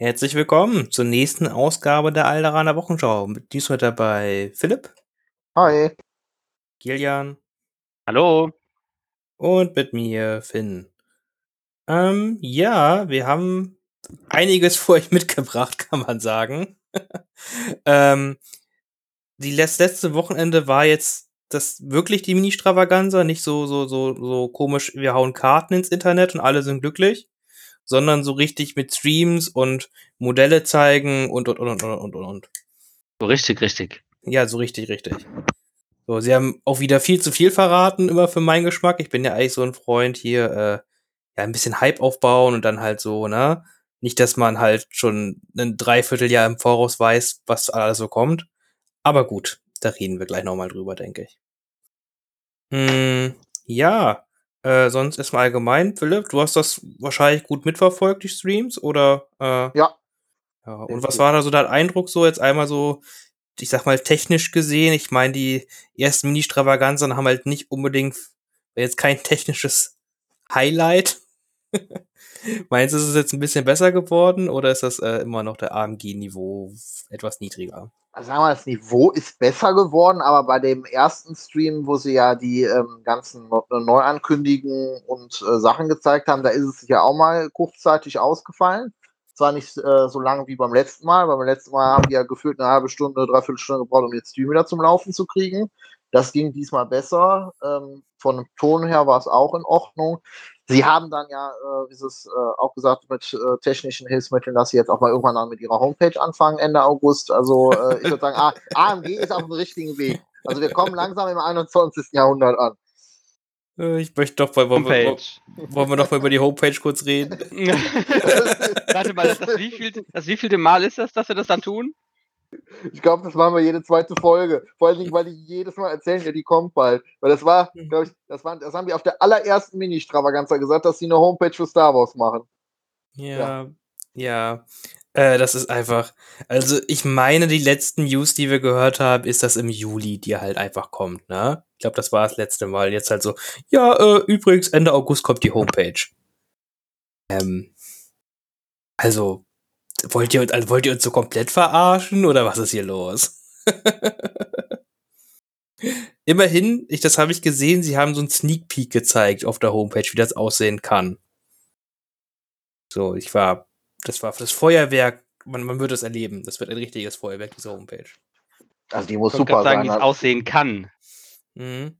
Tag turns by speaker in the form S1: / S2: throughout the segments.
S1: Herzlich willkommen zur nächsten Ausgabe der Alderaner Wochenschau. Mit Diesmal dabei Philipp,
S2: Hi.
S1: Kilian
S3: Hallo.
S1: und mit mir Finn. Ähm, ja, wir haben einiges für euch mitgebracht, kann man sagen. ähm, die letz- letzte Wochenende war jetzt das wirklich die Mini-Stravaganza, nicht so, so, so, so komisch, wir hauen Karten ins Internet und alle sind glücklich, sondern so richtig mit Streams und Modelle zeigen und, und, und, und, und, und, und.
S3: So richtig, richtig.
S1: Ja, so richtig, richtig. So, sie haben auch wieder viel zu viel verraten, immer für meinen Geschmack. Ich bin ja eigentlich so ein Freund hier, äh, ja, ein bisschen Hype aufbauen und dann halt so, ne? Nicht, dass man halt schon ein Dreivierteljahr im Voraus weiß, was alles so kommt. Aber gut, da reden wir gleich nochmal drüber, denke ich. Hm, ja, äh, sonst erstmal allgemein, Philipp, du hast das wahrscheinlich gut mitverfolgt, die Streams, oder? Äh,
S2: Ja.
S1: ja. Und was war da so dein Eindruck so jetzt einmal so, ich sag mal, technisch gesehen? Ich meine, die ersten Mini-Stravaganzen haben halt nicht unbedingt jetzt kein technisches Highlight. Meinst du, ist es jetzt ein bisschen besser geworden oder ist das äh, immer noch der AMG-Niveau etwas niedriger?
S2: Sagen wir, das Niveau ist besser geworden, aber bei dem ersten Stream, wo sie ja die ähm, ganzen Neu- Neuankündigungen und äh, Sachen gezeigt haben, da ist es ja auch mal kurzzeitig ausgefallen. Zwar nicht äh, so lange wie beim letzten Mal, beim letzten Mal haben die ja gefühlt eine halbe Stunde, dreiviertel Stunde gebraucht, um den Stream wieder zum Laufen zu kriegen. Das ging diesmal besser. Ähm, von dem Ton her war es auch in Ordnung. Sie haben dann ja, äh, wie Sie es äh, auch gesagt, mit äh, technischen Hilfsmitteln, dass Sie jetzt auch mal irgendwann dann mit Ihrer Homepage anfangen, Ende August. Also äh, ich würde sagen, A- AMG ist auf dem richtigen Weg. Also wir kommen langsam im 21. Jahrhundert an.
S1: Äh, ich möchte doch, wollen, wollen, wir,
S3: Homepage.
S1: wollen wir doch mal über die Homepage kurz reden?
S3: Warte mal, das, das, wievielte, das wievielte Mal ist das, dass wir das dann tun?
S2: Ich glaube, das machen wir jede zweite Folge. Vor allen Dingen, weil die jedes Mal erzählen, ja, die kommt bald. Weil das war, glaube ich, das, war, das haben die auf der allerersten Mini-Stravaganza gesagt, dass sie eine Homepage für Star Wars machen.
S1: Ja, ja. Äh, das ist einfach. Also, ich meine, die letzten News, die wir gehört haben, ist das im Juli, die halt einfach kommt, ne? Ich glaube, das war das letzte Mal. Jetzt halt so, ja, äh, übrigens, Ende August kommt die Homepage. Ähm. Also, wollt ihr, uns- also wollt ihr uns so komplett verarschen oder was ist hier los? Immerhin, ich, das habe ich gesehen, sie haben so einen Sneak Peek gezeigt auf der Homepage, wie das aussehen kann. So, ich war, das war für das Feuerwerk, man, man wird es erleben. Das wird ein richtiges Feuerwerk, diese Homepage.
S2: Also die muss
S3: Ich
S2: super
S3: sagen, wie
S2: sein.
S3: es aussehen kann.
S1: Mhm.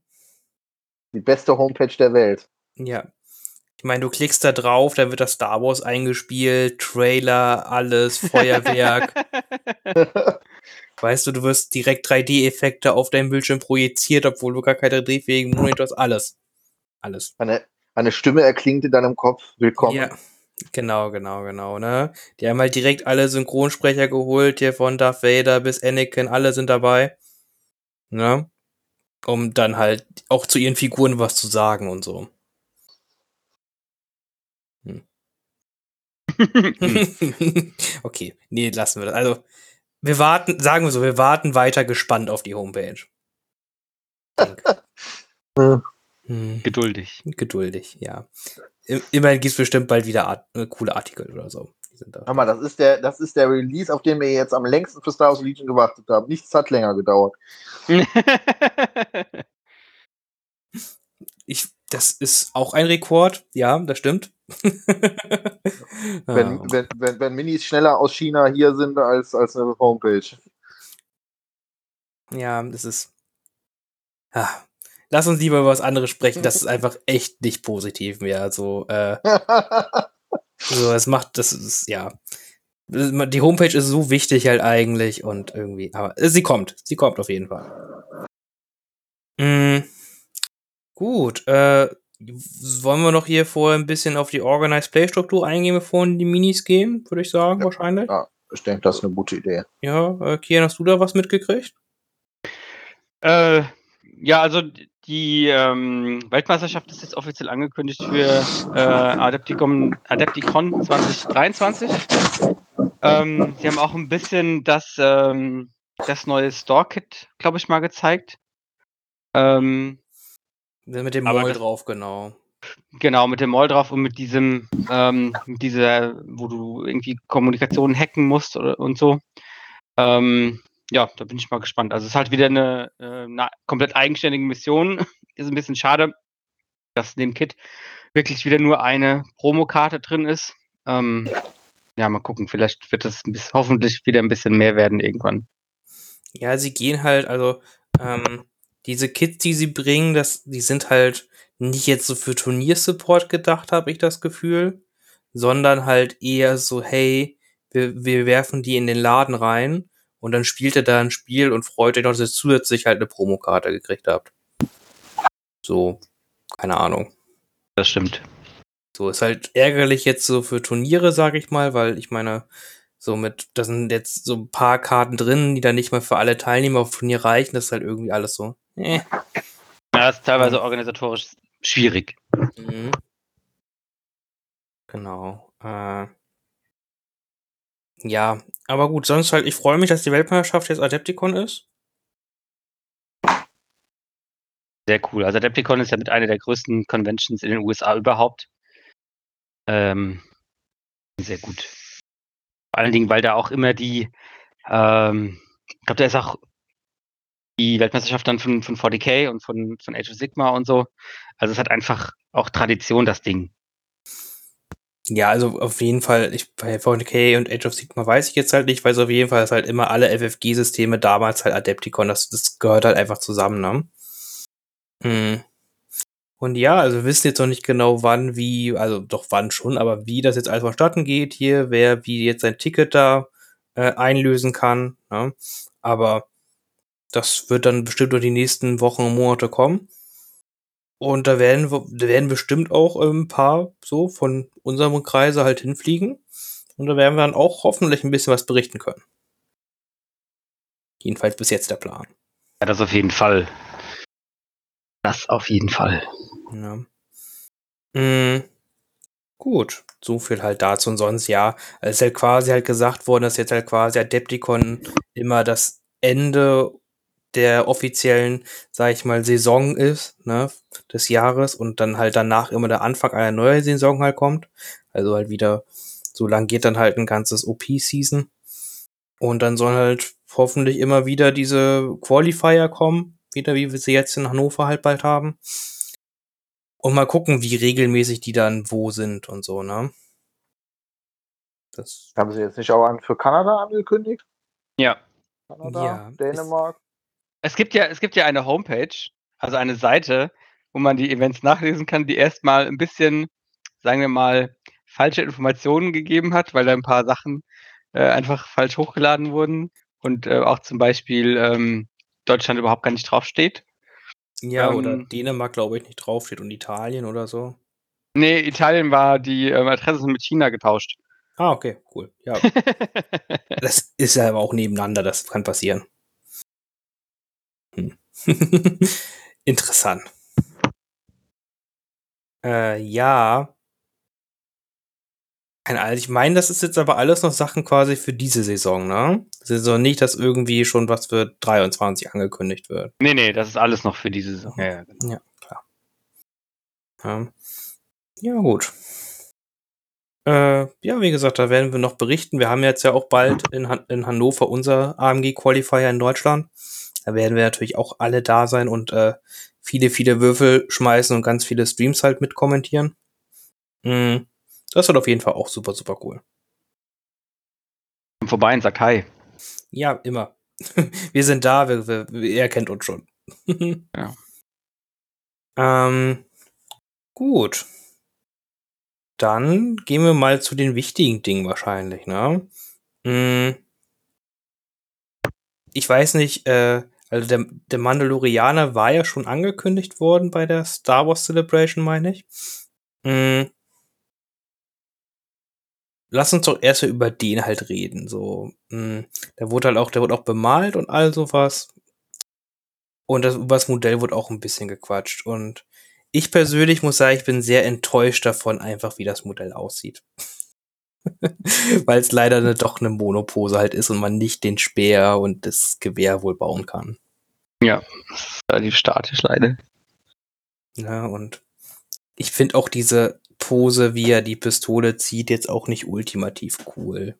S2: Die beste Homepage der Welt.
S1: Ja. Ich meine, du klickst da drauf, da wird das Star Wars eingespielt, Trailer, alles, Feuerwerk. weißt du, du wirst direkt 3D-Effekte auf deinem Bildschirm projiziert, obwohl du gar keine drehfähigen Monitor hast. Alles. Alles.
S2: Eine, eine Stimme erklingt in deinem Kopf. Willkommen.
S1: Ja, genau, genau, genau, ne? Die haben halt direkt alle Synchronsprecher geholt, hier von Darth Vader bis Anakin, alle sind dabei. Ne? Um dann halt auch zu ihren Figuren was zu sagen und so. okay, nee, lassen wir das. Also, wir warten, sagen wir so, wir warten weiter gespannt auf die Homepage.
S2: Hm.
S3: Geduldig.
S1: Geduldig, ja. Immerhin gibt es bestimmt bald wieder Art äh, coole Artikel oder so. Da.
S2: Hör mal, das ist, der, das ist der Release, auf den wir jetzt am längsten für Star Wars Legion gewartet haben. Nichts hat länger gedauert.
S1: Ich, das ist auch ein Rekord, ja, das stimmt.
S2: Wenn, wenn, wenn, wenn Minis schneller aus China hier sind als, als eine Homepage.
S1: ja, das ist. Ah, lass uns lieber über was anderes sprechen. Das ist einfach echt nicht positiv mehr. Also, äh, so, es macht, das ist, ja. Die Homepage ist so wichtig halt eigentlich und irgendwie, aber sie kommt. Sie kommt auf jeden Fall. Mm, gut, äh, wollen wir noch hier vorher ein bisschen auf die Organized Play Struktur eingehen, bevor wir in die Minis gehen, würde ich sagen,
S2: Ja.
S1: wahrscheinlich.
S2: ja, ich denke, das ist eine gute Idee.
S1: Ja, äh, Kian, hast du da was mitgekriegt?
S3: äh, ja, also die ähm, Weltmeisterschaft ist jetzt offiziell angekündigt für äh, Adepticon, Adepticon 2023. Ähm, sie haben auch ein bisschen das, ähm, das neue Store-Kit, glaube ich, mal gezeigt. Ähm,
S1: Mit dem
S3: das-
S1: drauf, genau.
S3: Genau, mit dem Mall drauf und mit diesem, ähm, mit dieser, wo du irgendwie Kommunikation hacken musst oder, und so. Ähm, ja, da bin ich mal gespannt. Also es ist halt wieder eine, äh, eine komplett eigenständige Mission. ist ein bisschen schade, dass in dem Kit wirklich wieder nur eine Promokarte drin ist. Ähm, ja, mal gucken. Vielleicht wird es hoffentlich wieder ein bisschen mehr werden irgendwann.
S1: Ja, sie gehen halt, also ähm, diese Kits, die sie bringen, das, die sind halt nicht jetzt so für Turniersupport gedacht, habe ich das Gefühl, sondern halt eher so, hey, wir, wir werfen die in den Laden rein und dann spielt ihr da ein Spiel und freut euch noch, dass ihr zusätzlich halt eine Promokarte gekriegt habt. So, keine Ahnung.
S3: Das stimmt.
S1: So, ist halt ärgerlich jetzt so für Turniere, sag ich mal, weil ich meine, so mit, da sind jetzt so ein paar Karten drin, die dann nicht mal für alle Teilnehmer auf Turnier reichen. Das ist halt irgendwie alles so.
S3: Eh. Ja, das ist teilweise organisatorisch schwierig. Mhm.
S1: Genau. Äh, ja, aber gut, sonst halt, ich freue mich, dass die Weltmeisterschaft jetzt Adepticon ist.
S3: Sehr cool. Also Adepticon ist ja mit einer der größten Conventions in den USA überhaupt. Ähm, sehr gut. Vor allen Dingen, weil da auch immer die, ähm, ich glaube, da ist auch die Weltmeisterschaft dann von, von 40k und von, von Age of Sigma und so. Also es hat einfach auch Tradition, das Ding.
S1: Ja, also auf jeden Fall, ich, bei 40k und Age of Sigma weiß ich jetzt halt nicht, weil es auf jeden Fall ist halt immer alle FFG-Systeme damals halt Adepticon, das, das gehört halt einfach zusammen, ne? Hm. Und ja, also wir wissen jetzt noch nicht genau, wann, wie, also doch wann schon, aber wie das jetzt alles vonstatten geht hier, wer wie jetzt sein Ticket da äh, einlösen kann. Ne? Aber das wird dann bestimmt durch die nächsten Wochen und Monate kommen. Und da werden da werden bestimmt auch ein paar so von unserem Kreise halt hinfliegen. Und da werden wir dann auch hoffentlich ein bisschen was berichten können. Jedenfalls bis jetzt der Plan.
S3: Ja, das auf jeden Fall. Das auf jeden Fall.
S1: Ja. Mhm. Gut, so viel halt dazu und sonst ja. Es ist halt quasi halt gesagt worden, dass jetzt halt quasi Adepticon immer das Ende der offiziellen, sag ich mal, Saison ist, ne, des Jahres und dann halt danach immer der Anfang einer neuen Saison halt kommt. Also halt wieder, so lang geht dann halt ein ganzes OP-Season. Und dann sollen halt hoffentlich immer wieder diese Qualifier kommen, wieder wie wir sie jetzt in Hannover halt bald haben. Und mal gucken, wie regelmäßig die dann wo sind und so, ne?
S2: Das Haben sie jetzt nicht auch an für Kanada angekündigt?
S3: Ja.
S2: Kanada, ja, Dänemark.
S3: Es gibt ja, es gibt ja eine Homepage, also eine Seite, wo man die Events nachlesen kann, die erstmal ein bisschen, sagen wir mal, falsche Informationen gegeben hat, weil da ein paar Sachen äh, einfach falsch hochgeladen wurden und äh, auch zum Beispiel ähm, Deutschland überhaupt gar nicht draufsteht.
S1: Ja, ähm, oder Dänemark, glaube ich, nicht draufsteht und Italien oder so.
S3: Nee, Italien war die ähm, Adresse mit China getauscht.
S1: Ah, okay, cool. Ja. das ist ja aber auch nebeneinander, das kann passieren. Interessant. Äh, ja. Ich meine, das ist jetzt aber alles noch Sachen quasi für diese Saison, ne? Das ist doch nicht, dass irgendwie schon was für 23 angekündigt wird.
S3: Nee, nee, das ist alles noch für diese Saison.
S1: Ja, genau. ja klar. Ja, ja gut. Äh, ja, wie gesagt, da werden wir noch berichten. Wir haben jetzt ja auch bald in, Han in Hannover unser AMG-Qualifier in Deutschland. Da werden wir natürlich auch alle da sein und äh, viele, viele Würfel schmeißen und ganz viele Streams halt mit kommentieren. Mhm. Das wird auf jeden Fall auch super, super cool.
S3: Komm vorbei in Sakai.
S1: Ja, immer. wir sind da, wir, wir, er kennt uns schon.
S3: ja.
S1: Ähm, gut. Dann gehen wir mal zu den wichtigen Dingen wahrscheinlich, ne? Hm. Ich weiß nicht, äh, also der, der Mandalorianer war ja schon angekündigt worden bei der Star Wars Celebration, meine ich. Hm lass uns doch erst über den halt reden. So, mh, hm, der wurde halt auch, der wurde auch bemalt und all sowas. Und das, über das Modell wurde auch ein bisschen gequatscht. Und ich persönlich muss sagen, ich bin sehr enttäuscht davon, einfach wie das Modell aussieht. Weil es leider eine, doch eine Monopose halt ist und man nicht den Speer und das Gewehr wohl bauen kann.
S3: Ja, relativ statisch leider.
S1: Ja, und ich finde auch diese Pose, wie er die Pistole zieht, jetzt auch nicht ultimativ cool.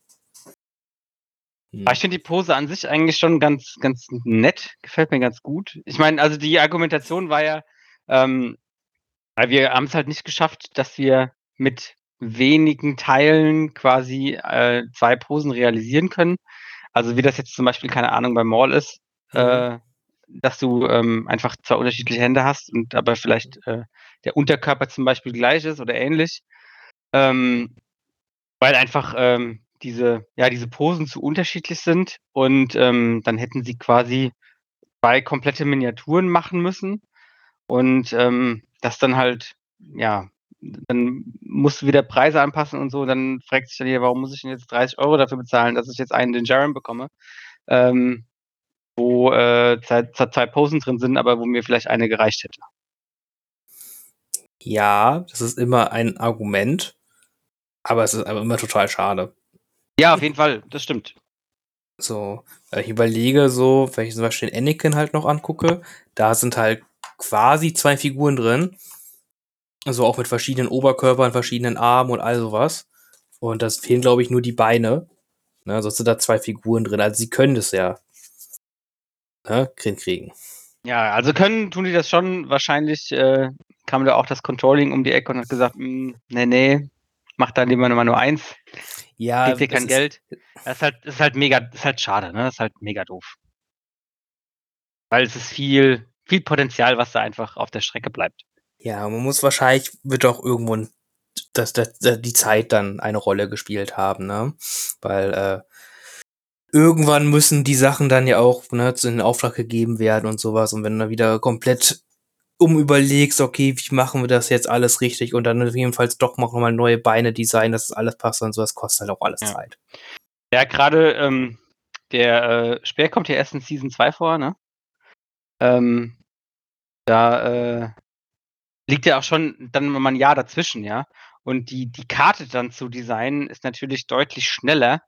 S3: Hm. ich finde die Pose an sich eigentlich schon ganz, ganz nett, gefällt mir ganz gut. Ich meine, also die Argumentation war ja, ähm, weil wir haben es halt nicht geschafft, dass wir mit wenigen Teilen quasi äh, zwei Posen realisieren können. Also wie das jetzt zum Beispiel, keine Ahnung, beim Mall ist, mhm. äh, dass du ähm, einfach zwei unterschiedliche Hände hast und aber vielleicht äh, der Unterkörper zum Beispiel gleich ist oder ähnlich. Ähm, weil einfach ähm, diese, ja, diese Posen zu unterschiedlich sind und ähm, dann hätten sie quasi zwei komplette Miniaturen machen müssen und ähm, das dann halt, ja, dann musst du wieder Preise anpassen und so, dann fragt sich dann jeder, warum muss ich denn jetzt 30 Euro dafür bezahlen, dass ich jetzt einen den Jaren bekomme, ähm, wo äh, zwei, zwei Posen drin sind, aber wo mir vielleicht eine gereicht hätte.
S1: Ja, das ist immer ein Argument, aber es ist aber immer total schade.
S3: Ja, auf jeden Fall, das stimmt.
S1: So, ich überlege so, wenn ich zum Beispiel den Anakin halt noch angucke, da sind halt quasi zwei Figuren drin. Also auch mit verschiedenen Oberkörpern, verschiedenen Armen und all sowas. Und das fehlen, glaube ich, nur die Beine. Ne, sonst sind da zwei Figuren drin. Also sie können das ja ne, kriegen.
S3: Ja, also können tun die das schon. Wahrscheinlich äh, kam da auch das Controlling um die Ecke und hat gesagt, mm, nee, nee, mach da lieber nur eins. Ja. Kriegt dir kein Geld. Das ist halt, das ist halt mega, das ist halt schade, ne? Das ist halt mega doof. Weil es ist viel, viel Potenzial, was da einfach auf der Strecke bleibt.
S1: Ja, man muss wahrscheinlich, wird auch irgendwo dass, dass, dass die Zeit dann eine Rolle gespielt haben, ne? Weil äh, irgendwann müssen die Sachen dann ja auch ne, in den Auftrag gegeben werden und sowas. Und wenn du wieder komplett umüberlegst, okay, wie machen wir das jetzt alles richtig und dann jedenfalls doch noch mal neue Beine designen, dass es alles passt und sowas kostet halt auch alles
S3: ja.
S1: Zeit.
S3: Ja, gerade ähm, der äh, Speer kommt ja erst in Season 2 vor, ne? Ähm, da äh, liegt ja auch schon dann mal ein Jahr dazwischen, ja. Und die, die Karte dann zu designen ist natürlich deutlich schneller,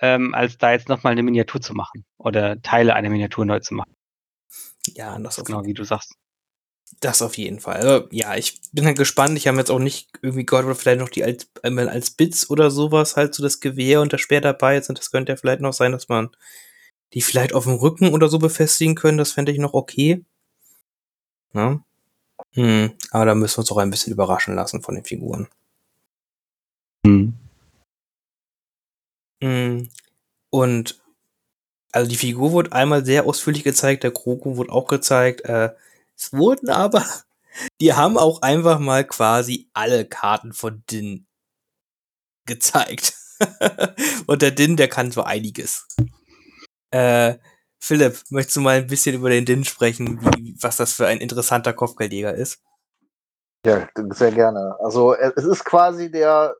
S3: ähm, als da jetzt nochmal eine Miniatur zu machen oder Teile einer Miniatur neu zu machen.
S1: Ja, das,
S3: ist genau wie du sagst.
S1: Das auf jeden Fall. Also, ja, ich bin halt gespannt. Ich habe jetzt auch nicht irgendwie gehört, oder vielleicht noch die als, als Bits oder sowas halt so das Gewehr und das Speer dabei sind. Das könnte ja vielleicht noch sein, dass man die vielleicht auf dem Rücken oder so befestigen können. Das fände ich noch okay. Ja. Hm, aber da müssen wir uns auch ein bisschen überraschen lassen von den Figuren. Hm. Hm. Und also die Figur wurde einmal sehr ausführlich gezeigt, der Kroko wurde auch gezeigt. Äh, es wurden aber, die haben auch einfach mal quasi alle Karten von Din gezeigt. Und der Din, der kann so einiges. Äh, Philipp, möchtest du mal ein bisschen über den Din sprechen, wie, was das für ein interessanter Kopfgeldjäger ist?
S2: Ja, sehr gerne. Also es ist quasi der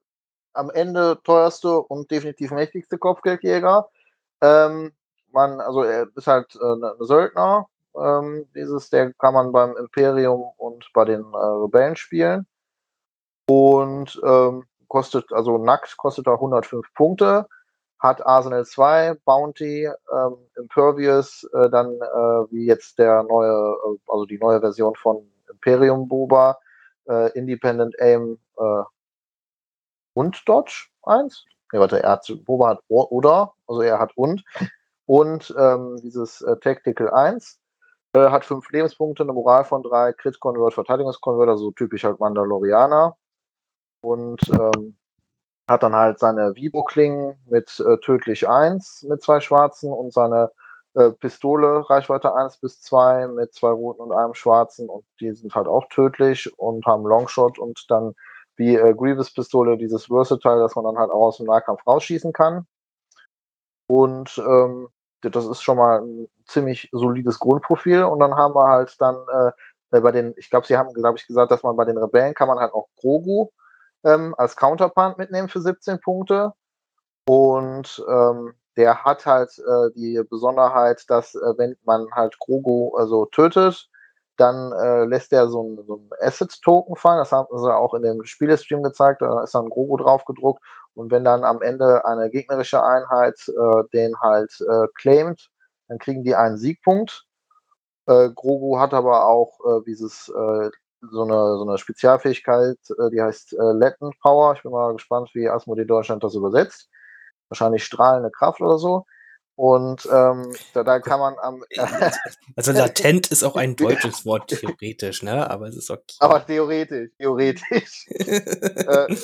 S2: am Ende teuerste und definitiv mächtigste Kopfgeldjäger. Ähm, man, also er ist halt äh, ein Söldner, ähm, dieses, der kann man beim Imperium und bei den äh, Rebellen spielen. Und ähm, kostet, also nackt kostet er 105 Punkte, hat Arsenal 2, Bounty, ähm, Impervious, äh, dann äh, wie jetzt der neue, äh, also die neue Version von Imperium Boba, äh, Independent Aim äh, und Dodge 1. Ja, warte, er hat Boba hat oder, also er hat und und ähm, dieses Tactical 1 äh, hat fünf Lebenspunkte, eine Moral von drei, Crit Convert, Verteidigungskonvert, also typisch halt Mandalorianer. Und ähm, hat dann halt seine Vibo-Klingen mit äh, tödlich 1 mit zwei schwarzen und seine äh, Pistole Reichweite 1 bis 2 mit zwei roten und einem schwarzen und die sind halt auch tödlich und haben Longshot und dann wie äh, Grievous Pistole dieses Versatile, dass man dann halt auch aus dem Nahkampf rausschießen kann. Und ähm, das ist schon mal ein ziemlich solides Grundprofil. Und dann haben wir halt dann äh, äh bei den, ich glaube, sie haben, glaube ich, gesagt, dass man bei den Rebellen kann man halt auch Grogu ähm, als Counterpart mitnehmen für 17 Punkte. Und ähm, der hat halt äh, die Besonderheit, dass äh, wenn man halt Grogu also tötet, dann äh, lässt er so ein, so Asset-Token fallen. Das haben sie auch in dem Spielestream gezeigt. Da ist dann Grogu drauf gedruckt. Und wenn dann am Ende eine gegnerische Einheit äh, den halt äh, claimt, dann kriegen die einen Siegpunkt. Äh, Grogu hat aber auch dieses so eine, so eine Spezialfähigkeit, äh, die heißt äh, Latent Power. Ich bin mal gespannt, wie Asmodee Deutschland das übersetzt. Wahrscheinlich strahlende Kraft oder so. Und ähm, da, da kann man am.
S1: also latent ist auch ein deutsches Wort theoretisch, ne? Aber es ist okay.
S2: Aber theoretisch, theoretisch. äh,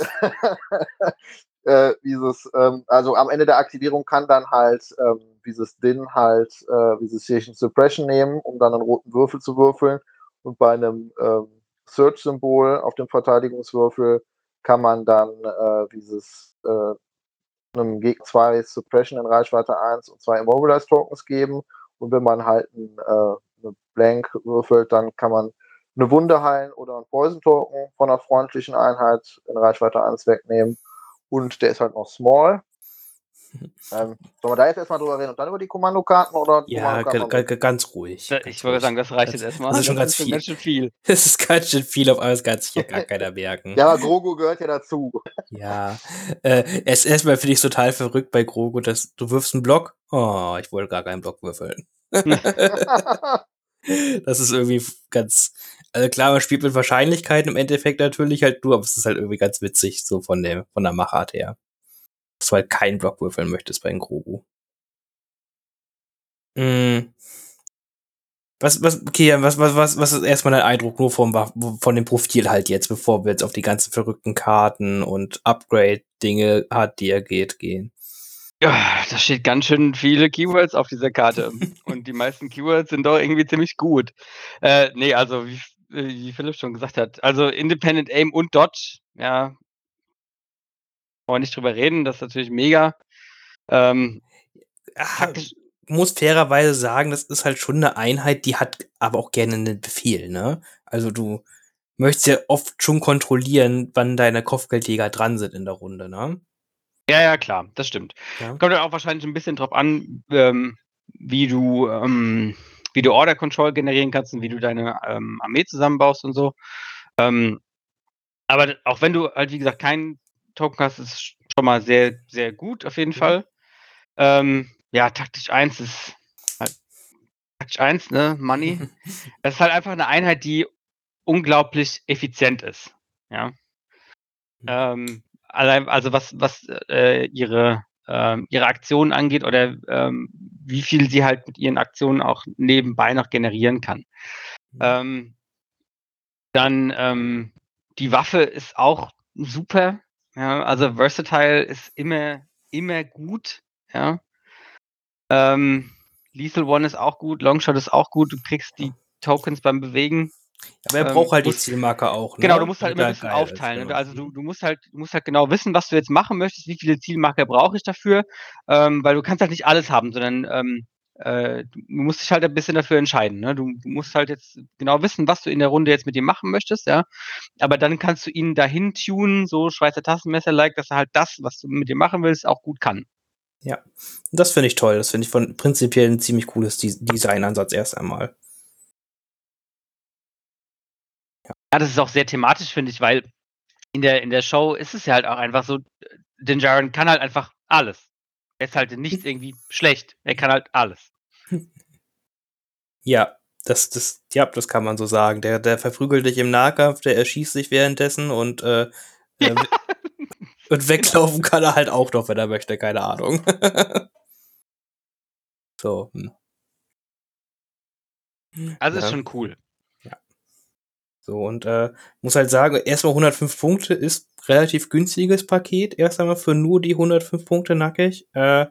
S2: äh, dieses, ähm, also am Ende der Aktivierung kann dann halt ähm, dieses DIN halt äh, dieses Station Suppression nehmen, um dann einen roten Würfel zu würfeln. Und bei einem ähm, Search-Symbol auf dem Verteidigungswürfel kann man dann äh, dieses äh, einem Gegner zwei Suppression in Reichweite 1 und zwei Immobilize Tokens geben. Und wenn man halt ein, äh, eine Blank würfelt, dann kann man eine Wunde heilen oder einen Poison Token von einer freundlichen Einheit in Reichweite 1 wegnehmen. Und der ist halt noch small. Ähm, sollen wir da jetzt erstmal drüber reden und dann über die Kommandokarten? Oder
S1: ja, ganz ruhig.
S3: ich
S1: ganz
S3: wollte sagen, das reicht jetzt erstmal.
S1: Das ist schon ganz, viel. ganz schön viel. Das ist ganz schön viel, auf einmal das kann sich hier gar keiner merken.
S2: Ja, aber Grogu gehört ja dazu.
S1: Ja. Äh, erstmal finde ich es total verrückt bei Grogu, dass du wirfst einen Block. Oh, ich wollte gar keinen Block würfeln. das ist irgendwie ganz. Also klar, man spielt mit Wahrscheinlichkeiten im Endeffekt natürlich halt du, aber es ist halt irgendwie ganz witzig, so von der, von der Machart her dass du halt keinen Block würfeln möchtest bei den Grogu. Mm. Was, was, okay, was, was, was, was ist erstmal dein Eindruck nur vom, von dem Profil halt jetzt, bevor wir jetzt auf die ganzen verrückten Karten und Upgrade-Dinge hat, die er geht, gehen?
S3: Ja, da steht ganz schön viele Keywords auf dieser Karte. und die meisten Keywords sind doch irgendwie ziemlich gut. Äh, nee, also wie, wie Philipp schon gesagt hat, also Independent Aim und Dodge, ja, wir nicht drüber reden, das ist natürlich mega. Ähm,
S1: Ach, muss fairerweise sagen, das ist halt schon eine Einheit, die hat aber auch gerne einen Befehl, ne? Also du möchtest ja oft schon kontrollieren, wann deine Kopfgeldjäger dran sind in der Runde, ne?
S3: Ja, ja, klar, das stimmt. Ja. Kommt ja auch wahrscheinlich ein bisschen drauf an, ähm, wie du, ähm, wie du Order Control generieren kannst und wie du deine ähm, Armee zusammenbaust und so. Ähm, aber auch wenn du halt, wie gesagt, keinen Tokencast ist schon mal sehr, sehr gut auf jeden mhm. Fall. Ähm, ja, taktisch 1 ist halt, taktisch 1, ne, Money. das ist halt einfach eine Einheit, die unglaublich effizient ist. Ja. Mhm. Ähm, allein, also was, was äh, ihre, äh, ihre Aktionen angeht oder ähm, wie viel sie halt mit ihren Aktionen auch nebenbei noch generieren kann. Mhm. Ähm, dann ähm, die Waffe ist auch super. Ja, also Versatile ist immer, immer gut, ja. Ähm, Lethal One ist auch gut, Longshot ist auch gut, du kriegst die Tokens beim Bewegen.
S1: Aber er ähm, braucht halt die Zielmarker auch.
S3: Ne? Genau, du musst halt immer ein bisschen aufteilen. Ist, genau. Also du, du musst halt, du musst halt genau wissen, was du jetzt machen möchtest, wie viele Zielmarker brauche ich dafür, ähm, weil du kannst halt nicht alles haben, sondern ähm, äh, du musst dich halt ein bisschen dafür entscheiden. Ne? Du, du, musst halt jetzt genau wissen, was du in der Runde jetzt mit ihm machen möchtest, ja. Aber dann kannst du ihn dahin tunen, so Schweizer Tastenmesser-like, dass er halt das, was du mit ihm machen willst, auch gut kann.
S1: Ja, das finde ich toll. Das finde ich von prinzipiell ein ziemlich cooles Designansatz erst einmal.
S3: Ja. ja, das ist auch sehr thematisch, finde ich, weil in der, in der Show ist es ja halt auch einfach so, Din Djarin kann halt einfach alles. Er ist halt nichts irgendwie schlecht. Er kann halt alles.
S1: Ja, das, das, ja, das kann man so sagen. Der, der verprügelt dich im Nahkampf, der erschießt sich währenddessen und, äh, ja. und weglaufen kann er halt auch noch, wenn er möchte, keine Ahnung. so. Hm.
S3: Also ja. ist schon cool.
S1: Ja. So, und äh, muss halt sagen, erstmal 105 Punkte ist relativ günstiges Paket, erst einmal für nur die 105 Punkte nackig. Äh,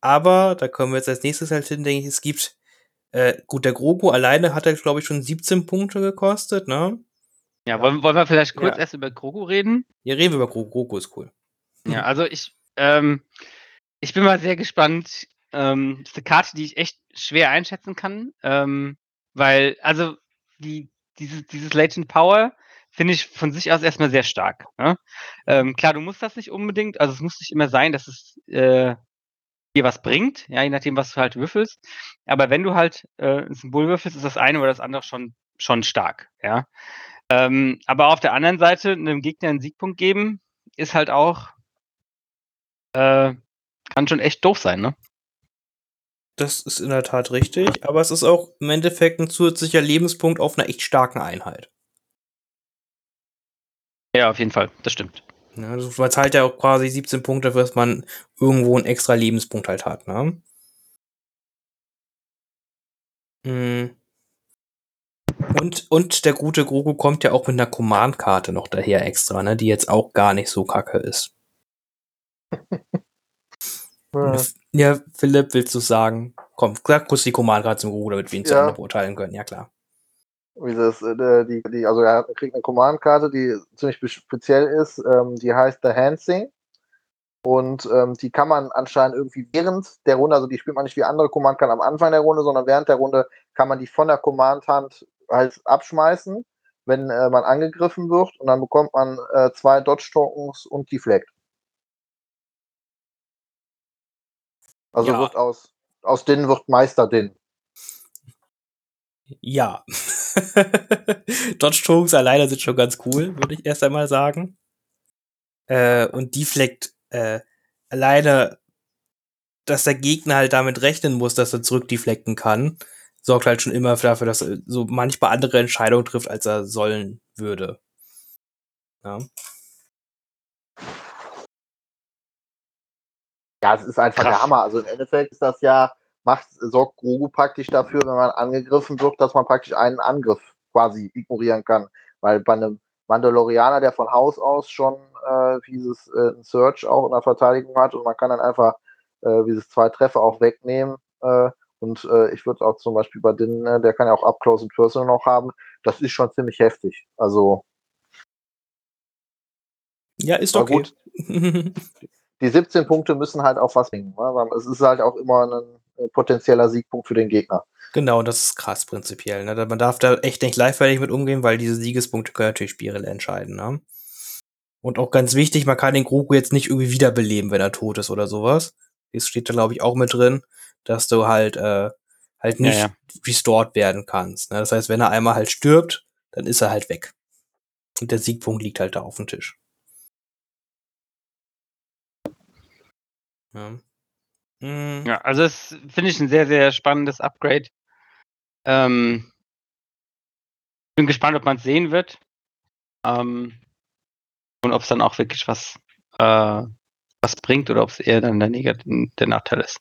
S1: aber da kommen wir jetzt als nächstes halt hin, denke ich, es gibt, äh, gut, der Grogu alleine hat er, glaube ich, schon 17 Punkte gekostet, ne?
S3: Ja, wollen, wollen wir vielleicht kurz ja. erst über Grogu reden?
S1: Ja, reden wir über Grogu. Grogu ist cool.
S3: Ja, also ich, ähm, ich bin mal sehr gespannt. Ähm, das ist eine Karte, die ich echt schwer einschätzen kann, ähm, weil, also, die, dieses, dieses Latent Power, finde ich von sich aus erstmal sehr stark. Ne? Ähm, klar, du musst das nicht unbedingt, also es muss nicht immer sein, dass es äh, dir was bringt, ja, je nachdem, was du halt würfelst. Aber wenn du halt äh, ein Symbol würfelst, ist das eine oder das andere schon, schon stark, ja. Ähm, aber auf der anderen Seite, einem Gegner einen Siegpunkt geben, ist halt auch, äh, kann schon echt doof sein, ne?
S1: Das ist in der Tat richtig, aber es ist auch im Endeffekt ein zusätzlicher Lebenspunkt auf einer echt starken Einheit.
S3: Ja, auf jeden Fall, das stimmt.
S1: Ja, man zahlt ja auch quasi 17 Punkte, dass man irgendwo einen extra Lebenspunkt halt hat, ne? Mhm. Und, und der gute Grogu kommt ja auch mit einer Command-Karte noch daher extra, ne? Die jetzt auch gar nicht so kacke ist.
S2: Ja.
S1: Ja, Philipp, willst du sagen? Komm, sag kurz die Command-Karte zum Grogu, damit wir ihn zu
S2: Ja.
S1: Beurteilen können. Ja, klar.
S2: Wie das, äh, die, die, also er kriegt eine Command-Karte, die ziemlich speziell ist. Ähm, die heißt The Hansing. Und ähm, die kann man anscheinend irgendwie während der Runde, also die spielt man nicht wie andere Command-Karten am Anfang der Runde, sondern während der Runde kann man die von der Command-Hand halt abschmeißen, wenn äh, man angegriffen wird. Und dann bekommt man äh, zwei Dodge-Tokens und Deflect. Also
S1: Ja.
S2: wird aus, aus Din wird Meister Din.
S1: Ja. Dodge Tokens alleine sind schon ganz cool, würde ich erst einmal sagen. Äh, und Deflect äh, alleine, dass der Gegner halt damit rechnen muss, dass er zurückdeflecten kann, sorgt halt schon immer dafür, dass er so manchmal andere Entscheidungen trifft, als er sollen würde. Ja.
S2: Ja, es ist einfach der Hammer. Also im Endeffekt ist das ja, macht, sorgt Grogu praktisch dafür, wenn man angegriffen wird, dass man praktisch einen Angriff quasi ignorieren kann. Weil bei einem Mandalorianer, der von Haus aus schon äh, dieses äh, Search auch in der Verteidigung hat und man kann dann einfach äh, dieses zwei Treffer auch wegnehmen. Äh, und äh, ich würde auch zum Beispiel bei Din, äh, der kann ja auch Up Close and Personal noch haben. Das ist schon ziemlich heftig. Also
S1: Ja, ist okay.
S2: gut. die 17 Punkte müssen halt auch was bringen. Ne? Es ist halt auch immer ein potenzieller Siegpunkt für den Gegner.
S1: Genau, das ist krass prinzipiell. Ne? Man darf da echt nicht leichtfertig mit umgehen, weil diese Siegespunkte können natürlich Spiele entscheiden. Ne? Und auch ganz wichtig, man kann den Grogu jetzt nicht irgendwie wiederbeleben, wenn er tot ist oder sowas. Das steht da, glaube ich, auch mit drin, dass du halt, äh, halt
S3: Ja,
S1: nicht
S3: ja.
S1: restored werden kannst. Ne? Das heißt, wenn er einmal halt stirbt, dann ist er halt weg. Und der Siegpunkt liegt halt da auf dem Tisch. Ja. Mhm.
S3: Ja, also das finde ich ein sehr, sehr spannendes Upgrade. Ähm, bin gespannt, ob man es sehen wird. Ähm, und ob es dann auch wirklich was, äh, was bringt oder ob es eher dann der, Negat der Nachteil ist.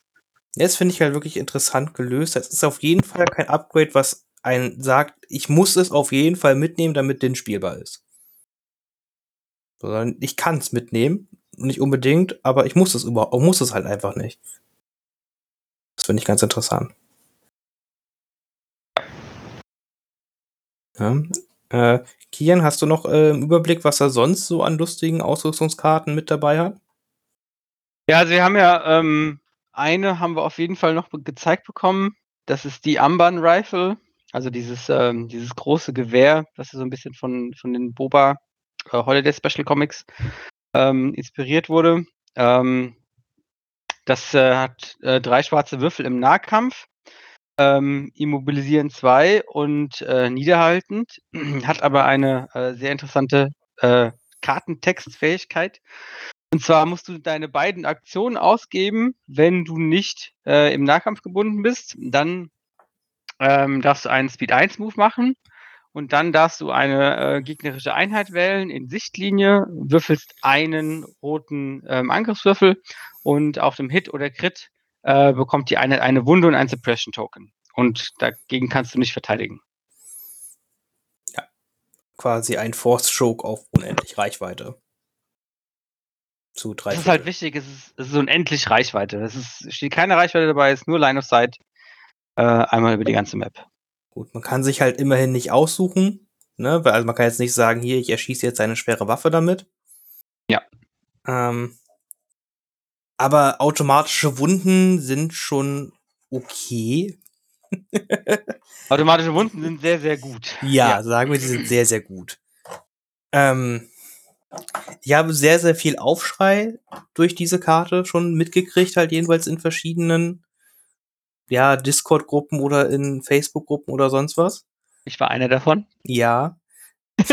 S1: Das finde ich halt wirklich interessant gelöst. Das ist auf jeden Fall kein Upgrade, was einen sagt, ich muss es auf jeden Fall mitnehmen, damit den spielbar ist. Sondern ich kann es mitnehmen, nicht unbedingt, aber ich muss es überhaupt, muss es halt einfach nicht. Das finde ich ganz interessant. Ja. Äh, Kian, hast du noch äh, einen Überblick, was er sonst so an lustigen Ausrüstungskarten mit dabei hat?
S3: Ja, also wir haben ja ähm, eine haben wir auf jeden Fall noch gezeigt bekommen. Das ist die Amban Rifle, also dieses, ähm, dieses große Gewehr, das so ein bisschen von, von den Boba äh, Holiday Special Comics ähm, inspiriert wurde. Ähm, das äh, hat äh, drei schwarze Würfel im Nahkampf, ähm, immobilisieren zwei und äh, niederhaltend, hat aber eine äh, sehr interessante äh, Kartentextfähigkeit. Und zwar musst du deine beiden Aktionen ausgeben, wenn du nicht äh, im Nahkampf gebunden bist. Dann ähm, darfst du einen Speed 1 Move machen und dann darfst du eine äh, gegnerische Einheit wählen in Sichtlinie, würfelst einen roten ähm, Angriffswürfel und auf dem Hit oder Crit äh, bekommt die Einheit eine Wunde und ein Suppression Token. Und dagegen kannst du nicht verteidigen.
S1: Quasi ein Force Choke auf unendlich Reichweite. Zu drei.
S3: Das ist halt wichtig, es ist, es ist unendlich Reichweite. Es ist, steht keine Reichweite dabei, es ist nur Line of Sight. Äh, einmal über die ganze Map.
S1: Gut, man kann sich halt immerhin nicht aussuchen, ne? Weil- Also man kann jetzt nicht sagen, hier, ich erschieße jetzt eine schwere Waffe damit.
S3: Ja.
S1: Ähm, aber automatische Wunden sind schon okay.
S3: Automatische Wunden sind sehr, sehr gut.
S1: Ja, sagen wir, die sind sehr, sehr gut. Ähm, ich habe sehr, sehr viel Aufschrei durch diese Karte schon mitgekriegt, halt jedenfalls in verschiedenen, ja, Discord-Gruppen oder in Facebook-Gruppen oder sonst was.
S3: Ich war einer davon.
S1: Ja.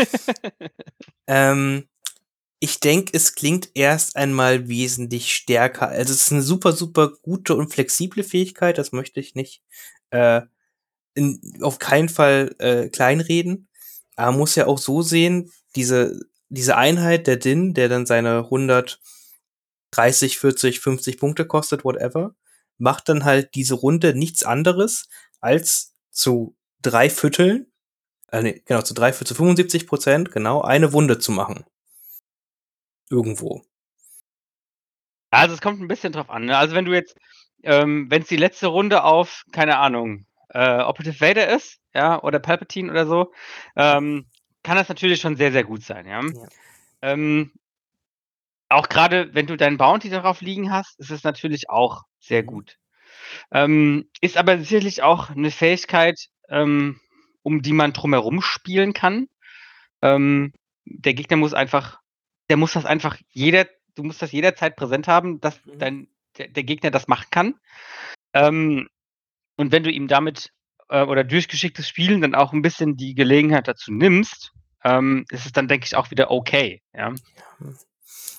S1: ähm, ich denke, es klingt erst einmal wesentlich stärker. Also es ist eine super, super gute und flexible Fähigkeit, das möchte ich nicht äh, in, auf keinen Fall äh, kleinreden. Aber man muss ja auch so sehen, diese, diese Einheit, der Din, der dann seine 130, 40, 50 Punkte kostet, whatever, macht dann halt diese Runde nichts anderes, als zu drei Vierteln, äh, nee, genau, zu drei Viertel, zu 75 Prozent, genau, eine Wunde zu machen. Irgendwo.
S3: Also es kommt ein bisschen drauf an. Ne? Also wenn du jetzt, ähm, wenn es die letzte Runde auf, keine Ahnung, äh, Operative Vader ist, ja, oder Palpatine oder so, ähm, kann das natürlich schon sehr, sehr gut sein, ja.
S1: Ja.
S3: Ähm, auch gerade, wenn du deinen Bounty darauf liegen hast, ist es natürlich auch sehr
S1: Mhm.
S3: gut. Ähm, ist aber sicherlich auch eine Fähigkeit, ähm, um die man drumherum spielen kann. Ähm, der Gegner muss einfach, der muss das einfach jeder, du musst das jederzeit präsent haben, dass
S1: Mhm.
S3: dein, der, der Gegner das machen kann. Ähm, und wenn du ihm damit äh, oder durch geschicktes Spielen dann auch ein bisschen die Gelegenheit dazu nimmst, ähm, ist es dann, denke ich, auch wieder okay. Ja.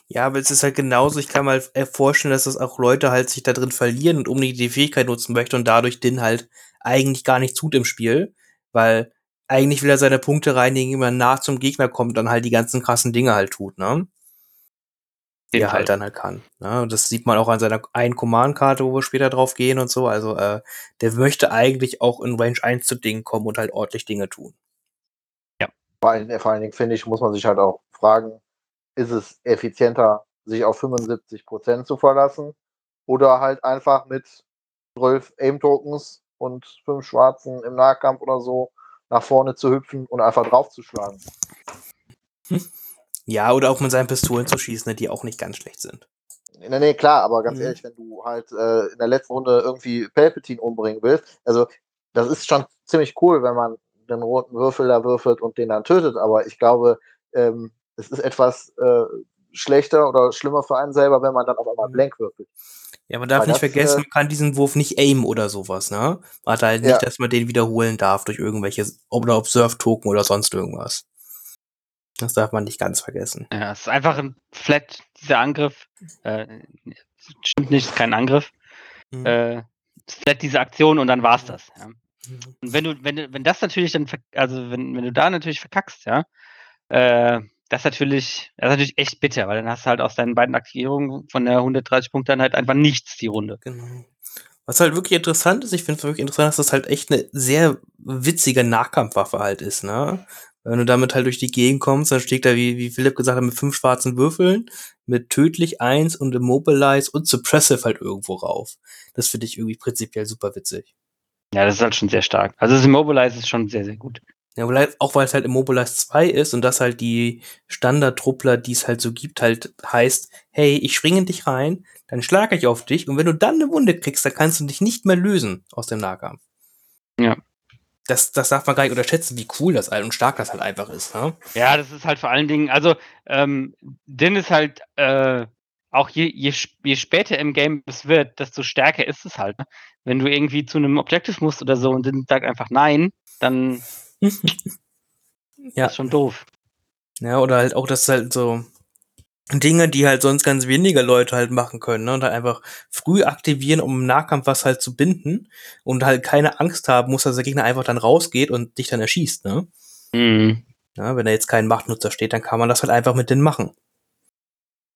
S1: Ja, aber es ist halt genauso, ich kann mal äh, vorstellen, dass das auch Leute halt sich da drin verlieren und unbedingt die Fähigkeit nutzen möchte und dadurch den halt eigentlich gar nicht tut im Spiel, weil eigentlich will er seine Punkte reinigen, wenn man nah zum Gegner kommt und dann halt die ganzen krassen Dinge halt tut, ne? Die er halt dann halt kann. Ne? Und das sieht man auch an seiner einen Command-Karte, wo wir später drauf gehen und so. Also, äh, der möchte eigentlich auch in Range 1 zu Dingen kommen und halt ordentlich Dinge tun.
S2: Vor allen, vor allen Dingen finde ich, muss man sich halt auch fragen, ist es effizienter, sich auf 75% zu verlassen oder halt einfach mit 12 Aim-Tokens und 5 Schwarzen im Nahkampf oder so nach vorne zu hüpfen und einfach draufzuschlagen.
S1: Ja, oder auch mit seinen Pistolen zu schießen, ne, die auch nicht ganz schlecht sind.
S2: Nee, nee, klar, aber ganz
S1: Mhm.
S2: ehrlich, wenn du halt äh, in der letzten Runde irgendwie Palpatine umbringen willst, also das ist schon ziemlich cool, wenn man den roten Würfel da würfelt und den dann tötet, aber ich glaube, ähm, es ist etwas äh, schlechter oder schlimmer für einen selber, wenn man dann auf einmal
S1: Mhm.
S2: blank würfelt.
S1: Ja, man darf
S2: Weil
S1: nicht
S2: das,
S1: vergessen,
S2: äh,
S1: man kann diesen Wurf nicht aimen oder sowas, ne? Man hat halt nicht,
S2: Ja.
S1: dass man den wiederholen darf durch irgendwelche oder Observe-Token oder sonst irgendwas. Das darf man nicht ganz vergessen.
S3: Ja, es ist einfach ein Flat, dieser Angriff. Äh, stimmt nicht, ist kein Angriff.
S1: Mhm.
S3: Äh, flat diese Aktion und dann war's
S1: Mhm.
S3: das. Ja.
S1: Mhm.
S3: Und wenn du, wenn du, wenn das natürlich dann, also wenn, wenn du da natürlich verkackst, ja, äh, das ist natürlich, das ist natürlich echt bitter, weil dann hast du halt aus deinen beiden Aktivierungen von der 130 Punkte dann halt einfach nichts die Runde.
S1: Genau. Was halt wirklich interessant ist, ich finde es wirklich interessant, dass das halt echt eine sehr witzige Nahkampfwaffe halt ist, ne? Wenn du damit halt durch die Gegend kommst, dann steht da, wie, wie Philipp gesagt hat, mit fünf schwarzen Würfeln, mit tödlich eins und Immobilize und Suppressive halt irgendwo rauf. Das finde ich irgendwie prinzipiell super witzig.
S3: Ja, das ist halt schon sehr stark. Also das Immobilize ist schon sehr, sehr gut.
S1: Ja, weil, auch weil es halt Immobilize 2 ist und das halt die Standardtruppler, die es halt so gibt, halt heißt, hey, ich springe in dich rein, dann schlage ich auf dich und wenn du dann eine Wunde kriegst, dann kannst du dich nicht mehr lösen aus dem Nahkampf.
S3: Ja.
S1: Das, das darf man gar nicht unterschätzen, wie cool das halt und stark das halt einfach ist. Ne?
S3: Ja, das ist halt vor allen Dingen, also ähm, Din ist halt äh, auch je, je, je später im Game es wird, desto stärker ist es halt. Ne? Wenn du irgendwie zu einem Objective musst oder so und Din sagt einfach nein, dann
S1: Ja.
S3: ist schon doof.
S1: Ja, oder halt auch, das halt so Dinge, die halt sonst ganz wenige Leute halt machen können, ne? Und halt einfach früh aktivieren, um im Nahkampf was halt zu binden und halt keine Angst haben muss, dass der Gegner einfach dann rausgeht und dich dann erschießt, ne?
S3: Mhm.
S1: Ja, wenn da jetzt kein Machtnutzer steht, dann kann man das halt einfach mit denen machen.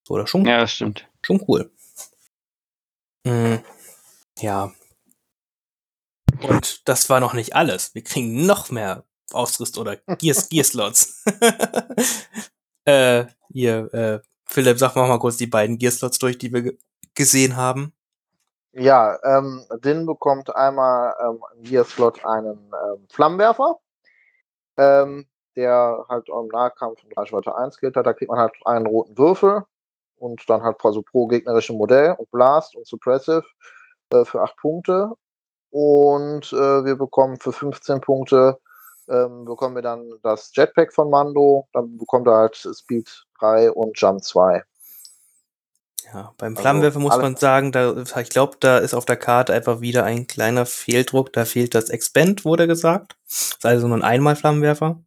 S1: So, das ist schon,
S3: Ja, das stimmt.
S1: schon cool. Mhm. Ja. Und das war noch nicht alles. Wir kriegen noch mehr Ausrüst oder Gears, Gearslots. äh, hier, äh, Philipp, sag mal mal kurz die beiden Gearslots durch, die wir ge gesehen haben.
S2: Ja, ähm, Din bekommt einmal ähm, im Gear-Slot einen ähm, Flammenwerfer, ähm, der halt im Nahkampf in Reichweite 1 gilt. Da kriegt man halt einen roten Würfel und dann halt also pro gegnerischen Modell und Blast und Suppressive äh, für 8 Punkte. Und äh, wir bekommen für 15 Punkte ähm, bekommen wir dann das Jetpack von Mando. Dann bekommt er halt Speed 3 und Jump 2.
S1: Ja, beim
S2: Also,
S1: Flammenwerfer muss
S2: alle-
S1: man sagen, da, ich glaube, da ist auf der Karte einfach wieder ein kleiner Fehldruck. Da fehlt das Expand, wurde gesagt. Das ist also nur ein einmal Flammenwerfer.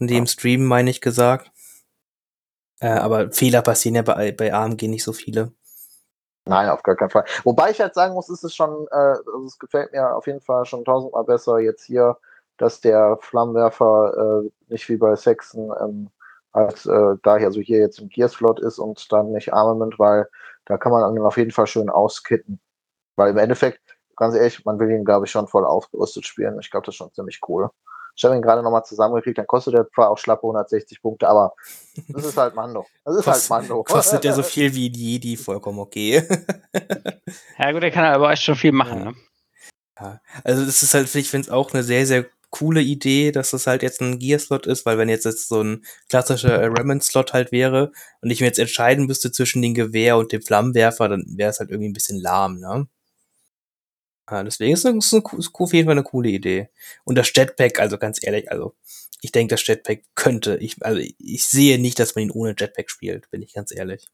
S1: In dem
S2: Ja.
S1: Stream meine ich gesagt. Äh, aber Fehler passieren ja bei, bei AMG nicht so viele.
S2: Nein, auf gar keinen Fall. Wobei ich halt sagen muss, ist es schon, äh, also es gefällt mir auf jeden Fall schon tausendmal besser jetzt hier, dass der Flammenwerfer äh, nicht wie bei Saxon ähm, als äh, da hier, also hier jetzt im Gear-Slot ist und dann nicht Armament, weil da kann man dann auf jeden Fall schön auskitten. Weil im Endeffekt, ganz ehrlich, man will ihn, glaube ich, schon voll aufgerüstet spielen. Ich glaube, das ist schon ziemlich cool. Ich habe ihn gerade nochmal zusammengekriegt, dann kostet er zwar auch schlappe 160 Punkte, aber das ist halt Mando. Das ist
S1: Kost,
S2: halt Mando.
S1: Kostet er so viel wie die Jedi, vollkommen okay.
S3: ja gut, er kann aber echt schon viel machen, ne?
S1: Ja. Also das ist halt, ich finde es auch eine sehr, sehr coole Idee, dass das halt jetzt ein Gear-Slot ist, weil wenn jetzt, jetzt so ein klassischer äh, Remnant-Slot halt wäre und ich mir jetzt entscheiden müsste zwischen dem Gewehr und dem Flammenwerfer, dann wäre es halt irgendwie ein bisschen lahm, ne? Ja, deswegen ist es auf jeden Fall eine coole Idee. Und das Jetpack, also ganz ehrlich, also ich denke, das Jetpack könnte, ich, also ich sehe nicht, dass man ihn ohne Jetpack spielt, bin ich ganz ehrlich.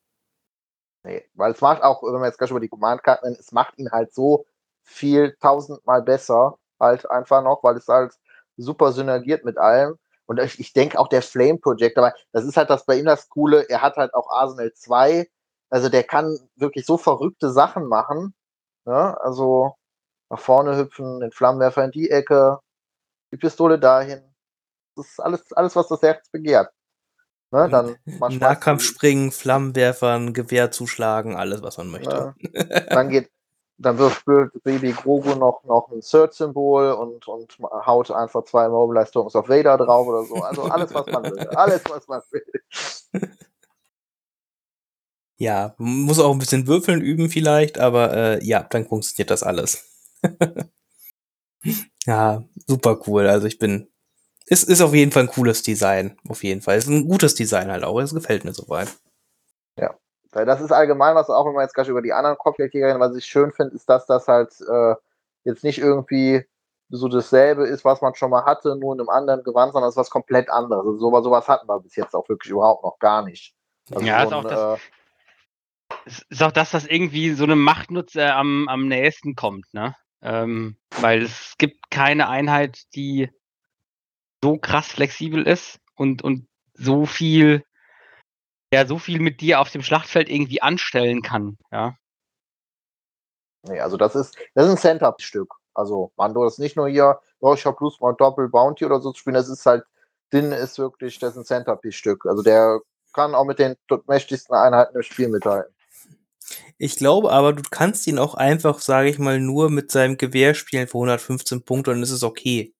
S2: Nee, weil es macht auch, wenn wir jetzt gleich über die Command-Karten, es macht ihn halt so viel tausendmal besser, halt einfach noch, weil es halt super synergiert mit allem. Und ich, ich denke auch der Flame Project, aber das ist halt das bei ihm das Coole, er hat halt auch Arsenal 2, also der kann wirklich so verrückte Sachen machen. Ne? Also nach vorne hüpfen, den Flammenwerfer in die Ecke, die Pistole dahin. Das ist alles, alles was das Herz begehrt. Ne, dann
S1: Nahkampf springen, Flammenwerfern, Gewehr zuschlagen, alles was man möchte.
S2: Ne? Dann geht, dann wirft Baby Grogu noch, noch ein Search-Symbol und, und haut einfach zwei Mobilize Tokens auf Vader drauf oder so. Also alles, was man will. Alles, was man will.
S1: Ja, muss auch ein bisschen würfeln üben vielleicht, aber äh, ja, dann funktioniert das alles. ja, super cool. Also ich bin. Es ist auf jeden Fall ein cooles Design. Auf jeden Fall. Es ist ein gutes Design halt auch. Es gefällt mir soweit.
S2: Ja. Weil das ist allgemein, was auch, wenn wir jetzt gleich über die anderen Kopfgeldjäger reden, was ich schön finde, ist, dass das halt äh, jetzt nicht irgendwie so dasselbe ist, was man schon mal hatte, nur in einem anderen Gewand, sondern es ist was komplett anderes. Also sowas, sowas hatten wir bis jetzt auch wirklich überhaupt noch gar nicht.
S3: Also ja, so ein, ist, auch das, äh, ist auch das, was irgendwie so eine Machtnutzer am, am nächsten kommt, ne? Ähm, weil es gibt keine Einheit, die so krass flexibel ist und, und so viel der so viel mit dir auf dem Schlachtfeld irgendwie anstellen kann, ja.
S2: Nee, also das ist, das ist ein Center-Stück. Also Mando ist nicht nur hier, oh, ich habe Lust mal Doppel Bounty oder so zu spielen, das ist halt, Din ist wirklich, das ist ein Centerpiece-Stück. Also der kann auch mit den mächtigsten Einheiten im Spiel mithalten.
S1: Ich glaube aber, du kannst ihn auch einfach, sage ich mal, nur mit seinem Gewehr spielen für 115 Punkte und dann ist es okay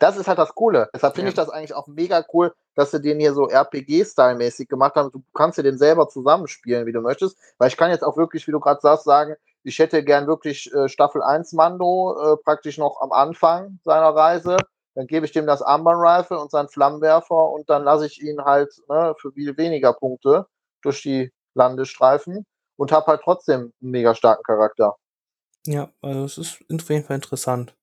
S2: das ist halt das Coole. Deshalb finde ja. ich das eigentlich auch mega cool, dass sie den hier so RPG-Style-mäßig gemacht haben. Du kannst dir den selber zusammenspielen, wie du möchtest. Weil ich kann jetzt auch wirklich, wie du gerade sagst, sagen, ich hätte gern wirklich äh, Staffel 1 Mando äh, praktisch noch am Anfang seiner Reise. Dann gebe ich dem das Armband-Rifle und seinen Flammenwerfer und dann lasse ich ihn halt ne, für viel weniger Punkte durch die Landestreifen und habe halt trotzdem einen mega starken Charakter.
S1: Ja, also es ist auf jeden Fall interessant.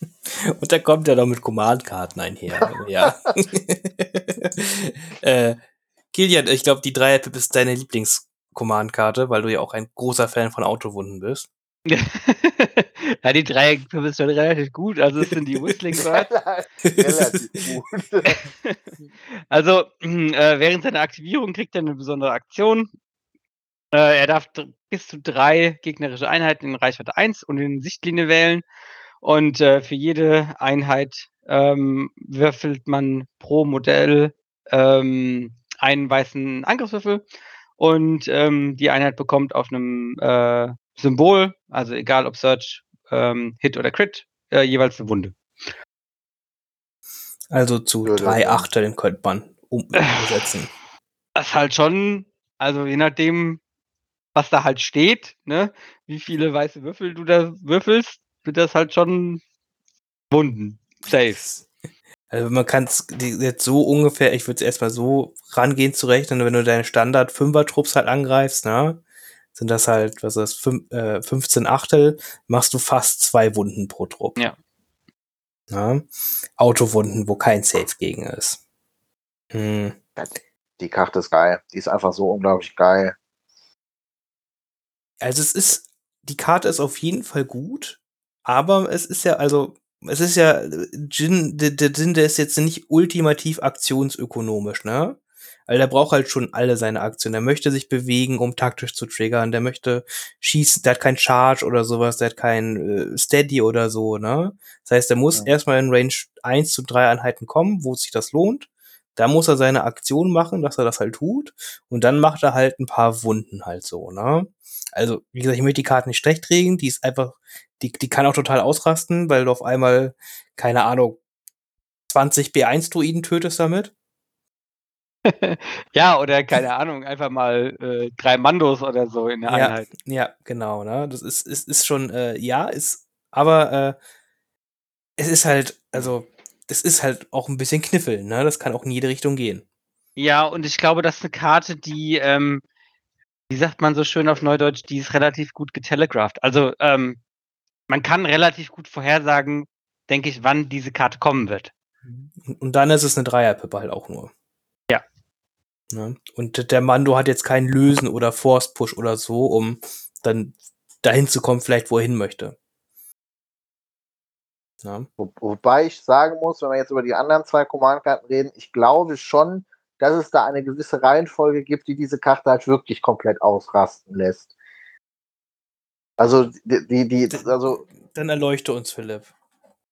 S1: Und da kommt er noch mit Command-Karten einher. ja. äh, Kilian, ich glaube, die Dreier-Pip ist deine Lieblings-Command-Karte, weil du ja auch ein großer Fan von Autowunden bist.
S3: ja, die Dreier-Pip ist schon relativ gut, also es sind die Whistling relativ gut. also, äh, während seiner Aktivierung kriegt er eine besondere Aktion. Äh, er darf bis zu drei gegnerische Einheiten in Reichweite 1 und in Sichtlinie wählen. Und äh, für jede Einheit ähm, würfelt man pro Modell ähm, einen weißen Angriffswürfel und ähm, die Einheit bekommt auf einem äh, Symbol, also egal ob Search, ähm, Hit oder Crit, äh, jeweils eine Wunde.
S1: Also zu ja, drei Achteln könnte man umsetzen.
S3: Das ist halt schon, also je nachdem, was da halt steht, ne, wie viele weiße Würfel du da würfelst, wird das halt schon Wunden. Safe.
S1: Also man kann es jetzt so ungefähr, ich würde es erstmal so rangehen zu rechnen, wenn du deine Standard Fünfer Trupps halt angreifst, ne? Sind das halt, was ist das, fünf, äh, 15 Achtel, machst du fast zwei Wunden pro Trupp.
S3: Ja.
S1: Ne? Autowunden, wo kein Safe gegen ist. Hm.
S2: Die Karte ist geil. Die ist einfach so unglaublich geil.
S1: Also es ist, die Karte ist auf jeden Fall gut. Aber es ist ja, also, es ist ja, Jin, der, der Jin, der ist jetzt nicht ultimativ aktionsökonomisch, ne? Weil der braucht halt schon alle seine Aktionen. Der möchte sich bewegen, um taktisch zu triggern. Der möchte schießen, der hat kein Charge oder sowas, der hat kein äh, Steady oder so, ne? Das heißt, der muss ja. erstmal in Range 1 zu 3 Einheiten kommen, wo sich das lohnt. Da muss er seine Aktion machen, dass er das halt tut. Und dann macht er halt ein paar Wunden halt so, ne? Also, wie gesagt, ich möchte die Karte nicht schlecht reden. Die ist einfach, die, die kann auch total ausrasten, weil du auf einmal, keine Ahnung, 20 B1-Druiden tötest damit.
S3: ja, oder keine Ahnung, einfach mal äh, drei Mandos oder so in der
S1: ja,
S3: Einheit.
S1: Ja, genau, ne? Das ist, ist, ist schon, äh, ja, ist, aber äh, es ist halt, also, das ist halt auch ein bisschen Kniffel, ne? Das kann auch in jede Richtung gehen.
S3: Ja, und ich glaube, das ist eine Karte, die, ähm, wie sagt man so schön auf Neudeutsch, die ist relativ gut getelegraphed. Also, ähm, man kann relativ gut vorhersagen, denke ich, wann diese Karte kommen wird.
S1: Und dann ist es eine Dreierpippe halt auch nur.
S3: Ja.
S1: Ne? Und der Mando hat jetzt keinen Lösen oder Force Push oder so, um dann dahin zu kommen, vielleicht wo er hin möchte.
S2: Ja. Wo, wobei ich sagen muss, wenn wir jetzt über die anderen zwei Command-Karten reden, ich glaube schon, dass es da eine gewisse Reihenfolge gibt, die diese Karte halt wirklich komplett ausrasten lässt. Also, die, die, die also.
S1: Dann erleuchte uns, Philipp.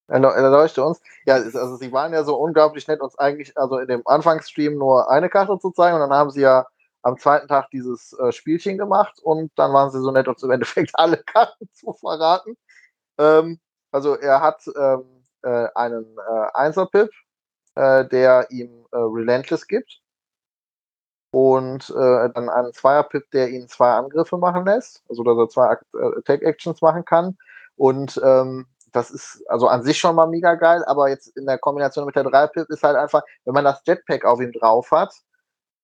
S2: Erleuchte uns. Ja, also sie waren ja so unglaublich nett, uns eigentlich, also in dem Anfangsstream nur eine Karte zu zeigen und dann haben sie ja am zweiten Tag dieses äh, Spielchen gemacht und dann waren sie so nett, uns im Endeffekt alle Karten zu verraten. Ähm, also er hat ähm, äh, einen äh, Einser-Pip, äh, der ihm äh, Relentless gibt. Und äh, dann einen Zweier-Pip, der ihn zwei Angriffe machen lässt, also dass er zwei äh, Attack-Actions machen kann. Und ähm, das ist also an sich schon mal mega geil, aber jetzt in der Kombination mit der 3-Pip ist halt einfach, wenn man das Jetpack auf ihm drauf hat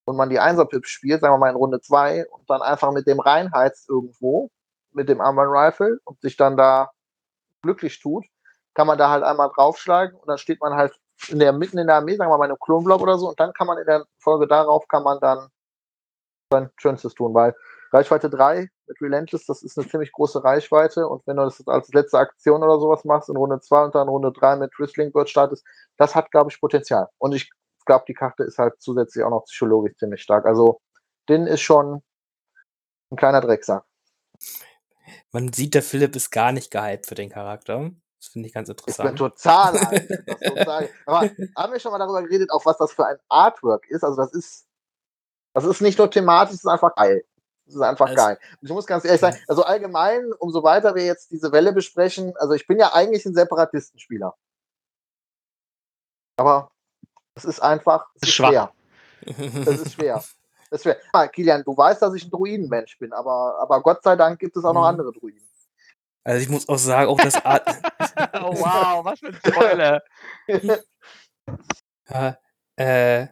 S2: und man die 1er-Pip spielt, sagen wir mal in Runde 2 und dann einfach mit dem reinheizt irgendwo, mit dem Armband Rifle und sich dann da glücklich tut, kann man da halt einmal draufschlagen und dann steht man halt in der, mitten in der Armee, sagen wir mal in einem Klonblock oder so, und dann kann man in der Folge darauf kann man dann sein Schönstes tun, weil Reichweite 3 mit Relentless, das ist eine ziemlich große Reichweite und wenn du das als letzte Aktion oder sowas machst, in Runde 2 und dann Runde 3 mit Whistling Bird startest, das hat, glaube ich, Potenzial. Und ich glaube, die Karte ist halt zusätzlich auch noch psychologisch ziemlich stark. Also, den ist schon ein kleiner Drecksack.
S1: Man sieht, der Philipp ist gar nicht gehypt für den Charakter. Das finde ich ganz interessant.
S2: Ich bin total. Aber haben wir schon mal darüber geredet, auch was das für ein Artwork ist? Also das ist, das ist nicht nur thematisch, das ist einfach geil. Das ist einfach also, geil. Und ich muss ganz ehrlich sagen, also allgemein, umso weiter wir jetzt diese Welle besprechen, also ich bin ja eigentlich ein Separatistenspieler. Aber es ist einfach, es ist schwer. Das ist schwer. Das wäre, ah, Kilian, du weißt, dass ich ein Druidenmensch bin, aber, aber Gott sei Dank gibt es auch noch mhm. andere Druiden.
S1: Also ich muss auch sagen, auch das Art.
S3: oh, wow, was für ein Spoiler.
S1: ja, äh,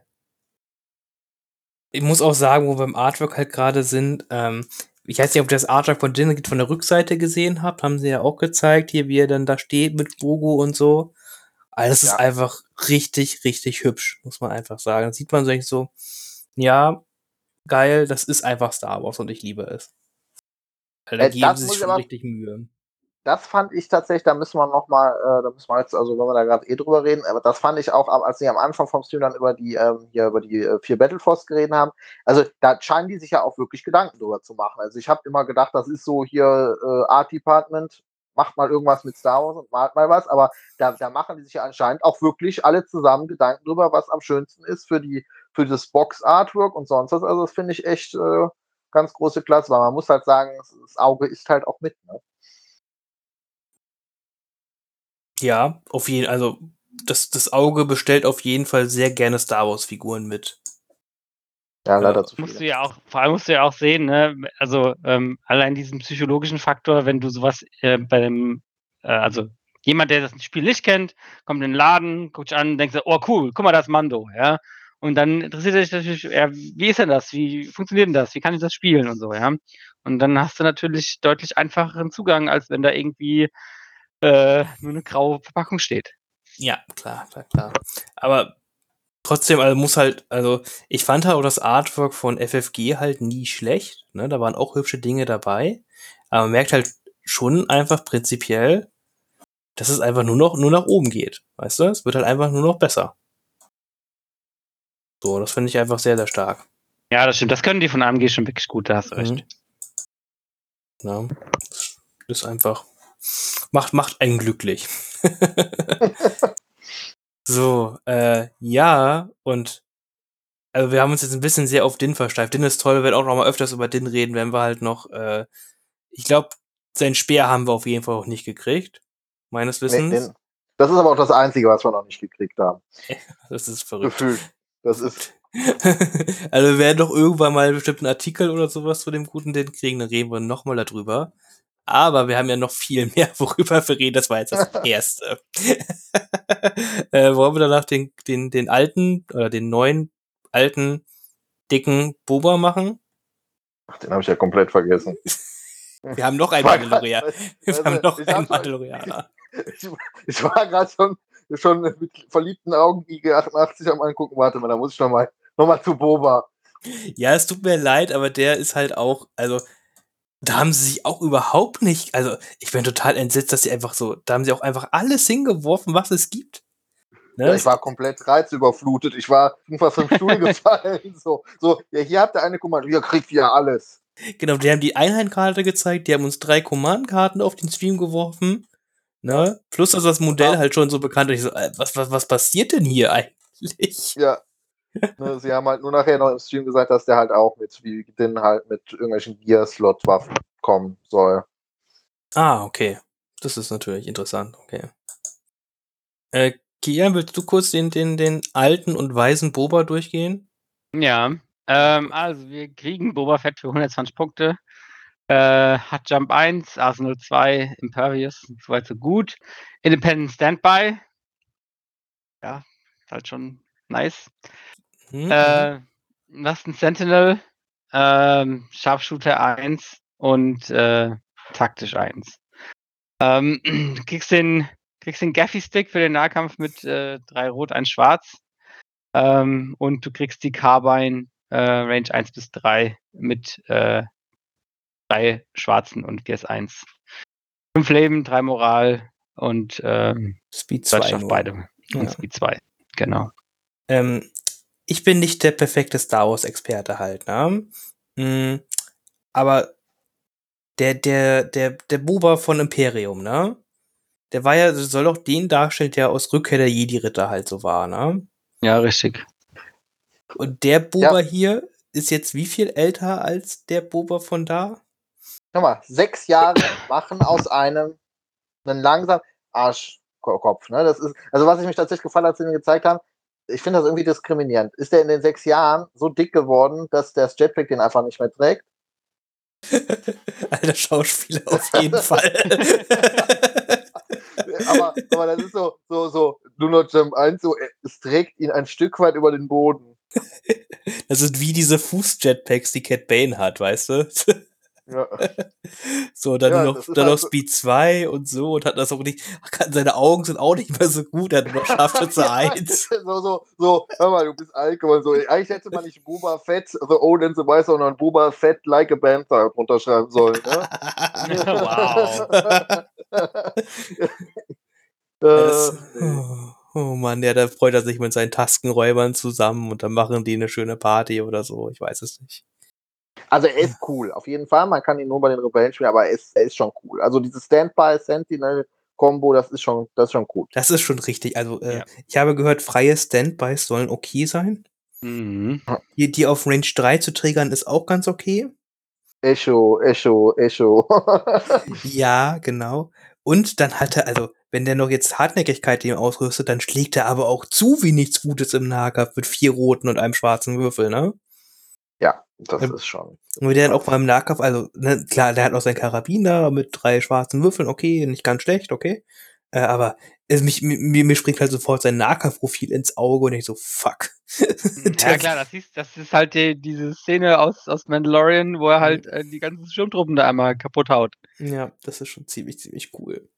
S1: ich muss auch sagen, wo wir im Artwork halt gerade sind, ähm, ich weiß nicht, ob ihr das Artwork von Dinner von der Rückseite gesehen habt, haben sie ja auch gezeigt, hier, wie er dann da steht mit Bogo und so. Also ja. ist einfach richtig, richtig hübsch, muss man einfach sagen. Da sieht man so, ja, geil, das ist einfach Star Wars und ich liebe es. Weil da äh, geben sie sich schon richtig Mühe.
S2: Das fand ich tatsächlich, da müssen wir nochmal, äh, da müssen wir jetzt, also wenn wir da gerade eh drüber reden, aber das fand ich auch, als sie am Anfang vom Stream dann über die, ähm, hier über die äh, vier Battleforce geredet haben, also da scheinen die sich ja auch wirklich Gedanken drüber zu machen. Also ich habe immer gedacht, das ist so hier äh, Art Department, macht mal irgendwas mit Star Wars und malt mal was, aber da, da machen die sich ja anscheinend auch wirklich alle zusammen Gedanken drüber, was am schönsten ist für die für das Box-Artwork und sonst was. Also das finde ich echt äh, ganz große Klasse, weil man muss halt sagen, das Auge ist halt auch mit. Ne?
S1: Ja, auf jeden also das, das Auge bestellt auf jeden Fall sehr gerne Star Wars-Figuren mit.
S3: Ja, leider zu viel. Musst du ja auch, vor allem musst du ja auch sehen, ne? Also ähm, allein diesen psychologischen Faktor, wenn du sowas äh, bei dem, äh, also jemand, der das Spiel nicht kennt, kommt in den Laden, guckt sich an, denkt so, oh cool, guck mal, das ist Mando, ja. Und dann interessiert er sich natürlich, ja, wie ist denn das? Wie funktioniert denn das? Wie kann ich das spielen und so, ja? Und dann hast du natürlich deutlich einfacheren Zugang, als wenn da irgendwie äh, nur eine graue Verpackung steht.
S1: Ja, klar, klar, klar. Aber trotzdem, also muss halt, also ich fand halt auch das Artwork von FFG halt nie schlecht. Ne? Da waren auch hübsche Dinge dabei. Aber man merkt halt schon einfach prinzipiell, dass es einfach nur noch nur nach oben geht. Weißt du? Es wird halt einfach nur noch besser. So, das finde ich einfach sehr, sehr stark.
S3: Ja, das stimmt. Das können die von AMG schon wirklich gut, da hast du recht. Mhm.
S1: Ja, ist einfach, macht, macht einen glücklich. so, äh, ja, und Also wir haben uns jetzt ein bisschen sehr auf Din versteift. Din ist toll, wir werden auch noch mal öfters über Din reden, wenn wir halt noch, äh, ich glaube, sein Speer haben wir auf jeden Fall auch nicht gekriegt. Meines Wissens.
S2: Nee, das ist aber auch das Einzige, was wir noch nicht gekriegt haben.
S1: das ist verrückt.
S2: Gefühlt. Das ist.
S1: also wir werden doch irgendwann mal einen Artikel oder sowas zu dem guten Din kriegen, dann reden wir noch mal darüber. Aber wir haben ja noch viel mehr, worüber wir reden. Das war jetzt das Erste. äh, wollen wir danach den, den, den alten oder den neuen, alten, dicken Boba machen?
S2: Ach, den habe ich ja komplett vergessen.
S1: Wir haben noch einen Mandalorianer. Wir haben noch einen Mandalorianer.
S2: Ich, ich war gerade schon, schon mit verliebten Augen IG88 am angucken. Warte mal, da muss ich noch mal, noch mal zu Boba.
S1: Ja, es tut mir leid, aber der ist halt auch, also da haben sie sich auch überhaupt nicht, also ich bin total entsetzt, dass sie einfach so, da haben sie auch einfach alles hingeworfen, was es gibt.
S2: Ne? Ja, ich war komplett reizüberflutet. Ich war fast vom Stuhl gefallen. So, so, ja, hier habt ihr eine Kommando, ihr kriegt ja alles.
S1: Genau, die haben die Einheinkarte gezeigt, die haben uns drei Command-Karten auf den Stream geworfen. Ne? Plus, dass das Modell ja. halt schon so bekannt ist. Ich so, äh, was, was, was passiert denn hier eigentlich?
S2: Ja. Ne, sie haben halt nur nachher noch im Stream gesagt, dass der halt auch mit, wie denn halt mit irgendwelchen Gear-Slot-Waffen kommen soll.
S1: Ah, okay. Das ist natürlich interessant, okay. Äh, Kian, willst du kurz den, den, den alten und weisen Boba durchgehen?
S3: Ja, ähm, also wir kriegen Boba Fett für 120 Punkte. Äh, hat Jump 1, Arsenal 2, Impervious, soweit so gut. Independent Standby. Ja, ist halt schon nice. Mhm. Äh, Lasten Sentinel, ähm, Sharpshooter 1 und äh, Taktisch 1. Ähm, kriegst den kriegst den Gaffy-Stick für den Nahkampf mit äh, drei Rot, ein Schwarz. Ähm, und du kriegst die Carbine äh, Range 1 bis 3 mit äh, drei Schwarzen und GS1. Fünf Leben, drei Moral und ähm,
S1: Speed 2.
S3: beide. Und ja. Speed 2, genau.
S1: Ähm, ich bin nicht der perfekte Star Wars-Experte halt, ne? Mhm, aber der, der, der, der Buber von Imperium, ne? Der war ja, soll doch den darstellen, der aus Rückkehr der Jedi-Ritter halt so war, ne?
S3: Ja, richtig.
S1: Und der Boba ja. hier ist jetzt wie viel älter als der Boba von da?
S2: Schau mal, sechs Jahre machen aus einem einen langsam Arschkopf. Ne? Das ist, also was ich mich tatsächlich gefallen hat, als sie mir gezeigt haben, ich finde das irgendwie diskriminierend. Ist der in den sechs Jahren so dick geworden, dass das Jetpack den einfach nicht mehr trägt?
S1: Alter Schauspieler auf jeden Fall.
S2: aber, aber das ist so, so, so, Do Not Jump 1, so, es trägt ihn ein Stück weit über den Boden.
S1: Das ist wie diese Fußjetpacks, die Cat Bane hat, weißt du? Ja. So, dann ja, noch, dann halt noch Speed 2 und so und hat das auch nicht, seine Augen sind auch nicht mehr so gut, er hat Scharfschütze ja, 1.
S2: So, so, so, hör mal, du bist Alkohol, so, eigentlich hätte man nicht Boba Fett, The Old and the Wise, sondern Boba Fett like a Panther unterschreiben sollen, ne? wow.
S1: das, oh, oh Mann, ja, da freut er sich mit seinen Taskenräubern zusammen und dann machen die eine schöne Party oder so, ich weiß es nicht.
S2: Also er ist cool, auf jeden Fall. Man kann ihn nur bei den Rebellen spielen, aber er ist, er ist schon cool. Also dieses Standby Sentinel Combo, das ist schon, das ist schon cool.
S1: Das ist schon richtig. Also äh, ja. ich habe gehört, freie Standbys sollen okay sein. Mhm. Die, die auf Range 3 zu triggern, ist auch ganz okay.
S2: Echo, Echo, Echo.
S1: ja, genau. Und dann hat er, also, wenn der noch jetzt Hartnäckigkeit dem ausrüstet, dann schlägt er aber auch zu wie nichts Gutes im Nahkampf mit vier roten und einem schwarzen Würfel, ne?
S2: Das ja. ist schon.
S1: Und der dann auch beim Nahkampf, also ne, klar, der hat noch seinen Karabiner mit drei schwarzen Würfeln, okay, nicht ganz schlecht, okay. Äh, aber es, mich, mir, mir springt halt sofort sein Nahkampfprofil ins Auge und ich so, fuck.
S3: ja klar, das ist, das ist halt die, diese Szene aus, aus Mandalorian, wo er halt äh, die ganzen Sturmtruppen da einmal kaputt haut.
S1: Ja, das ist schon ziemlich, ziemlich cool.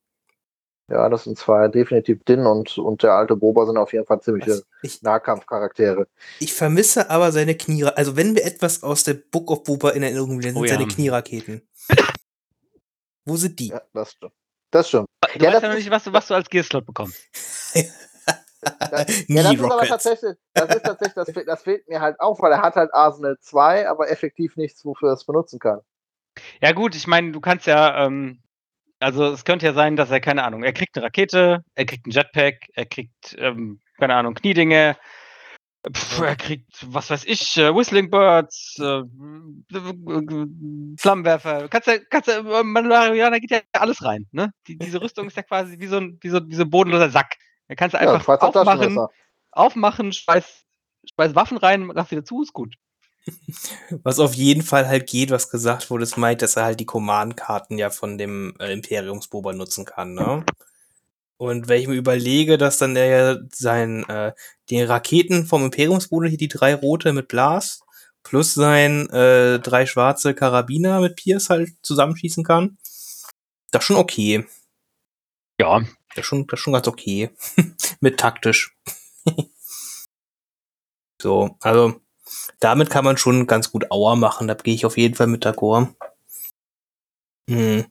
S2: Ja, das sind zwar definitiv Din und, und der alte Boba sind auf jeden Fall ziemliche ich, Nahkampfcharaktere.
S1: Ich vermisse aber seine Knie. Also wenn wir etwas aus der Book of Boba in Erinnerung haben, sind oh, ja. seine Knieraketen. Wo sind die?
S2: Ja, das stimmt. Das stimmt.
S3: Du ja, weißt ja noch nicht, was du, was du als Gearslot bekommst.
S2: ja, ja, das ist aber tatsächlich, das ist tatsächlich, das, fehlt, das fehlt mir halt auch, weil er hat halt Arsenal 2, aber effektiv nichts, wofür er es benutzen kann.
S3: Ja gut, ich meine, du kannst ja, ähm, also es könnte ja sein, dass er, keine Ahnung, er kriegt eine Rakete, er kriegt einen Jetpack, er kriegt, ähm, keine Ahnung, Kniedinge, Pff, er kriegt, was weiß ich, äh, Whistling Birds, äh, Flammenwerfer. Kannst ja, kannst ja, äh, geht ja alles rein, ne? Die, diese Rüstung ist ja quasi wie so ein, wie so, wie so ein bodenloser Sack. Da kannst du
S2: Ja,
S3: einfach
S2: Schweizer
S3: aufmachen, aufmachen, schmeiß, schmeiß Waffen rein, mach wieder zu, ist gut.
S1: Was auf jeden Fall halt geht, was gesagt wurde, ist meint, dass er halt die Command-Karten ja von dem äh, Imperiumsboba nutzen kann, ne? Und wenn ich mir überlege, dass dann der ja sein, äh, die Raketen vom Imperiumsboden, hier die drei rote mit Blas, plus sein äh, drei schwarze Karabiner mit Pierce halt zusammenschießen kann, das ist schon okay.
S3: Ja.
S1: Das ist schon, das ist schon ganz okay. mit taktisch. so, also damit kann man schon ganz gut Auer machen. Da gehe ich auf jeden Fall mit d'accord. Hm.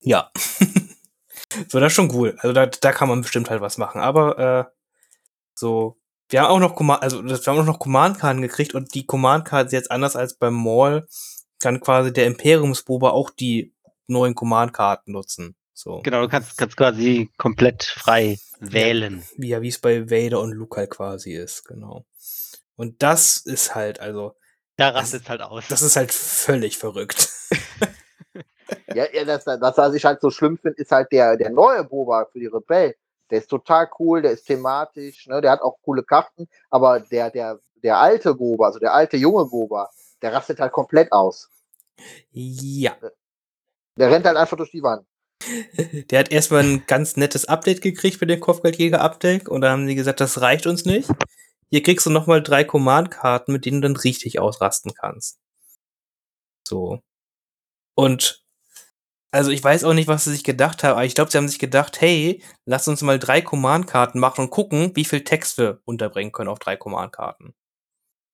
S1: Ja. so, das ist schon cool. Also da, da kann man bestimmt halt was machen. Aber äh, so, wir haben auch noch Command, also wir haben auch noch Command-Karten gekriegt und die Command-Karten jetzt anders als beim Mall kann quasi der Imperiumsbober auch die neuen Command-Karten nutzen. So.
S3: Genau, du kannst, kannst quasi komplett frei wählen.
S1: Wie ja, wie es bei Vader und Luke halt quasi ist, genau. Und das ist halt, also,
S3: Da rastet es halt aus.
S1: das ist halt völlig verrückt.
S2: Ja, ja das, das, was ich halt so schlimm finde, ist halt der, der neue Boba für die Rebell. Der ist total cool, der ist thematisch, ne, der hat auch coole Karten, aber der, der, der alte Boba, also der alte junge Boba, der rastet halt komplett aus.
S1: Ja.
S2: Der rennt halt einfach durch die Wand.
S1: Der hat erstmal ein ganz nettes Update gekriegt für den Kopfgeldjäger-Update und da haben sie gesagt, das reicht uns nicht. Hier kriegst du nochmal drei Command-Karten, mit denen du dann richtig ausrasten kannst. So. Und also ich weiß auch nicht, was sie sich gedacht haben, aber ich glaube, sie haben sich gedacht, hey, lass uns mal drei Command-Karten machen und gucken, wie viel Text wir unterbringen können auf drei Command-Karten.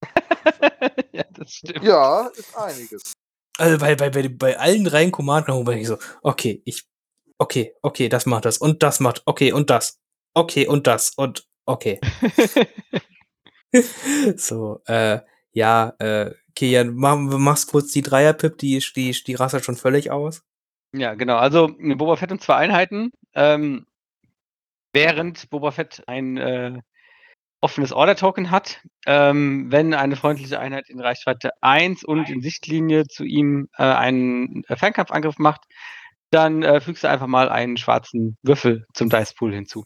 S3: ja, das stimmt.
S2: Ja, ist einiges.
S1: Also bei, bei, bei, bei allen dreien Command-Karten bin ich so, okay, ich, okay, okay, das macht das und das macht, okay, und das, okay, und das und okay. so, äh, ja, äh, Kian, mach, machst kurz die Dreier-Pip, die, die, die rasselt schon völlig aus.
S3: Ja, genau. Also Boba Fett und zwei Einheiten. Ähm, während Boba Fett ein äh, offenes Order-Token hat, ähm, wenn eine freundliche Einheit in Reichweite 1 und in Sichtlinie zu ihm äh, einen äh, Fernkampfangriff macht, dann äh, fügst du einfach mal einen schwarzen Würfel zum Dice Pool hinzu.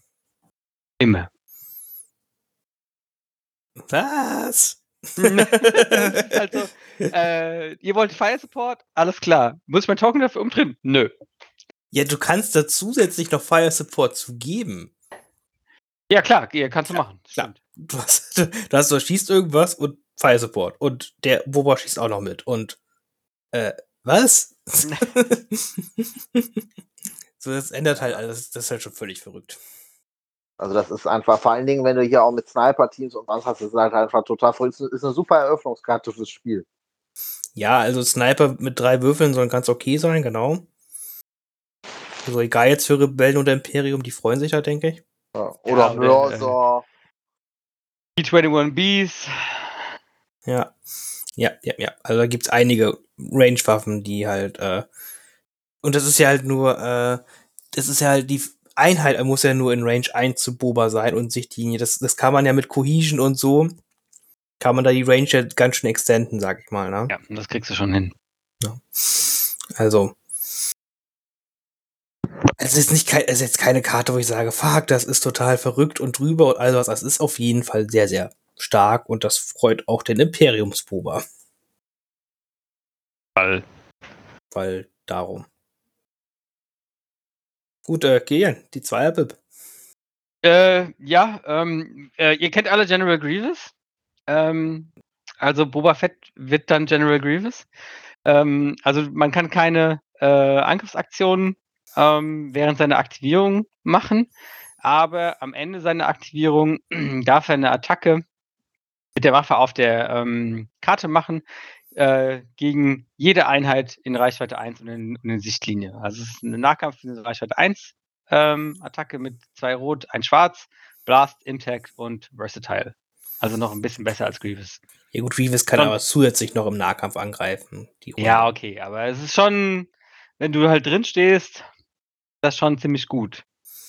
S3: Immer.
S1: Was?
S3: also, äh, ihr wollt Fire Support? Alles klar. Muss ich mein Token dafür umdrehen? Nö.
S1: Ja, du kannst da zusätzlich noch Fire Support zu geben.
S3: Ja, klar, ihr kannst du machen.
S1: Klar. Du hast, du hast, du schießt irgendwas und Fire Support. Und der Boba schießt auch noch mit. Und, äh, was? so, das ändert halt alles. Das ist halt schon völlig verrückt.
S2: Also das ist einfach, vor allen Dingen, wenn du hier auch mit Sniper-Teams und was hast, das ist halt einfach total verrückt. Ist eine super Eröffnungskarte fürs Spiel.
S1: Ja, also Sniper mit drei Würfeln soll ganz okay sein, genau. Also egal jetzt für Rebellen oder Imperium, die freuen sich da, denke ich.
S2: Ja, oder
S3: Ja,
S2: Mörser.
S3: T21Bs.
S1: Ja. Ja, ja, ja. Also da gibt's einige Range-Waffen, die halt, äh, und das ist ja halt nur, äh, das ist ja halt die Einheit muss ja nur in Range 1 zu Boba sein und Sichtlinie. Das, das kann man ja mit Cohesion und so, kann man da die Range ja ganz schön extenden, sag ich mal, ne?
S3: Ja, das kriegst du schon hin.
S1: Ja. Also. Es ist nicht es ist jetzt keine Karte, wo ich sage, fuck, das ist total verrückt und drüber und all was. Das ist auf jeden Fall sehr, sehr stark und das freut auch den Imperiumsboba.
S3: Weil.
S1: Weil darum. Gut, äh, Gian, die Zweierbib.
S3: Äh, ja, ähm, äh, ihr kennt alle General Grievous. Ähm, also Boba Fett wird dann General Grievous. Ähm, also man kann keine äh, Angriffsaktionen ähm, während seiner Aktivierung machen, aber am Ende seiner Aktivierung darf er eine Attacke mit der Waffe auf der ähm, Karte machen äh, gegen jede Einheit in Reichweite 1 und in, in Sichtlinie. Also es ist eine Nahkampf in Reichweite 1 ähm, Attacke mit zwei Rot, ein Schwarz, Blast, Impact und Versatile. Also noch ein bisschen besser als Grievous.
S1: Ja gut, Grievous kann
S3: Schon-
S1: aber zusätzlich noch im Nahkampf angreifen.
S3: Ja, okay, aber es ist schon, wenn du halt drin stehst, das schon ziemlich gut.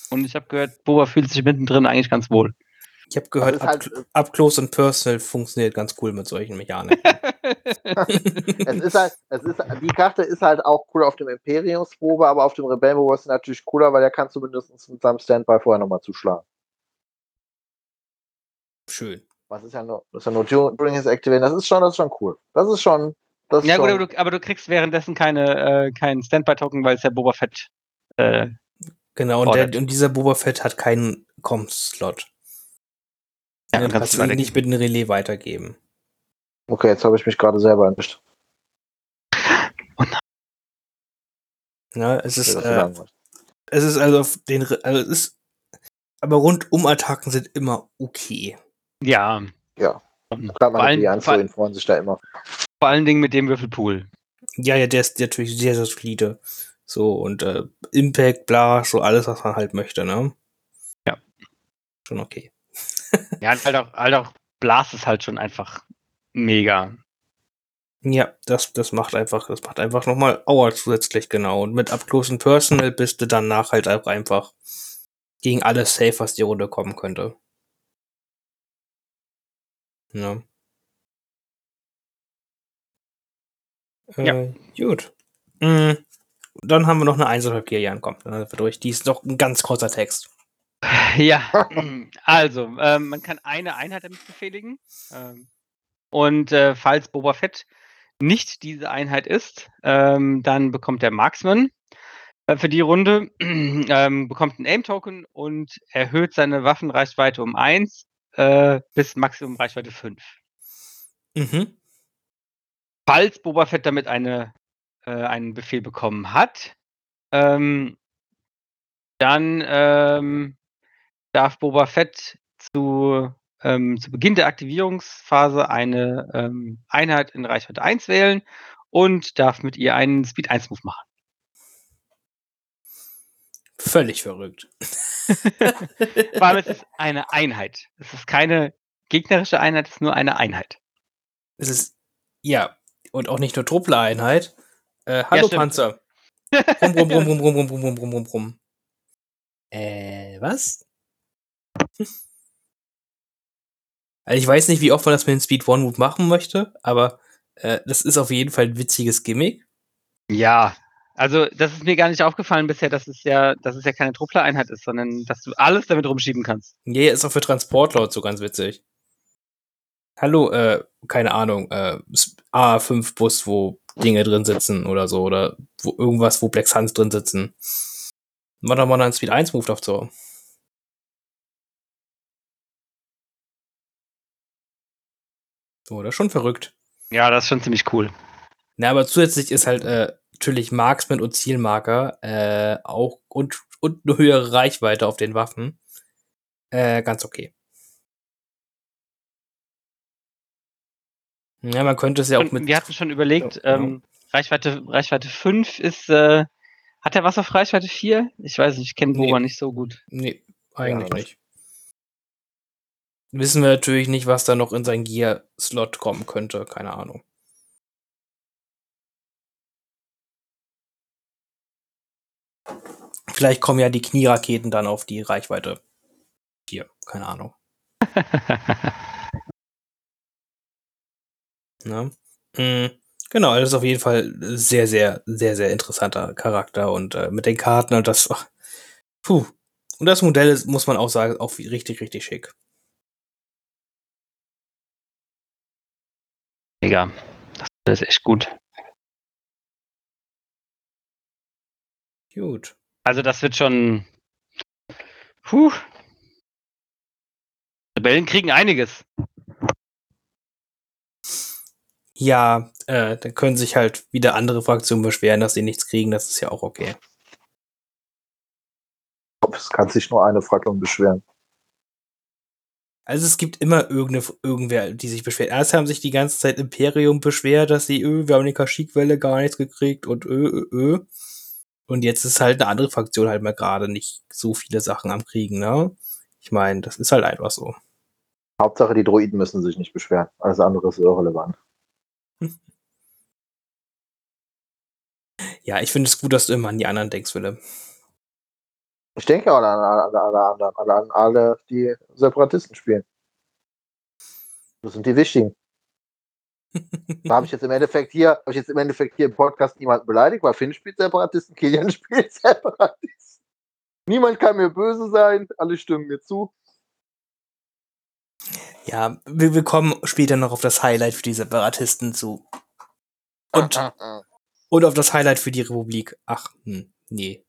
S3: Und ich habe gehört, Boba fühlt sich mittendrin eigentlich ganz wohl.
S1: Ich habe gehört,
S2: ist
S1: up,
S2: halt, äh,
S1: up Close und Personal funktioniert ganz cool mit solchen Mechaniken.
S2: es ist halt, es ist, die Karte ist halt auch cool auf dem Imperiumsprobe, aber auf dem Rebellenprobe ist sie natürlich cooler, weil der kann zumindest mit seinem Standby vorher nochmal zuschlagen.
S1: Schön.
S2: Was ist ja nur, das ist ja nur during his activation. Das ist schon, das ist schon cool. Das ist schon, das ist
S3: Ja, gut,
S2: schon,
S3: aber du, aber du kriegst währenddessen keine, äh, keinen Standby-Token, weil es ja Boba Fett. Äh,
S1: Genau, und, der, und dieser Boba Fett hat keinen Com-Slot.
S3: Ja,
S1: Den
S3: dann
S1: kannst
S3: du weitergeben.
S1: nicht mit einem Relais weitergeben.
S2: okay, jetzt habe ich mich gerade selber entwischt.
S1: Ja, es ist, äh, es ist also auf den, also es ist, aber Rundum-Attacken sind immer okay.
S3: ja.
S2: Ja.
S3: Vor
S2: Klar,
S3: allen, vor,
S2: Bianzuin freuen sich da immer.
S3: vor allen Dingen mit dem Würfelpool.
S1: Ja, ja, der ist natürlich sehr, sehr solide. So, und äh, Impact, bla, so alles, was man halt möchte, ne?
S3: Ja.
S1: Schon okay.
S3: Ja, halt auch, halt auch Blast ist halt schon einfach mega.
S1: Ja, das, das macht einfach, das macht einfach nochmal Aua zusätzlich, genau. Und mit Up Close and Personal bist du danach halt auch einfach gegen alles safe, was die Runde kommen könnte. Ja.
S3: Ja.
S1: Äh, gut. Mm, Dann haben wir noch eine Einzelpapier, Jan, komm, dann sind wir durch. Die ist doch ein ganz kurzer Text.
S3: Ja, also, ähm, man kann eine Einheit damit befehligen. Ähm, und äh, falls Boba Fett nicht diese Einheit ist, ähm, dann bekommt der Marksman äh, für die Runde, ähm, bekommt einen Aim-Token und erhöht seine Waffenreichweite um 1 äh, bis Maximum Reichweite 5.
S1: Mhm.
S3: Falls Boba Fett damit eine, äh, einen Befehl bekommen hat, ähm, dann ähm, darf Boba Fett zu, ähm, zu Beginn der Aktivierungsphase eine ähm, Einheit in Reichweite 1 wählen und darf mit ihr einen Speed 1 Move machen.
S1: Völlig verrückt.
S3: Vor allem es ist eine Einheit. Es ist keine gegnerische Einheit, es ist nur eine Einheit.
S1: Es ist, ja, und auch nicht nur Truppler-Einheit. Äh, hallo
S3: stimmt.
S1: Panzer. Brumm, brumm, brumm, brumm, brumm, brumm, brumm, brumm, brumm, brumm, brumm. Äh, was? Also ich weiß nicht, wie oft man das mit dem Speed One Move machen möchte, aber äh, das ist auf jeden Fall ein witziges Gimmick.
S3: Ja, also das ist mir gar nicht aufgefallen bisher, dass es ja, dass es ja keine Truppler-Einheit ist, sondern dass du alles damit rumschieben kannst.
S1: Ja, ist auch für Transportlaut so ganz witzig. Hallo, äh, keine Ahnung, äh, A5-Bus, wo Dinge drin sitzen oder so, oder wo irgendwas, wo Black Suns drin sitzen. Mach doch mal einen Speed 1 Move doch so. So, das ist schon verrückt.
S3: Ja, das ist schon ziemlich cool.
S1: Na, aber zusätzlich ist halt äh, natürlich Marksman und Zielmarker äh, auch und, und eine höhere Reichweite auf den Waffen. Äh, ganz okay. Ja, man könnte es ja auch mit.
S3: wir hatten schon überlegt,
S1: Ja, genau.
S3: ähm, Reichweite, Reichweite 5 ist, äh, hat er was auf Reichweite 4? Ich weiß nicht, ich kenne
S1: Nee.
S3: Boba nicht so gut.
S1: Nee, eigentlich
S2: Ja,
S1: nicht. Wissen wir natürlich nicht, was da noch in sein Gear-Slot kommen könnte. Keine Ahnung. Vielleicht kommen ja die Knieraketen dann auf die Reichweite. Hier, keine Ahnung. Ne? Mm, Genau, das ist auf jeden Fall sehr, sehr, sehr, sehr interessanter Charakter und äh, mit den Karten und das. Ach, puh. Und das Modell ist, muss man auch sagen, auch richtig, richtig schick.
S3: Mega. Das ist echt gut.
S1: Gut.
S3: Also das wird schon. Puh. Rebellen kriegen einiges.
S1: Ja, äh, dann können sich halt wieder andere Fraktionen beschweren, dass sie nichts kriegen. Das ist ja auch okay.
S2: Es kann sich nur eine Fraktion beschweren.
S1: Also es gibt immer irgendeine, irgendwer, die sich beschwert. Erst haben sich die ganze Zeit Imperium beschwert, dass sie, öh, wir haben die Kaschikwelle gar nichts gekriegt und öh, öh, öh. Und jetzt ist halt eine andere Fraktion halt mal gerade nicht so viele Sachen am Kriegen, ne? Ich meine, das ist halt einfach so.
S2: Hauptsache, die Droiden müssen sich nicht beschweren. Alles andere ist irrelevant.
S1: Ja, ich finde es gut, dass du immer an die anderen denkst, Wille.
S2: Ich denke auch an alle, anderen, alle, an alle, die Separatisten spielen. Das sind die wichtigen. da habe ich jetzt im Endeffekt hier, habe ich jetzt im Endeffekt hier im Podcast niemanden beleidigt, weil Finn spielt Separatisten, Kilian spielt Separatisten. Niemand kann mir böse sein, alle stimmen mir zu.
S1: Ja, wir, wir kommen später noch auf das Highlight für die Separatisten zu. Und, und auf das Highlight für die Republik. Ach, hm, nee.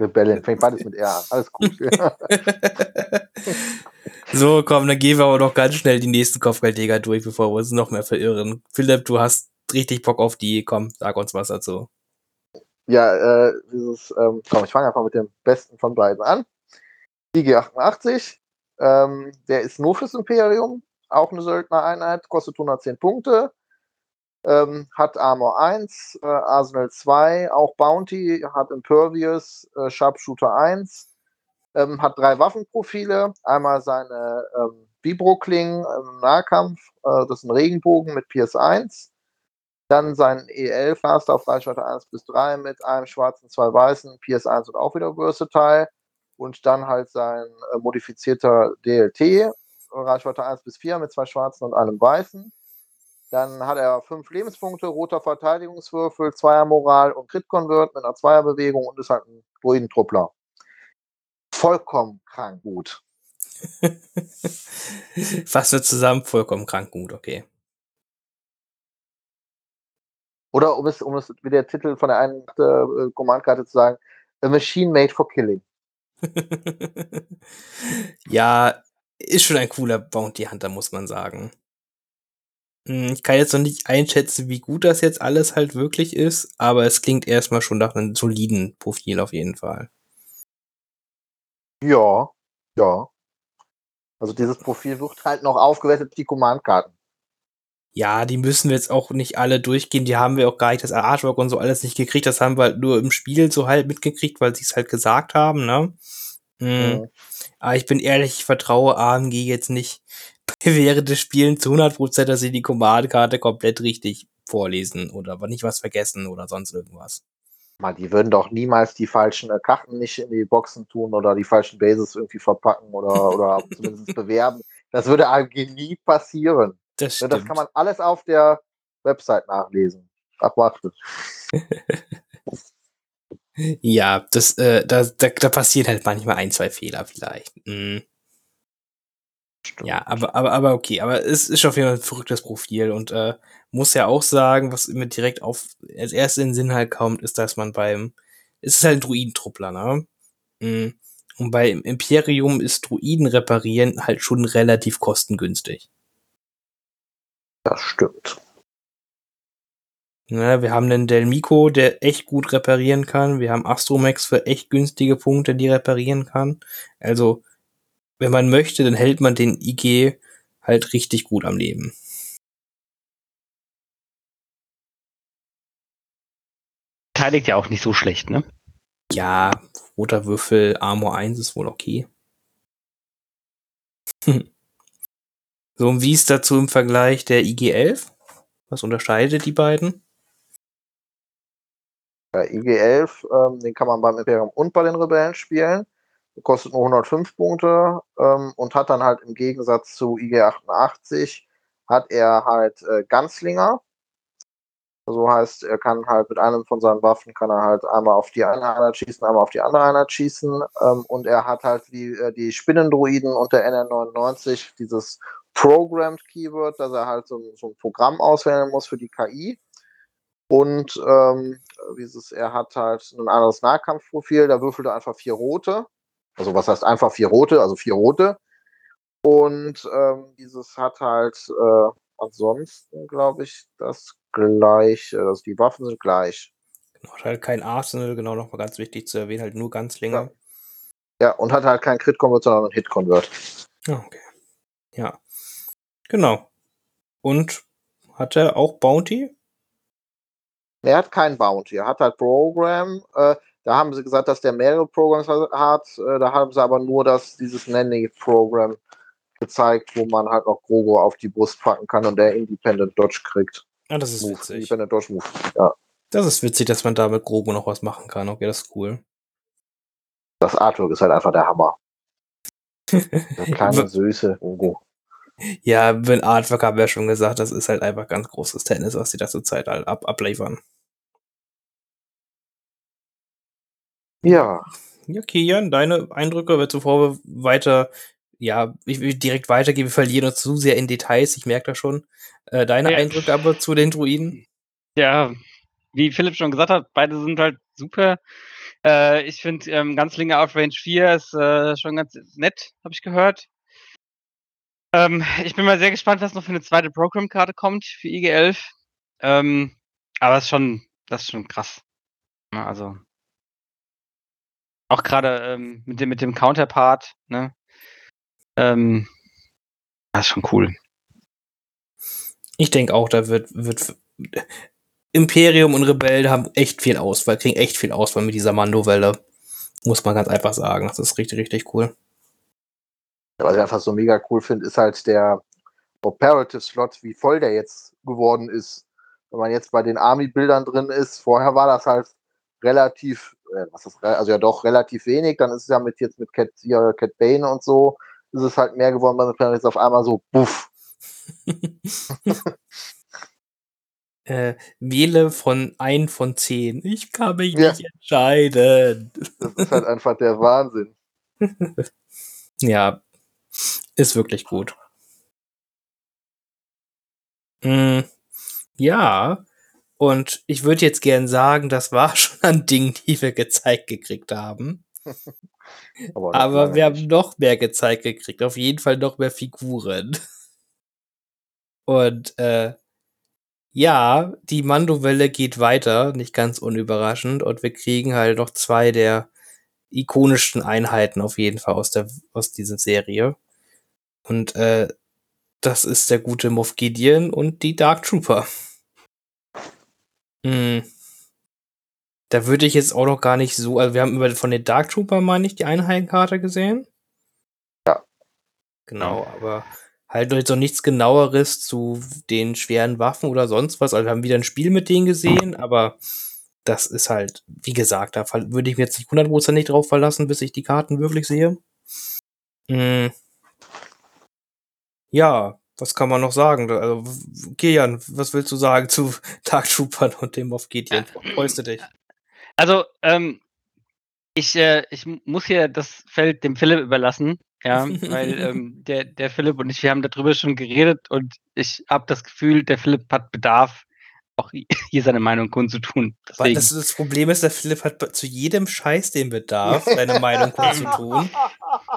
S2: Rebellen, fängt beides mit R an. Alles gut.
S1: so, komm, dann gehen wir aber noch ganz schnell die nächsten Kopfgeldjäger durch, bevor wir uns noch mehr verirren. Philipp, du hast richtig Bock auf die. Komm, sag uns was dazu.
S2: Ja, äh, dieses, ähm, komm, ich fange einfach mit dem besten von beiden an. IG88, ähm, der ist nur fürs Imperium, auch eine Söldnereinheit, kostet 110 Punkte, ähm, hat Armor 1, äh, Arsenal 2, auch Bounty, hat Impervious, äh, Sharpshooter 1, ähm, hat drei Waffenprofile, einmal seine ähm, Vibro-Klingen im Nahkampf, äh, das ist ein Regenbogen mit PS1, dann sein E11 Master auf Reichweite 1 bis 3 mit einem schwarzen, zwei weißen, PS1 und auch wieder Versatile und dann halt sein äh, modifizierter DLT, Reichweite 1 bis 4 mit zwei schwarzen und einem weißen. Dann hat er fünf Lebenspunkte, roter Verteidigungswürfel, Zweier Moral und Crit Convert mit einer Zweierbewegung und ist halt ein Druidentruppler. Vollkommen krank gut.
S1: Fassen wir zusammen, vollkommen krank gut, okay.
S2: Oder um es, um es wie der Titel von der einen äh, Command-Karte zu sagen, A Machine Made for Killing.
S1: ja, ist schon ein cooler Bounty Hunter, muss man sagen. Hm, ich kann jetzt noch nicht einschätzen, wie gut das jetzt alles halt wirklich ist, aber es klingt erstmal schon nach einem soliden Profil auf jeden Fall.
S2: Ja, ja. Also dieses Profil wird halt noch aufgewertet, die Command-Karten.
S1: Ja, die müssen wir jetzt auch nicht alle durchgehen. Die haben wir auch gar nicht das Artwork und so alles nicht gekriegt. Das haben wir halt nur im Spiel so halt mitgekriegt, weil sie es halt gesagt haben, ne? Mhm. Ja. Aber ich bin ehrlich, ich vertraue AMG jetzt nicht während des Spielens zu 100%, dass sie die Command-Karte komplett richtig vorlesen oder aber nicht was vergessen oder sonst irgendwas.
S2: Mal, die würden doch niemals die falschen äh, Karten nicht in die Boxen tun oder die falschen Bases irgendwie verpacken oder, oder zumindest bewerben. Das würde AMG nie passieren. Das, ja, das kann man alles auf der Website nachlesen. Ach, warte.
S1: ja, das, äh, da, da, da passieren halt manchmal ein, zwei Fehler vielleicht. Mhm. Ja, aber, aber, aber okay, aber es ist auf jeden Fall ein verrücktes Profil und äh, muss ja auch sagen, was mir direkt auf als erstes in den Sinn halt kommt, ist, dass man beim, es ist halt ein Druidentruppler, ne? Mhm. Und beim Imperium ist Druiden reparieren halt schon relativ kostengünstig.
S2: Das stimmt.
S1: Ja, wir haben den Delmico, der echt gut reparieren kann. Wir haben Astromax für echt günstige Punkte, die reparieren kann. Also, wenn man möchte, dann hält man den IG halt richtig gut am Leben.
S3: Teiligt ja auch nicht so schlecht, ne?
S1: Ja, roter Würfel, Armor 1 ist wohl okay. So, und wie ist dazu im Vergleich der IG-11? Was unterscheidet die beiden?
S2: Ja, IG-11, ähm, den kann man beim Imperium und bei den Rebellen spielen. Kostet nur 105 Punkte ähm, und hat dann halt im Gegensatz zu IG-88 hat er halt äh, Ganzlinger. So heißt, er kann halt mit einem von seinen Waffen kann er halt einmal auf die eine Einheit schießen, einmal auf die andere Einheit schießen. Ähm, und er hat halt wie äh, die Spinnendruiden und der NR99 dieses Programmed Keyword, dass er halt so, so ein Programm auswählen muss für die KI. Und ähm, dieses, er hat halt ein anderes Nahkampfprofil, da würfelt er einfach vier rote. Also was heißt einfach vier rote, also vier rote. Und ähm, dieses hat halt äh, ansonsten, glaube ich, das gleiche. Also die Waffen sind gleich.
S1: Genau, hat halt kein Arsenal, genau nochmal ganz wichtig zu erwähnen, halt nur ganz länger.
S2: Ja. ja, und hat halt kein Crit-Convert, sondern einen Hit-Convert.
S1: Ah, okay. Ja. Genau. Und hat er auch Bounty?
S2: Er hat kein Bounty, er hat halt Program. Äh, da haben sie gesagt, dass der mehrere Programs hat. Äh, da haben sie aber nur das, dieses Nanny-Programm gezeigt, wo man halt noch Grogo auf die Brust packen kann und der Independent Dodge kriegt.
S1: Ah, das ist Move. witzig.
S2: Independent Dodge Move, ja.
S1: Das ist witzig, dass man da mit Grogo noch was machen kann. Okay, das ist cool.
S2: das Artwork ist halt einfach der Hammer. Der kleine, süße Hugo.
S1: Ja, mit Artwork haben wir ja schon gesagt, das ist halt einfach ganz großes Tennis, was die da zur Zeit halt ab abliefern.
S2: Ja.
S1: Ja, Kian, deine Eindrücke, bevor wir weiter, ja, ich will direkt weitergehen, wir verlieren uns zu sehr in Details, ich merke das schon. Äh, deine
S3: Ja.
S1: Eindrücke aber zu den Druiden?
S3: Ja, wie Philipp schon gesagt hat, beide sind halt super. Äh, ich finde, ähm, Ganzlinge Outrange 4 ist äh, schon ganz nett, habe ich gehört. Ähm, ich bin mal sehr gespannt, was noch für eine zweite Programm-Karte kommt für IG11. Ähm, aber das ist schon, das ist schon krass. Also auch gerade ähm, mit dem mit dem Counterpart, ne? Ähm, das ist schon cool.
S1: Ich denke auch, da wird, wird Imperium und Rebell haben echt viel Auswahl, kriegen echt viel Auswahl mit dieser Mando-Welle. Muss man ganz einfach sagen. Das ist richtig, richtig cool.
S2: Was ich einfach so mega cool finde, ist halt der Operative-Slot, wie voll der jetzt geworden ist. Wenn man jetzt bei den Army-Bildern drin ist, vorher war das halt relativ, was ist, also ja doch relativ wenig, dann ist es ja mit jetzt mit Cat, hier, Cat Bane und so, ist es halt mehr geworden, weil man jetzt auf einmal so, buff.
S1: Äh, wähle von ein von zehn. Ich kann mich
S2: Ja.
S1: nicht entscheiden.
S2: Das ist halt einfach der Wahnsinn.
S1: Ja, ist wirklich gut. Mm, ja, und ich würde jetzt gern sagen, das war schon an Dingen, die wir gezeigt gekriegt haben.
S2: Aber,
S1: Aber wir haben noch mehr gezeigt gekriegt. Auf jeden Fall noch mehr Figuren. Und äh, ja, die Mando-Welle geht weiter, nicht ganz unüberraschend. Und wir kriegen halt noch zwei der ikonischsten Einheiten auf jeden Fall aus, der, aus dieser Serie. Und äh, das ist der gute Moff Gideon und die Dark Trooper. Hm. Da würde ich jetzt auch noch gar nicht so, also wir haben über von den Dark Trooper, meine ich, die Einheitenkarte gesehen.
S2: Ja.
S1: Genau, aber halt noch jetzt noch nichts genaueres zu den schweren Waffen oder sonst was. Also wir haben wieder ein Spiel mit denen gesehen, aber das ist halt, wie gesagt, da fall- würde ich mir jetzt nicht hundertprozentig drauf verlassen, bis ich die Karten wirklich sehe. Hm. Ja, was kann man noch sagen? Also, Kian, was willst du sagen zu Dark Troopern und dem auf Gideon? Freust du dich?
S3: Also, ähm, ich, äh, ich muss hier das Feld dem Philipp überlassen, ja, weil ähm, der, der Philipp und ich, wir haben darüber schon geredet und ich habe das Gefühl, der Philipp hat Bedarf, auch hier seine Meinung kundzutun. Deswegen,
S1: das, das Problem ist, der Philipp hat zu jedem Scheiß den Bedarf, seine Meinung kundzutun.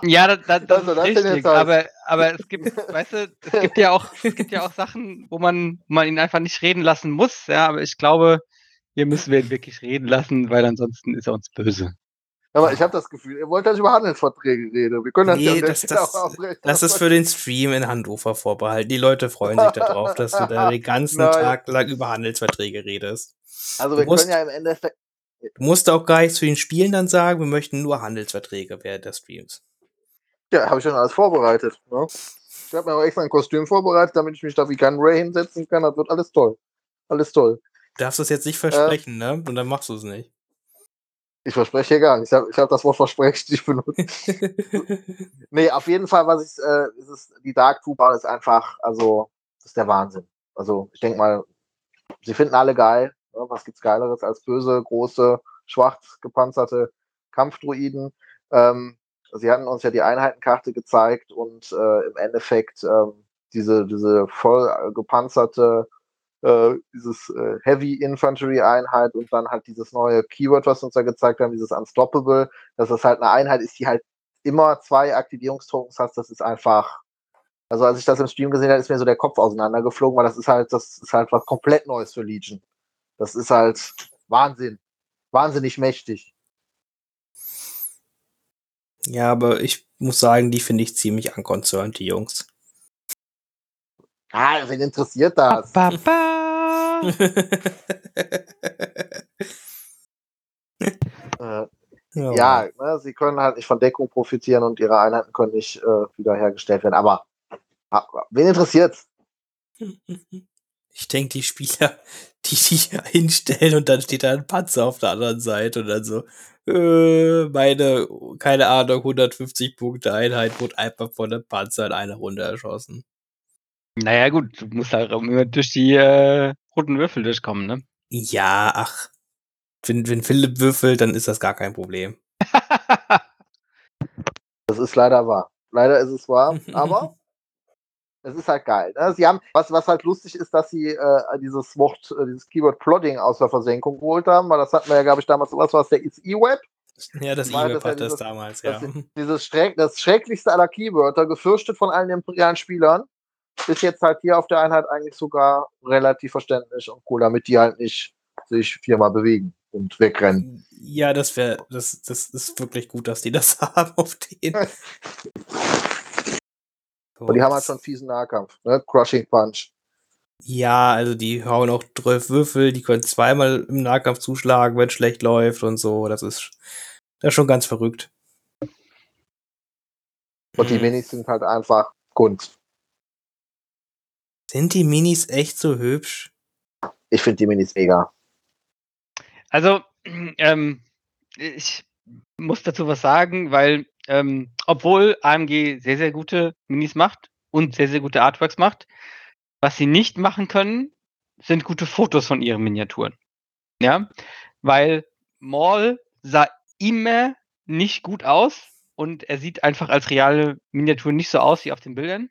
S3: Ja, da, da, das
S2: soll das
S3: ist richtig, aber, aber es gibt, weißt du, es gibt ja auch, es gibt ja auch Sachen, wo man, wo man ihn einfach nicht reden lassen muss, ja, aber ich glaube, hier müssen wir ihn wirklich reden lassen, weil ansonsten ist er uns böse.
S2: Aber ich habe das Gefühl, ihr wollt, dass ich über Handelsverträge rede. Wir können das
S1: Nee,
S2: ja der
S1: das- das-
S2: auch abbrechen.
S1: Das ist für den Stream in Hannover vorbehalten. Die Leute freuen sich darauf, dass du da den ganzen
S2: Nein.
S1: Tag lang über Handelsverträge redest.
S2: Also
S1: du
S2: wir
S1: musst-
S2: können ja im Endeffekt.
S1: Du musst auch gar nichts zu den Spielen dann sagen, wir möchten nur Handelsverträge während des Streams.
S2: Ja, habe ich schon alles vorbereitet. Ne? Ich habe mir auch extra ein Kostüm vorbereitet, damit ich mich da wie kein Ray hinsetzen kann. Das wird alles toll. Alles toll.
S1: Du darfst es jetzt nicht versprechen, ne? Und dann machst du es nicht.
S2: Ich verspreche hier gar nicht. Ich habe hab das Wort versprechen nicht benutzt. Nee, auf jeden Fall, was ich, äh, ist es, die Dark Trooper ist einfach, also, das ist der Wahnsinn. Also, ich denke mal, sie finden alle geil. Ne? Was gibt's Geileres als böse, große, schwarz gepanzerte Kampfdruiden? Ähm, sie hatten uns ja die Einheitenkarte gezeigt und äh, im Endeffekt ähm, diese, diese voll äh, gepanzerte, äh, dieses äh, Heavy Infantry Einheit und dann halt dieses neue Keyword, was uns da gezeigt haben, dieses Unstoppable, dass das halt eine Einheit ist, die halt immer zwei Aktivierungstokens hast, das ist einfach. Also als ich das im Stream gesehen habe, ist mir so der Kopf auseinandergeflogen, weil das ist halt, das ist halt was komplett Neues für Legion. Das ist halt Wahnsinn. Wahnsinnig mächtig.
S1: Ja, aber ich muss sagen, die finde ich ziemlich unconcerned, die Jungs.
S2: Ah, wen interessiert das?
S3: Papa.
S2: Äh, ja, ne, sie können halt nicht von Deckung profitieren und ihre Einheiten können nicht äh, wiederhergestellt werden. Aber wen interessiert's?
S1: Ich denke, die Spieler, die sich hinstellen und dann steht da ein Panzer auf der anderen Seite und dann so, Äh, meine, keine Ahnung, 150 Punkte Einheit wurde einfach von einem Panzer in einer Runde erschossen.
S3: Naja, gut, du musst halt immer durch die äh, roten Würfel durchkommen, ne?
S1: Ja, ach. Wenn, wenn Philipp würfelt, dann ist das gar kein Problem.
S2: Das ist leider wahr. Leider ist es wahr, aber es ist halt geil. Ne? Sie haben, was, was halt lustig ist, dass sie äh, dieses Wort, äh, dieses Keyword Plodding aus der Versenkung geholt haben, weil das hatten wir ja, glaube ich, damals, was war es, der E-Web?
S1: Ja, das E-Web
S2: das
S1: hat das damals,
S2: Das,
S1: ja.
S2: dieses Schreck, das schrecklichste aller Keywörter, gefürchtet von allen imperialen Spielern, ist jetzt halt hier auf der Einheit eigentlich sogar relativ verständlich und cool, damit die halt nicht sich viermal bewegen und wegrennen.
S1: Ja, das wäre, das, das ist wirklich gut, dass die das haben auf den.
S2: Und die haben halt schon fiesen Nahkampf, ne? Crushing Punch.
S1: Ja, also die hauen auch 12 Würfel, die können zweimal im Nahkampf zuschlagen, wenn es schlecht läuft und so. Das ist, das ist schon ganz verrückt.
S2: Und die
S1: Hm.
S2: Minis sind halt einfach Kunst.
S1: Sind die Minis echt so hübsch?
S2: Ich finde die Minis mega.
S3: Also, ähm, ich muss dazu was sagen, weil ähm, obwohl AMG sehr, sehr gute Minis macht und sehr, sehr gute Artworks macht, was sie nicht machen können, sind gute Fotos von ihren Miniaturen. Ja, weil Maul sah immer nicht gut aus und er sieht einfach als reale Miniatur nicht so aus wie auf den Bildern.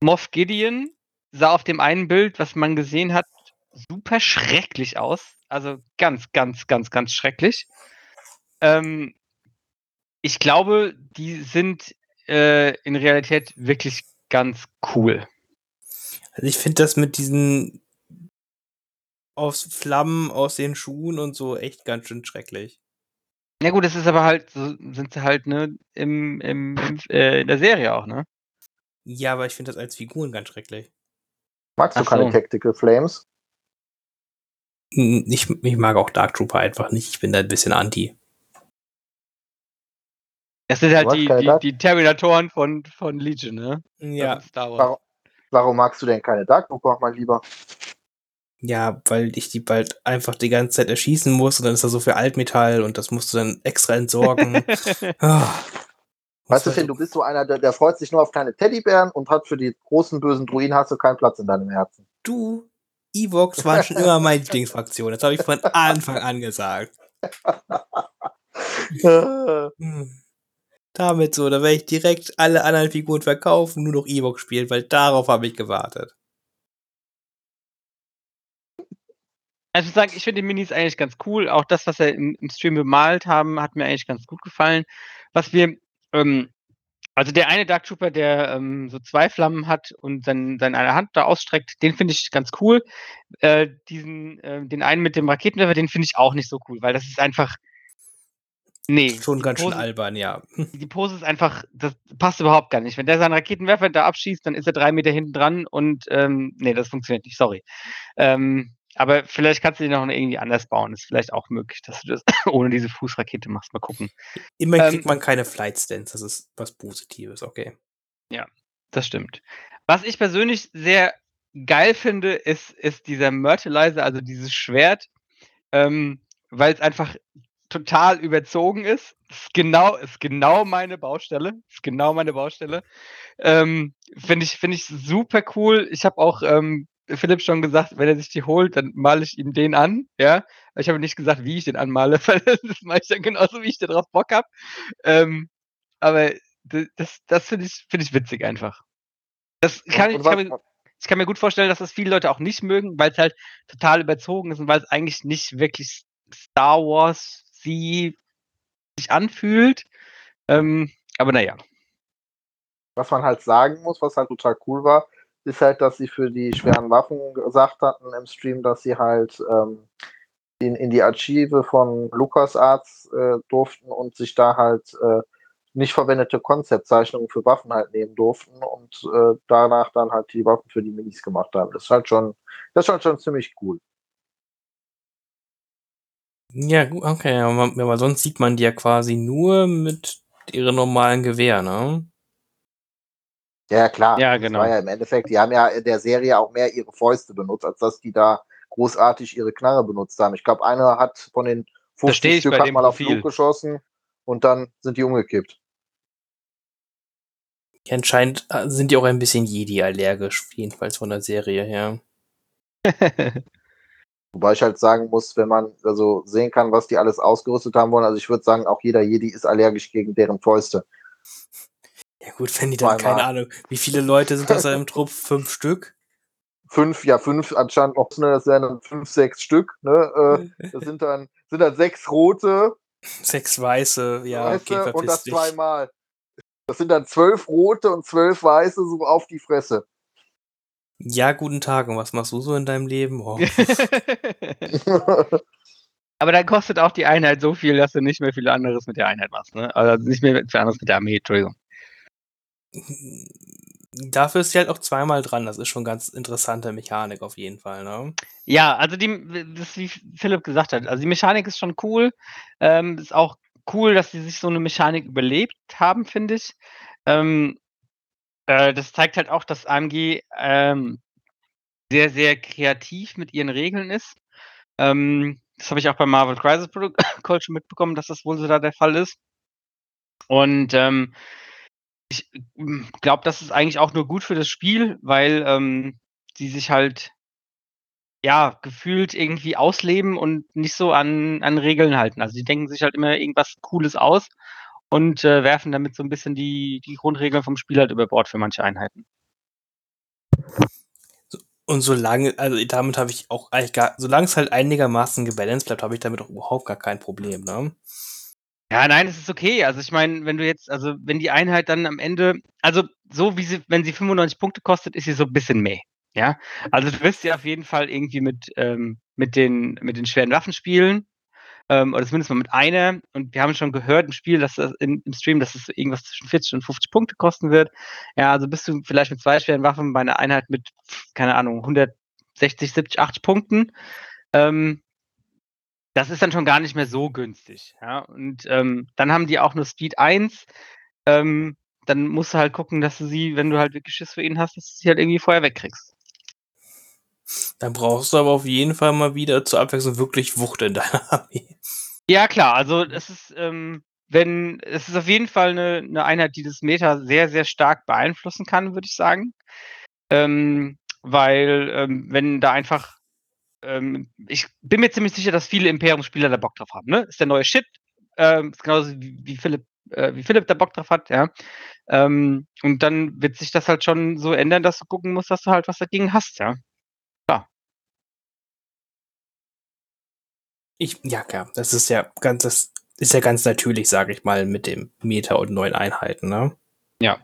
S3: Moff Gideon sah auf dem einen Bild, was man gesehen hat, super schrecklich aus. Also ganz, ganz, ganz, ganz schrecklich. Ähm, ich glaube, die sind äh, in Realität wirklich ganz cool.
S1: Also ich finde das mit diesen aus Flammen aus den Schuhen und so echt ganz schön schrecklich.
S3: Ja gut, das ist aber halt, so sind sie halt, ne, im, im, im äh, in der Serie auch, ne?
S1: Ja, aber ich finde das als Figuren ganz schrecklich.
S2: Magst du
S3: Ach
S2: keine
S3: so.
S2: Tactical Flames?
S1: Hm, Ich, ich mag auch Dark Trooper einfach nicht. Ich bin da ein bisschen anti.
S3: Das sind halt die, die, die Terminatoren von, von Legion, ne?
S1: Ja,
S3: Von Star Wars.
S2: Warum, warum magst du denn keine Dark Trooper, mein Lieber?
S1: ja, weil ich die bald einfach die ganze Zeit erschießen muss und dann ist da so viel Altmetall und das musst du dann extra entsorgen. Ah.
S2: Weißt du,
S1: Muss
S2: Finn, du bist so einer, der, der freut sich nur auf kleine Teddybären und hat für die großen bösen Druiden hast du keinen Platz in deinem Herzen.
S1: Du, Evox waren schon immer meine Lieblingsfraktion. Das habe ich von Anfang an gesagt. Hm. Damit so, da werde ich direkt alle anderen Figuren verkaufen, nur noch Evox spielen, weil darauf habe ich gewartet.
S3: Also ich sagen, ich finde die Minis eigentlich ganz cool. Auch das, was wir im, im Stream bemalt haben, hat mir eigentlich ganz gut gefallen. Was wir, ähm, also der eine Dark Trooper, der ähm, so zwei Flammen hat und dann seine eine Hand da ausstreckt, den finde ich ganz cool. Äh, diesen, äh, den einen mit dem Raketenwerfer, den finde ich auch nicht so cool, weil das ist einfach. Nee.
S1: Schon ganz schön
S3: Pose-
S1: albern, ja.
S3: die Pose ist einfach, das passt überhaupt gar nicht. Wenn der seinen Raketenwerfer da abschießt, dann ist er drei Meter hinten dran und ähm, nee, das funktioniert nicht, sorry. Ähm, aber vielleicht kannst du den noch irgendwie anders bauen. Ist vielleicht auch möglich, dass du das ohne diese Fußrakete machst. Mal gucken.
S1: Immerhin
S3: Ähm,
S1: kriegt man keine Flight Stands, das ist was Positives, okay.
S3: Das stimmt. Was ich persönlich sehr geil finde, ist, ist dieser Myrtleizer, also dieses Schwert, ähm, weil es einfach total überzogen ist. Ist genau, ist genau meine Baustelle. Ist genau meine Baustelle. Ähm, finde ich, finde ich super cool. Ich habe auch ähm, Philipp schon gesagt, wenn er sich die holt, dann male ich ihm den an. Ja, ich habe nicht gesagt, wie ich den anmale, weil das mache ich dann genauso, wie ich da drauf Bock habe. Ähm, aber das, das finde ich, finde ich witzig einfach. Das kann ich, ich kann mir, ich kann mir gut vorstellen, dass das viele Leute auch nicht mögen, weil es halt total überzogen ist und weil es eigentlich nicht wirklich Star Wars sie sich anfühlt. Ähm, aber naja.
S2: was man halt sagen muss, was halt total cool war, ist halt, dass sie für die schweren Waffen gesagt hatten im Stream, dass sie halt ähm, in, in die Archive von LucasArts äh, durften und sich da halt äh, nicht verwendete Konzeptzeichnungen für Waffen halt nehmen durften und äh, danach dann halt die Waffen für die Minis gemacht haben. Das ist halt schon, das ist halt schon ziemlich cool.
S1: Ja, gut, okay, aber, aber sonst sieht man die ja quasi nur mit ihren normalen Gewehr, ne?
S2: Ja, klar.
S3: Ja,
S2: Das
S3: genau.
S2: war ja im Endeffekt, die haben ja in der Serie auch mehr ihre Fäuste benutzt, als dass die da großartig ihre Knarre benutzt haben. Ich glaube, einer hat von den 50 Stück hat mal auf Flug geschossen und dann sind die umgekippt.
S1: Anscheinend äh, sind die auch ein bisschen Jedi-allergisch, jedenfalls von der Serie her.
S2: Wobei ich halt sagen muss, wenn man also sehen kann, was die alles ausgerüstet haben wollen, also ich würde sagen, auch jeder Jedi ist allergisch gegen deren Fäuste.
S1: Ja gut, wenn die dann, keine Ahnung, wie viele Leute sind das da im Trupp? Fünf Stück?
S2: Fünf, ja, fünf anscheinend noch, ne, das wären dann fünf, sechs Stück, ne? Äh, das sind dann, sind dann sechs rote.
S1: Sechs weiße, ja,
S2: weiße okay, und das dich. zweimal. Das sind dann zwölf rote und zwölf weiße so auf die Fresse.
S1: Ja, guten Tag. Und was machst du so in deinem Leben? Oh.
S3: Aber dann kostet auch die Einheit so viel, dass du nicht mehr viel anderes mit der Einheit machst, ne? Also nicht mehr viel anderes mit der Armee, Entschuldigung.
S1: Dafür ist sie halt auch zweimal dran. Das ist schon ganz interessante Mechanik auf jeden Fall, ne?
S3: Ja, also die, das wie Philipp gesagt hat, also die Mechanik ist schon cool. Ähm, ist auch cool, dass sie sich so eine Mechanik überlebt haben, finde ich. Ähm, äh, das zeigt halt auch, dass AMG ähm, sehr, sehr kreativ mit ihren Regeln ist. Ähm, das habe ich auch bei Marvel Crisis Protocol schon mitbekommen, dass das wohl so da der Fall ist. Und ähm, ich hm, glaube, das ist eigentlich auch nur gut für das Spiel, weil ähm, die sich halt ja gefühlt irgendwie ausleben und nicht so an, an Regeln halten. Also die denken sich halt immer irgendwas Cooles aus und äh, werfen damit so ein bisschen die, die Grundregeln vom Spiel halt über Bord für manche Einheiten.
S1: Und solange, also damit habe ich auch eigentlich gar, solange es halt einigermaßen gebalanced bleibt, habe ich damit auch überhaupt gar kein Problem, ne?
S3: Ja, nein, es ist okay. Also ich meine, wenn du jetzt, also wenn die Einheit dann am Ende, also so wie sie, wenn sie 95 Punkte kostet, ist sie so ein bisschen mehr. Ja, also du wirst ja auf jeden Fall irgendwie mit, ähm, mit, den, mit den schweren Waffen spielen ähm, oder zumindest mal mit einer. Und wir haben schon gehört im Spiel, dass das in, im Stream, dass es irgendwas zwischen 40 und 50 Punkte kosten wird. Ja, also bist du vielleicht mit zwei schweren Waffen bei einer Einheit mit, keine Ahnung, 160, 70, 80 Punkten. Ähm, das ist dann schon gar nicht mehr so günstig. Ja? Und ähm, dann haben die auch nur Speed 1. Ähm, dann musst du halt gucken, dass du sie, wenn du halt wirklich Schiss für ihn hast, dass du sie halt irgendwie vorher wegkriegst.
S1: Dann brauchst du aber auf jeden Fall mal wieder zur Abwechslung wirklich Wucht in deiner Armee.
S3: Ja, klar, also es ist, ähm, wenn, es ist auf jeden Fall eine, eine Einheit, die das Meta sehr, sehr stark beeinflussen kann, würde ich sagen. Ähm, weil, ähm, wenn da einfach, ähm, ich bin mir ziemlich sicher, dass viele Imperium-Spieler da Bock drauf haben, ne? Ist der neue Shit, ähm, ist genauso wie, wie Philipp, äh, wie Philipp da Bock drauf hat, ja. Ähm, und dann wird sich das halt schon so ändern, dass du gucken musst, dass du halt was dagegen hast, ja.
S1: Ich, ja, klar, das ist ja ganz, das ist ja ganz natürlich, sage ich mal, mit dem Meter und neuen Einheiten, ne?
S3: Ja.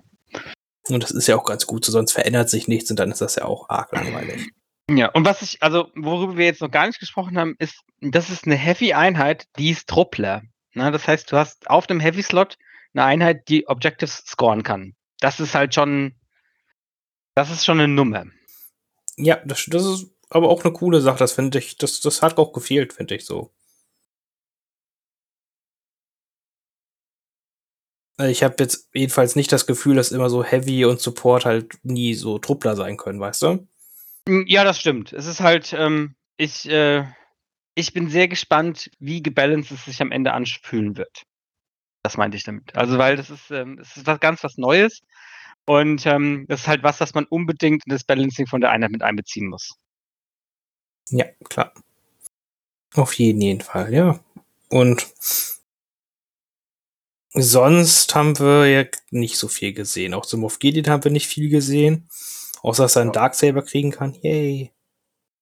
S1: Und das ist ja auch ganz gut, so sonst verändert sich nichts und dann ist das ja auch arg langweilig.
S3: Ja, und was ich, also worüber wir jetzt noch gar nicht gesprochen haben, ist, das ist eine Heavy-Einheit, die ist Truppler. Ne? Das heißt, du hast auf dem Heavy-Slot eine Einheit, die Objectives scoren kann. Das ist halt schon, das ist schon eine Nummer.
S1: Ja, das, das ist aber auch eine coole Sache, das finde ich, das, das hat auch gefehlt, finde ich so. Also ich habe jetzt jedenfalls nicht das Gefühl, dass immer so Heavy und Support halt nie so Truppler sein können, weißt du?
S3: Hm, ja, das stimmt. Es ist halt, ähm, ich, äh, ich bin sehr gespannt, wie gebalanced es sich am Ende anfühlen wird. Das meinte ich damit. Also, weil das ist, ähm, das ist was ganz was Neues. Und ähm, das ist halt was, das man unbedingt in das Balancing von der Einheit mit einbeziehen muss.
S1: Ja, klar. Auf jeden, jeden Fall, ja. Und sonst haben wir ja nicht so viel gesehen. Auch zum Moff Gideon haben wir nicht viel gesehen. Außer dass er einen ja. Darksaber kriegen kann. Yay.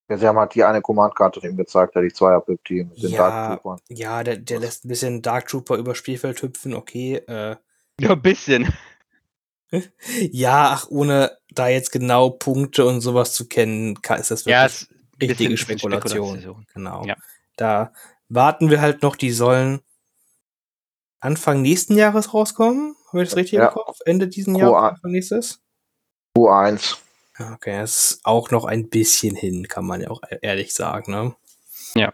S2: Ja, sie haben halt die eine Command-Karte ihm gezeigt, die Zweier-Pip-Team
S1: mit den ja, Dark Troopern. Ja, der, der lässt ein bisschen Dark Trooper über Spielfeld hüpfen, okay. Äh.
S3: Ja, ein bisschen.
S1: ja, ach, ohne da jetzt genau Punkte und sowas zu kennen, ist das wirklich. Ja, es, richtige Spekulation. Spekulation. Genau. Ja. Da warten wir halt noch, die sollen Anfang nächsten Jahres rauskommen. Habe ich das richtig ja. im Kopf? Ende diesen Jahres, Anfang nächstes?
S2: Q1.
S1: Okay, das ist auch noch ein bisschen hin, kann man ja auch e-, ehrlich sagen, ne?
S3: Ja.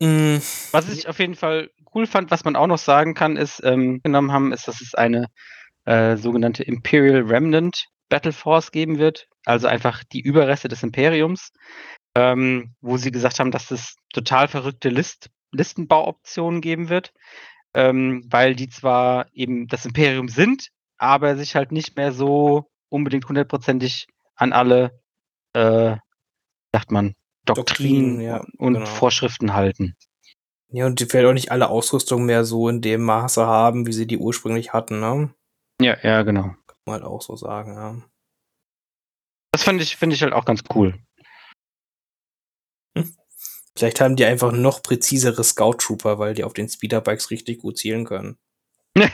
S3: Mhm. Was ich auf jeden Fall cool fand, was man auch noch sagen kann, ist, ähm, genommen haben, ist, dass es eine äh, sogenannte Imperial Remnant Battle Force geben wird, also einfach die Überreste des Imperiums, ähm, wo sie gesagt haben, dass es total verrückte List Listenbauoptionen geben wird, ähm, weil die zwar eben das Imperium sind, aber sich halt nicht mehr so unbedingt hundertprozentig an alle, äh, sagt man, Doktrinen,
S1: Doktrinen, ja,
S3: und
S1: genau.
S3: Vorschriften halten.
S1: Ja, und die vielleicht auch nicht alle Ausrüstung mehr so in dem Maße haben, wie sie die ursprünglich hatten, ne?
S3: Ja, ja, genau.
S1: Man halt auch so sagen, ja.
S3: Das finde ich, finde ich halt auch ganz cool.
S1: Vielleicht haben die einfach noch präzisere Scout Trooper, weil die auf den Speederbikes richtig gut zielen können.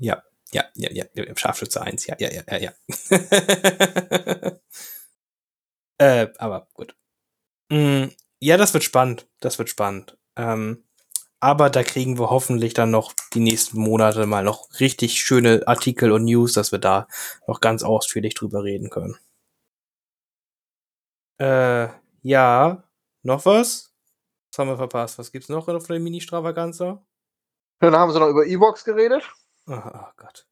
S1: Ja, ja, ja, ja, ja, Scharfschütze 1, ja, ja, ja, ja, ja. äh, aber gut. Mm, ja, das wird spannend. Das wird spannend. Ähm, aber da kriegen wir hoffentlich dann noch die nächsten Monate mal noch richtig schöne Artikel und News, dass wir da noch ganz ausführlich drüber reden können. Äh, ja, noch was? Was haben wir verpasst? Was gibt's noch auf der Mini-Stravaganza?
S2: Dann haben sie noch über Evox geredet.
S1: Oh, oh Gott.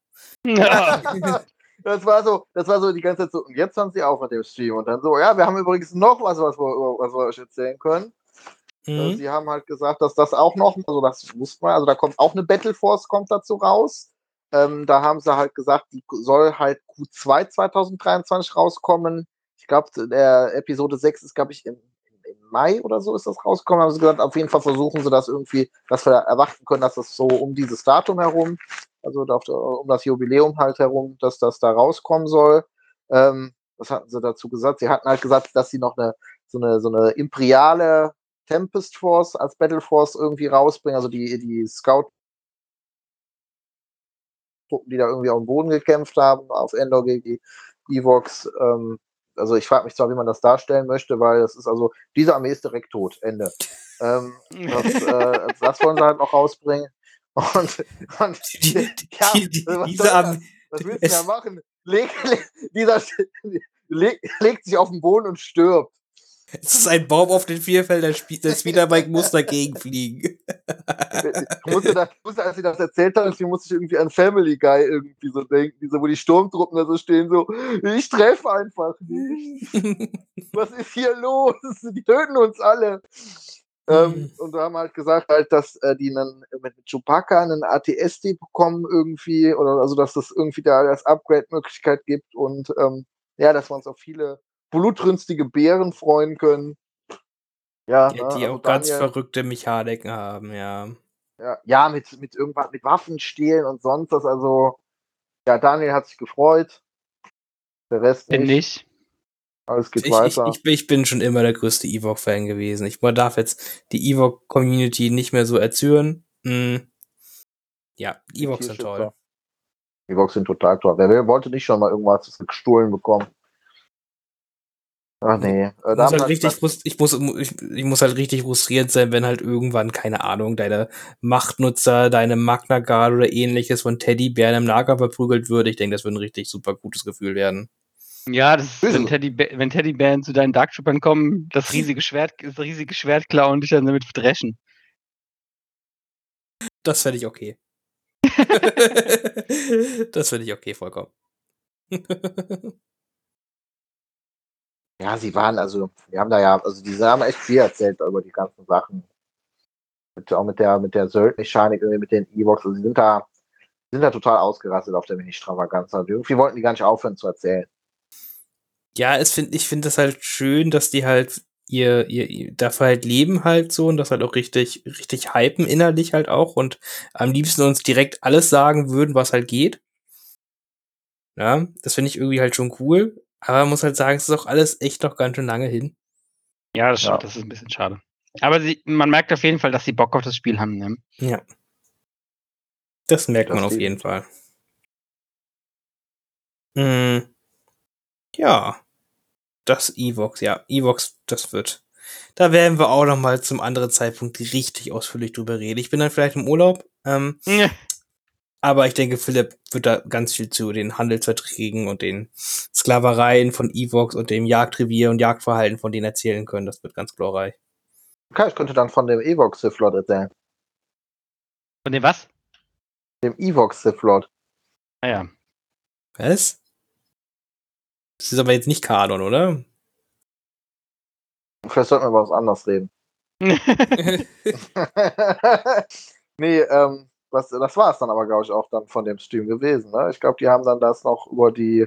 S2: das war so, das war so die ganze Zeit so, und jetzt haben sie auch mit dem Stream. Und dann so, ja, wir haben übrigens noch was, was wir, was wir euch erzählen können. Äh,
S1: Mhm.
S2: Sie haben halt gesagt, dass das auch noch, also das wusste man, also da kommt auch eine Battle Force kommt dazu raus. Ähm, da haben sie halt gesagt, die soll halt Q2 2023 rauskommen. Ich glaube, der Episode 6 ist, glaube ich, im, im Mai oder so ist das rausgekommen. Haben sie gesagt, auf jeden Fall versuchen sie das irgendwie, dass wir erwarten können, dass das so um dieses Datum herum, also um das Jubiläum halt herum, dass das da rauskommen soll. Ähm, was hatten sie dazu gesagt? Sie hatten halt gesagt, dass sie noch eine so eine, so eine imperiale Tempest Force als Battle Force irgendwie rausbringen, also die, die Scout Truppen, die da irgendwie auf dem Boden gekämpft haben, auf Endor gegen die Evox. Ähm, also ich frage mich zwar, wie man das darstellen möchte, weil das ist also, diese Armee ist direkt tot. Ende. Ähm, das, äh, das wollen sie halt noch rausbringen. Und, und
S1: Die,
S2: ja,
S1: die, die,
S2: was
S1: diese Armee,
S2: was willst du da machen? Leg, leg, dieser leg, legt sich auf den Boden und stirbt.
S1: Es ist ein Baum auf den Vierfeldern, das Speederbike muss dagegen fliegen.
S2: Ich musste, da, ich musste, als sie das erzählt haben, musste ich irgendwie an Family Guy irgendwie so denken, diese, wo die Sturmtruppen da so stehen, so, ich treffe einfach nicht. Was ist hier los? Die töten uns alle. Ähm,
S1: Mhm.
S2: und da haben wir halt gesagt, halt, dass äh, die einen, mit Chewbacca einen ATSD bekommen irgendwie, oder also dass das irgendwie da als Upgrade-Möglichkeit gibt und ähm, ja, dass wir uns auf viele blutrünstige Bären freuen können. Ja,
S1: Ja,
S2: ne,
S1: die
S2: also
S1: auch ganz
S2: Daniel-
S1: verrückte Mechaniken haben, ja.
S2: ja, ja, mit, mit irgendwas, mit Waffen stehlen und sonst was. Also, ja, Daniel hat sich gefreut. Der Rest
S3: Bin
S2: nicht.
S3: nicht.
S2: Alles geht
S1: Ich, ich,
S2: weiter.
S1: ich, ich bin schon immer der größte Ewok-Fan gewesen. Ich man darf jetzt die Ewok-Community nicht mehr so erzürnen. Hm. Ja, die Ewoks sind toll.
S2: Ewoks sind total toll. Wer will, wollte nicht schon mal irgendwas gestohlen bekommen? Ach nee. Äh,
S1: Ich
S2: da
S1: muss,
S2: haben
S1: halt
S2: wir-
S1: richtig frust- ich, muss, ich, ich muss halt richtig frustriert sein, wenn halt irgendwann, keine Ahnung, deine Machtnutzer, deine Magna Guard oder ähnliches von Teddybären im Lager verprügelt wird. Ich denke, das wird ein richtig super gutes Gefühl werden.
S3: Ja, das ist, wenn. Teddy, wenn Teddybären zu deinen Dark Troopern kommen, das riesige Schwert, das riesige Schwert klauen und dich dann damit verdreschen.
S1: Das fände ich okay. das finde ich okay, vollkommen.
S2: Ja, sie waren, also, wir haben da ja, also die haben echt viel erzählt über die ganzen Sachen. Mit, auch mit der, mit der Söld-Mechanik, mit den E-Box. Also, sie sind da, sind da total ausgerastet auf der Mini-Stravaganza. Und Irgendwie wollten die gar nicht aufhören zu erzählen.
S1: ja, es find, ich finde das halt schön, dass die halt ihr, ihr, ihr dafür halt leben halt so und das halt auch richtig, richtig hypen innerlich halt auch und am liebsten uns direkt alles sagen würden, was halt geht. Ja, das finde ich irgendwie halt schon cool. Aber man muss halt sagen, es ist auch alles echt noch ganz schön lange hin.
S3: Ja, das
S2: Ja.
S3: das ist ein bisschen schade. Aber sie, man merkt auf jeden Fall, dass sie Bock auf das Spiel haben. Ne?
S1: Ja. Das merkt
S2: Das
S1: man auf jeden Fall. Mm, ja. Das Evox, ja. Evox, das wird. Da werden wir auch noch mal zum anderen Zeitpunkt richtig ausführlich drüber reden. Ich bin dann vielleicht im Urlaub, ähm, aber ich denke, Philipp wird da ganz viel zu den Handelsverträgen und den Sklavereien von Evox und dem Jagdrevier und Jagdverhalten von denen erzählen können. Das wird ganz glorreich.
S2: Okay, ich könnte dann von dem Evox Sith Lord erzählen.
S3: Von dem was?
S2: Dem Evox Sith Lord.
S3: Naja.
S1: Was? Das ist aber jetzt nicht Kanon, oder?
S2: Vielleicht sollten wir über was anderes reden. nee, ähm, was, das war es dann aber, glaube ich, auch dann von dem Stream gewesen. Ne? Ich glaube, die haben dann das noch über die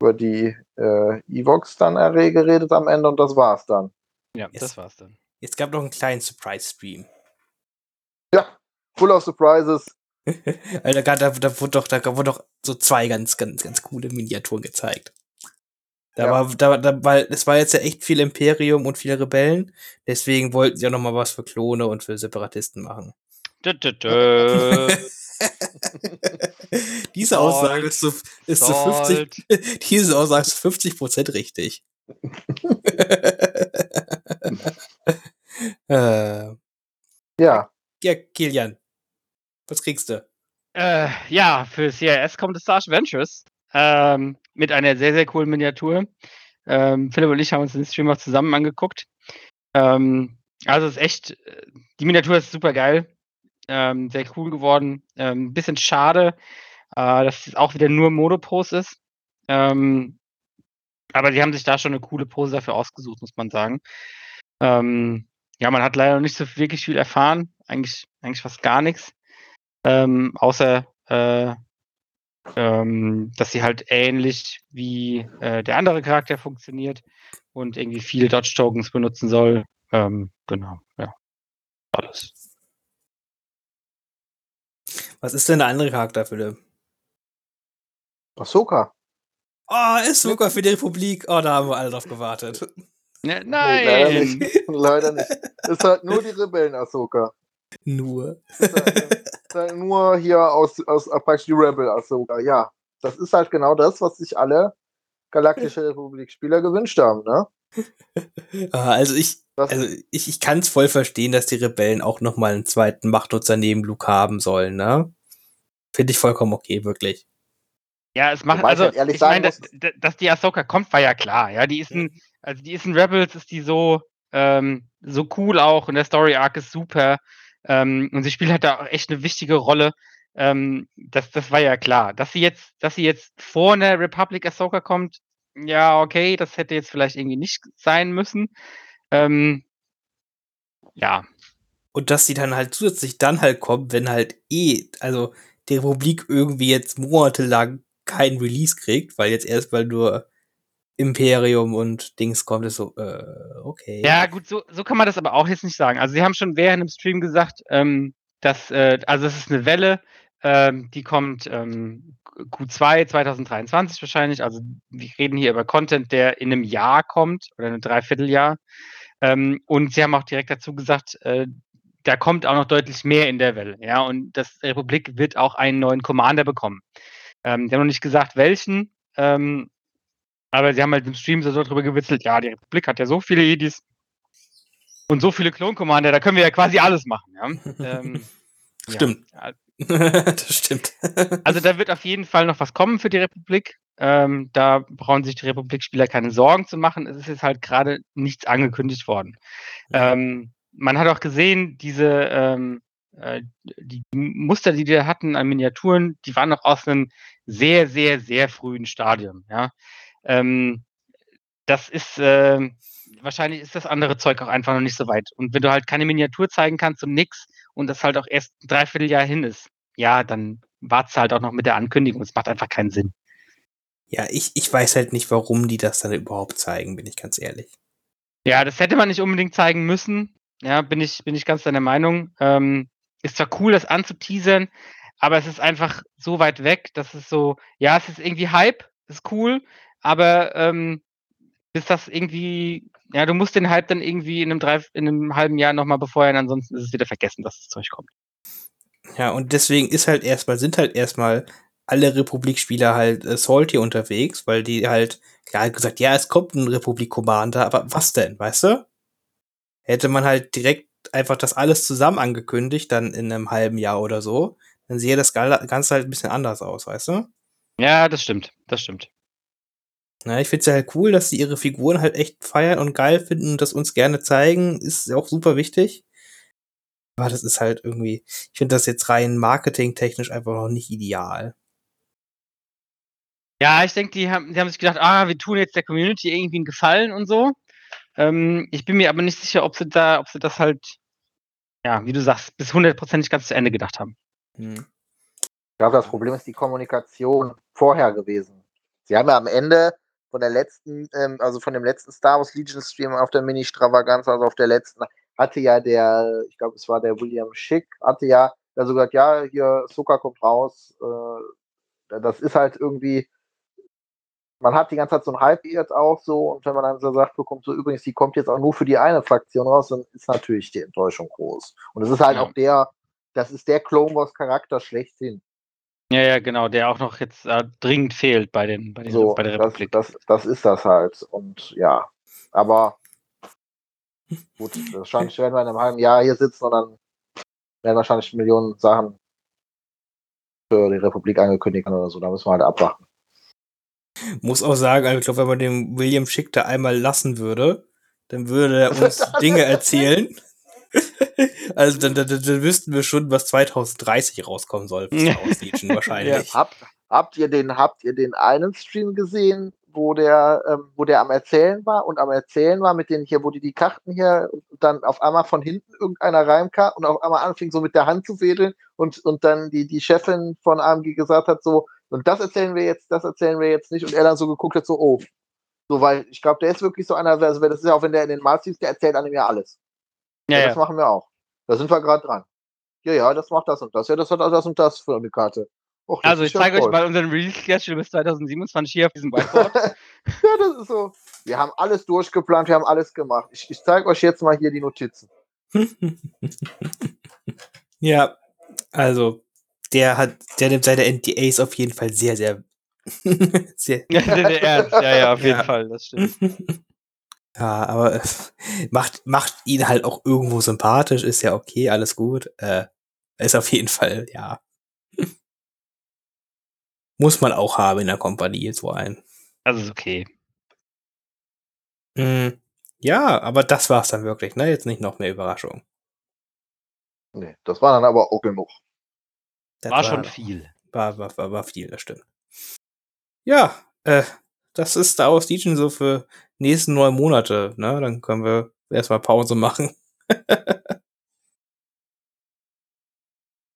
S2: über die äh, Evox dann geredet am Ende und das war's dann.
S3: ja,
S1: Yes.
S3: das war's dann.
S1: Jetzt gab noch einen kleinen Surprise-Stream.
S2: Ja, full of surprises.
S1: Alter, da, da, da, wurde doch, da wurden doch so zwei ganz, ganz, ganz coole Miniaturen gezeigt. Da
S2: Ja.
S1: war, da, da, weil es war jetzt ja echt viel Imperium und viele Rebellen, deswegen wollten sie ja noch mal was für Klone und für Separatisten machen.
S3: Dö, dö, dö.
S1: Diese Aussage ist zu, ist zu 50,
S3: Salt.
S1: diese Aussage ist 50 Prozent richtig. äh,
S2: Ja,
S1: ja, Kilian, was kriegst du?
S3: Äh, ja, für CIS kommt es Star Ventures ähm, mit einer sehr, sehr coolen Miniatur. Ähm, Philipp und ich haben uns den Stream auch zusammen angeguckt. Ähm, also es ist echt, äh, die Miniatur ist super geil. Ähm, sehr cool geworden. Ähm, bisschen schade, äh, dass es auch wieder nur Monopose ist. Ähm, aber die haben sich da schon eine coole Pose dafür ausgesucht, muss man sagen. Ähm, ja, man hat leider noch nicht so wirklich viel erfahren. Eigentlich, eigentlich fast gar nichts. Ähm, außer, äh, ähm, dass sie halt ähnlich wie äh, der andere Charakter funktioniert und irgendwie viele Dodge-Tokens benutzen soll. Genau, ja. Alles.
S1: Was ist denn der andere Charakter, Philipp?
S2: Ahsoka.
S1: Oh, ist sogar für die Republik. Oh, da haben wir alle drauf gewartet.
S3: Ne,
S2: Nee, leider
S3: nein!
S2: nicht. leider nicht. Ist halt nur die Rebellen Ahsoka.
S1: Nur.
S2: Ist halt, ist halt nur hier aus, aus praktisch die Rebel Ahsoka. Ja, das ist halt genau das, was sich alle Galaktische Republik-Spieler gewünscht haben, ne?
S1: Ah, Also ich,
S2: Das,
S1: also ich, ich kann es voll verstehen, dass die Rebellen auch noch mal einen zweiten Machtnutzer neben Luke haben sollen, ne? Finde ich vollkommen okay, wirklich.
S3: Ja, es macht,
S2: Wobei ich
S3: also,
S2: halt ehrlich
S3: ich meine,
S2: sagen
S3: dass, dass die Ahsoka kommt, war ja klar, ja, die ist ein, also die ist in Rebels, ist die so, ähm, so cool auch und der Story Arc ist super, ähm, und sie spielt halt da auch echt eine wichtige Rolle, ähm, das, das war ja klar. Dass sie jetzt, dass sie jetzt vor einer Republic Ahsoka kommt, ja, okay, das hätte jetzt vielleicht irgendwie nicht sein müssen, ähm, ja,
S1: Und dass sie dann halt zusätzlich dann halt kommt, wenn halt eh, also die Republik irgendwie jetzt monatelang kein Release kriegt, weil jetzt erstmal nur Imperium und Dings kommt, ist so, äh, okay.
S3: Ja, gut, so, so kann man das aber auch jetzt nicht sagen. Also sie haben schon während dem Stream gesagt, ähm, dass, äh, also es ist eine Welle, ähm, die kommt ähm, Q2 2023 wahrscheinlich. Also wir reden hier über Content, der in einem Jahr kommt oder einem Dreivierteljahr. Ähm, und sie haben auch direkt dazu gesagt, äh, da kommt auch noch deutlich mehr in der Welle. Ja, und das Republik wird auch einen neuen Commander bekommen. Ähm, die haben noch nicht gesagt, welchen. Ähm, aber sie haben halt im Stream so darüber gewitzelt, ja, die Republik hat ja so viele Edis und so viele Klon-Commander, da können wir ja quasi alles machen. Ja? Ähm,
S1: Stimmt.
S3: Ja,
S1: das stimmt.
S3: also da wird auf jeden Fall noch was kommen für die Republik. Ähm, da brauchen sich die Republik-Spieler keine Sorgen zu machen. Es ist jetzt halt gerade nichts angekündigt worden. Ähm, man hat auch gesehen, diese ähm, äh, die Muster, die wir hatten an Miniaturen, die waren noch aus einem sehr, sehr, sehr frühen Stadium. Ja, ähm, das ist äh, wahrscheinlich ist das andere Zeug auch einfach noch nicht so weit. Und wenn du halt keine Miniatur zeigen kannst und nix und das halt auch erst ein Dreivierteljahr hin ist, ja, dann wartest halt auch noch mit der Ankündigung. Es macht einfach keinen Sinn.
S1: Ja, ich, ich weiß halt nicht, warum die das dann überhaupt zeigen, bin ich ganz ehrlich.
S3: Ja, das hätte man nicht unbedingt zeigen müssen. Ja, bin ich, bin ich ganz deiner Meinung. Ähm, ist zwar cool, das anzuteasern, aber es ist einfach so weit weg, dass es so, ja, es ist irgendwie Hype, ist cool, aber ähm, bis das irgendwie, ja, du musst den Hype dann irgendwie in einem, drei, in einem halben Jahr nochmal befeuern, ansonsten ist es wieder vergessen, dass das Zeug kommt.
S1: Ja, und deswegen ist halt erstmal, sind halt erstmal alle Republik-Spieler halt äh, salty unterwegs, weil die halt, klar gesagt, ja, es kommt ein Republik-Commander, aber was denn, weißt du? Hätte man halt direkt einfach das alles zusammen angekündigt, dann in einem halben Jahr oder so, dann sähe das Ganze halt ein bisschen anders aus, weißt du?
S3: Ja, das stimmt, das stimmt.
S1: Na, ich find's ja halt cool, dass sie ihre Figuren halt echt feiern und geil finden und das uns gerne zeigen, ist ja auch super wichtig. Aber das ist halt irgendwie, ich finde das jetzt rein marketingtechnisch einfach noch nicht ideal.
S3: Ja, ich denke, die haben, die haben sich gedacht, ah, wir tun jetzt der Community irgendwie einen Gefallen und so. Ähm, ich bin mir aber nicht sicher, ob sie da, ob sie das halt, ja, wie du sagst, bis hundertprozentig ganz zu Ende gedacht haben.
S1: Hm.
S2: Ich glaube, das Problem ist die Kommunikation vorher gewesen. Sie haben ja am Ende von der letzten, ähm, also von dem letzten Star Wars Legion Stream auf der Mini-Stravaganza, also auf der letzten, hatte ja der, ich glaube, es war der William Schick, hatte ja so gesagt, ja, hier, Zucker kommt raus. Äh, das ist halt irgendwie, man hat die ganze Zeit so ein Hype jetzt auch so und wenn man dann so sagt, bekommt so übrigens, die kommt jetzt auch nur für die eine Fraktion raus, dann ist natürlich die Enttäuschung groß. Und es ist halt
S3: Ja.
S2: auch der, das ist der Clone Wars Charakter schlechthin.
S3: Ja, ja, genau, der auch noch jetzt äh, dringend fehlt bei, den, bei, den,
S2: So,
S3: bei der
S2: das,
S3: Republik.
S2: das, das ist das halt. Und ja, aber gut, wahrscheinlich werden wir in einem halben Jahr hier sitzen und dann werden wahrscheinlich Millionen Sachen für die Republik angekündigt oder so. Da müssen wir halt abwarten.
S1: Muss auch sagen, also ich glaube, wenn man den William Schick da einmal lassen würde, dann würde er uns Dinge erzählen. also dann, dann, dann, wüssten wir schon, was 2030 rauskommen soll Legion wahrscheinlich.
S2: Habt, habt ihr den, habt ihr den einen Stream gesehen, wo der, ähm, wo der am Erzählen war und am Erzählen war mit den hier, wo die die Karten hier und dann auf einmal von hinten irgendeiner reinkam und auf einmal anfing so mit der Hand zu wedeln und, und dann die, die Chefin von AMG gesagt hat so, und das erzählen wir jetzt, das erzählen wir jetzt nicht und er dann so geguckt hat so, oh. So, weil ich glaube, der ist wirklich so einer, also das ist ja auch, wenn der in den Masters, der erzählt einem ja alles.
S3: ja,
S2: Ja,
S3: ja.
S2: das machen wir auch. Da sind wir gerade dran. Ja, ja, das macht das und das. Ja, das hat das und das für eine Karte. Och,
S3: Also ich
S2: ja
S3: zeige euch
S2: toll.
S3: mal unseren Release-Schedule bis 2027 hier auf diesem Whiteboard.
S2: Ja, das ist so. Wir haben alles durchgeplant, wir haben alles gemacht. Ich, ich zeige euch jetzt mal hier die Notizen.
S1: ja, also der hat, der nimmt seine NDAs auf jeden Fall sehr, sehr, sehr.
S3: ja, der Ernst, ja, ja, auf jeden
S1: Ja.
S3: Fall, das stimmt.
S1: Ja, aber äh, macht, macht ihn halt auch irgendwo sympathisch, ist ja okay, alles gut. Äh, ist auf jeden Fall, ja. Muss man auch haben in der Kompanie, so ein.
S3: Also ist okay.
S1: Mm, ja, aber das war's dann wirklich, ne? Jetzt nicht noch mehr Überraschung.
S2: Nee, das war dann aber auch genug.
S1: Das
S3: War schon viel.
S1: War, war, war, war viel, das stimmt. Ja, äh, das ist Star Wars Legion so für nächsten neun Monate, ne? Dann können wir erstmal Pause machen.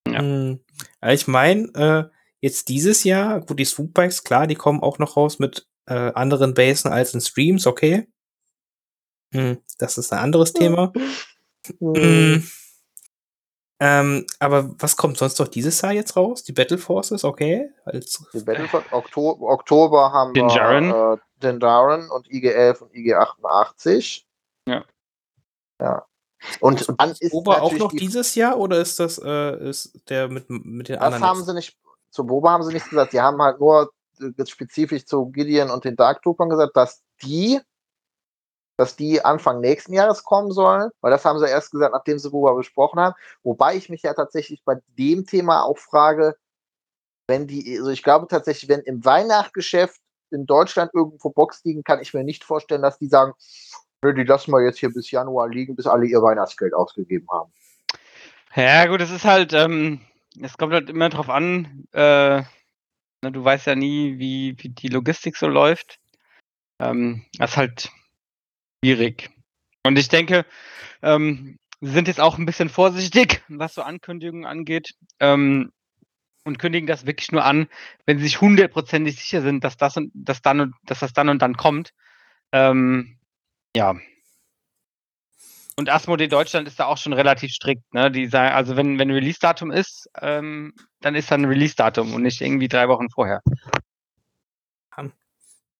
S3: Ja.
S1: Hm, aber ich meine, äh, jetzt dieses Jahr, gut, die Swoopbikes, klar, die kommen auch noch raus mit äh, anderen Basen als in Streams, okay. Hm, das ist ein anderes Thema. Hm. Ähm, aber was kommt sonst noch dieses Jahr jetzt raus? Die Battle Forces, okay. Als,
S2: Die Battlefront Oktober, Oktober haben
S3: Den Jaren.
S2: wir äh, den Darren und IG-11 und IG-88.
S3: Ja.
S2: Ja. Und dann ist
S1: Ober auch noch
S2: die,
S1: dieses Jahr oder ist das äh, ist der mit, mit den
S2: Das
S1: anderen?
S2: haben
S1: jetzt?
S2: sie nicht, zu Boba haben sie nicht gesagt. Die haben halt nur äh, spezifisch zu Gideon und den Dark Troopern gesagt, dass die, dass die Anfang nächsten Jahres kommen sollen, weil das haben sie erst gesagt, nachdem sie Boba besprochen haben. Wobei ich mich ja tatsächlich bei dem Thema auch frage, wenn die, also ich glaube tatsächlich, wenn im Weihnachtsgeschäft in Deutschland irgendwo Box liegen, kann ich mir nicht vorstellen, dass die sagen, die lassen wir jetzt hier bis Januar liegen, bis alle ihr Weihnachtsgeld ausgegeben haben.
S3: Ja, gut, es ist halt, ähm, es kommt halt immer drauf an, äh, ne, du weißt ja nie, wie, wie die Logistik so läuft. Ähm, das ist halt schwierig. Und ich denke, ähm, sie sind jetzt auch ein bisschen vorsichtig, was so Ankündigungen angeht. Ähm, und kündigen das wirklich nur an, wenn sie sich hundertprozentig sicher sind, dass das und dass dann und dass das dann und dann kommt. Ähm, ja. Und Asmodee Deutschland ist da auch schon relativ strikt, ne? Die sagen, also wenn, wenn Release-Datum ist, ähm, dann ist dann Release-Datum und nicht irgendwie drei Wochen vorher.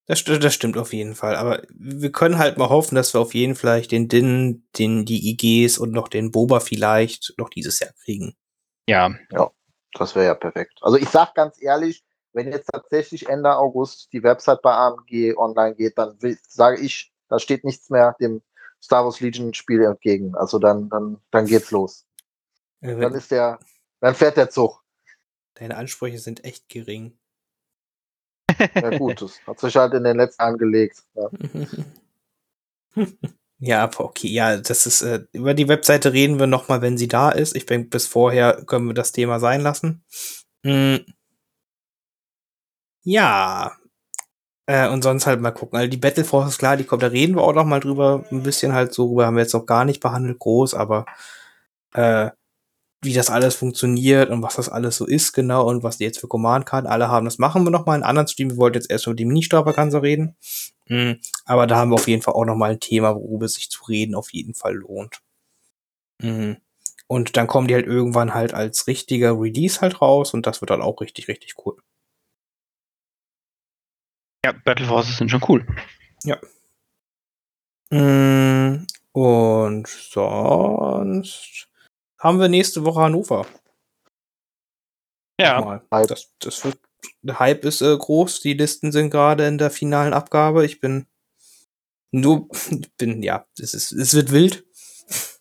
S1: Das, das stimmt auf jeden Fall. Aber wir können halt mal hoffen, dass wir auf jeden Fall den Din, den, die IGs und noch den Boba vielleicht noch dieses Jahr kriegen.
S3: Ja.
S2: Das wäre ja perfekt. Also ich sag ganz ehrlich, wenn jetzt tatsächlich Ende August die Website bei AMG online geht, dann sage ich, da steht nichts mehr dem Star Wars Legion Spiel entgegen. Also dann, dann, dann geht's los.
S1: Äh,
S2: Dann ist der, dann fährt der Zug.
S1: Deine Ansprüche sind echt gering.
S2: Ja gut, das hat sich halt in den letzten Jahren gelegt. Ja.
S1: Ja, okay, ja, das ist, äh, über die Webseite reden wir noch mal, wenn sie da ist. Ich denke, bis vorher können wir das Thema sein lassen. Mm. Ja, Äh, und sonst halt mal gucken. Also die Battle Force ist klar, die kommt, da reden wir auch noch mal drüber. Ein bisschen halt so rüber haben wir jetzt noch gar nicht behandelt, groß, aber äh, wie das alles funktioniert und was das alles so ist, genau, und was die jetzt für Command-Karten alle haben, das machen wir noch mal in anderen Stream. Wir wollten jetzt erst über die Mini-Stravaganza reden. Mhm. Aber da haben wir auf jeden Fall auch noch mal ein Thema, worüber es sich zu reden auf jeden Fall lohnt. Mhm. Und dann kommen die halt irgendwann halt als richtiger Release halt raus und das wird dann auch richtig, richtig cool.
S3: Ja, Battle Forces sind schon cool.
S1: Ja. Mm, Und sonst haben wir nächste Woche Hannover.
S3: Ja.
S1: Das, das wird, der Hype ist äh, groß, die Listen sind gerade in der finalen Abgabe. Ich bin nur, bin, ja, es ist, es wird wild.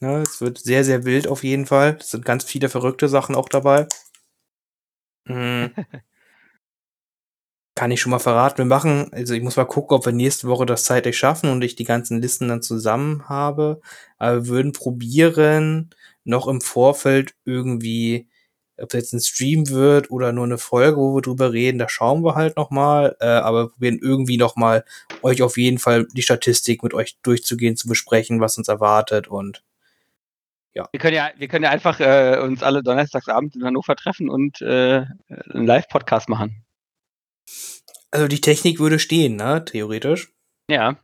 S1: Ja, es wird sehr, sehr wild auf jeden Fall. Es sind ganz viele verrückte Sachen auch dabei. Hm. Kann ich schon mal verraten. Wir machen, also ich muss mal gucken, ob wir nächste Woche das zeitlich schaffen und ich die ganzen Listen dann zusammen habe. Aber wir würden probieren, noch im Vorfeld irgendwie, ob es jetzt ein Stream wird oder nur eine Folge, wo wir drüber reden, da schauen wir halt noch mal. Äh, aber wir probieren irgendwie noch mal euch auf jeden Fall die Statistik mit euch durchzugehen, zu besprechen, was uns erwartet und
S3: wir können ja, wir können ja einfach äh, uns alle donnerstagsabend in Hannover treffen und äh, einen Live-Podcast machen.
S1: Also die Technik würde stehen, ne, theoretisch.
S3: Ja,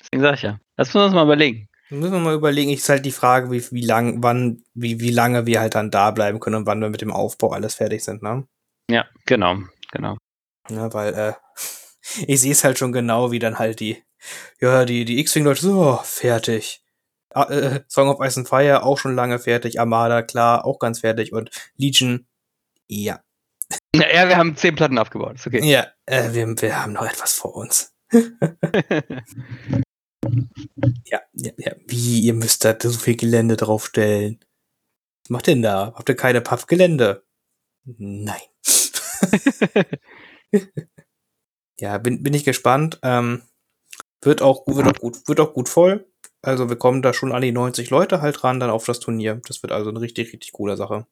S3: deswegen sag ich ja. Das müssen wir uns mal überlegen.
S1: Müssen wir mal überlegen, ist halt die Frage, wie, wie lang, wann, wie, wie lange wir halt dann da bleiben können und wann wir mit dem Aufbau alles fertig sind, ne?
S3: Ja, genau, genau.
S1: Ja, weil, äh, ich sehe es halt schon genau, wie dann halt die, ja, die, die X-Wing-Leute so, fertig. Ah, äh, Song of Ice and Fire auch schon lange fertig, Armada, klar, auch ganz fertig und Legion, ja.
S3: Ja, ja, wir haben zehn Platten aufgebaut. Ist okay.
S1: Ja, äh, wir, wir haben noch etwas vor uns. Ja, ja, ja. Wie, ihr müsst da so viel Gelände draufstellen. Was macht denn da? Habt ihr keine Pappgelände? Nein. ja, bin, bin ich gespannt. Ähm, wird auch, gut- wird auch gut, wird auch gut voll. Also wir kommen da schon an die 90 Leute halt ran dann auf das Turnier. Das wird also eine richtig, richtig coole Sache.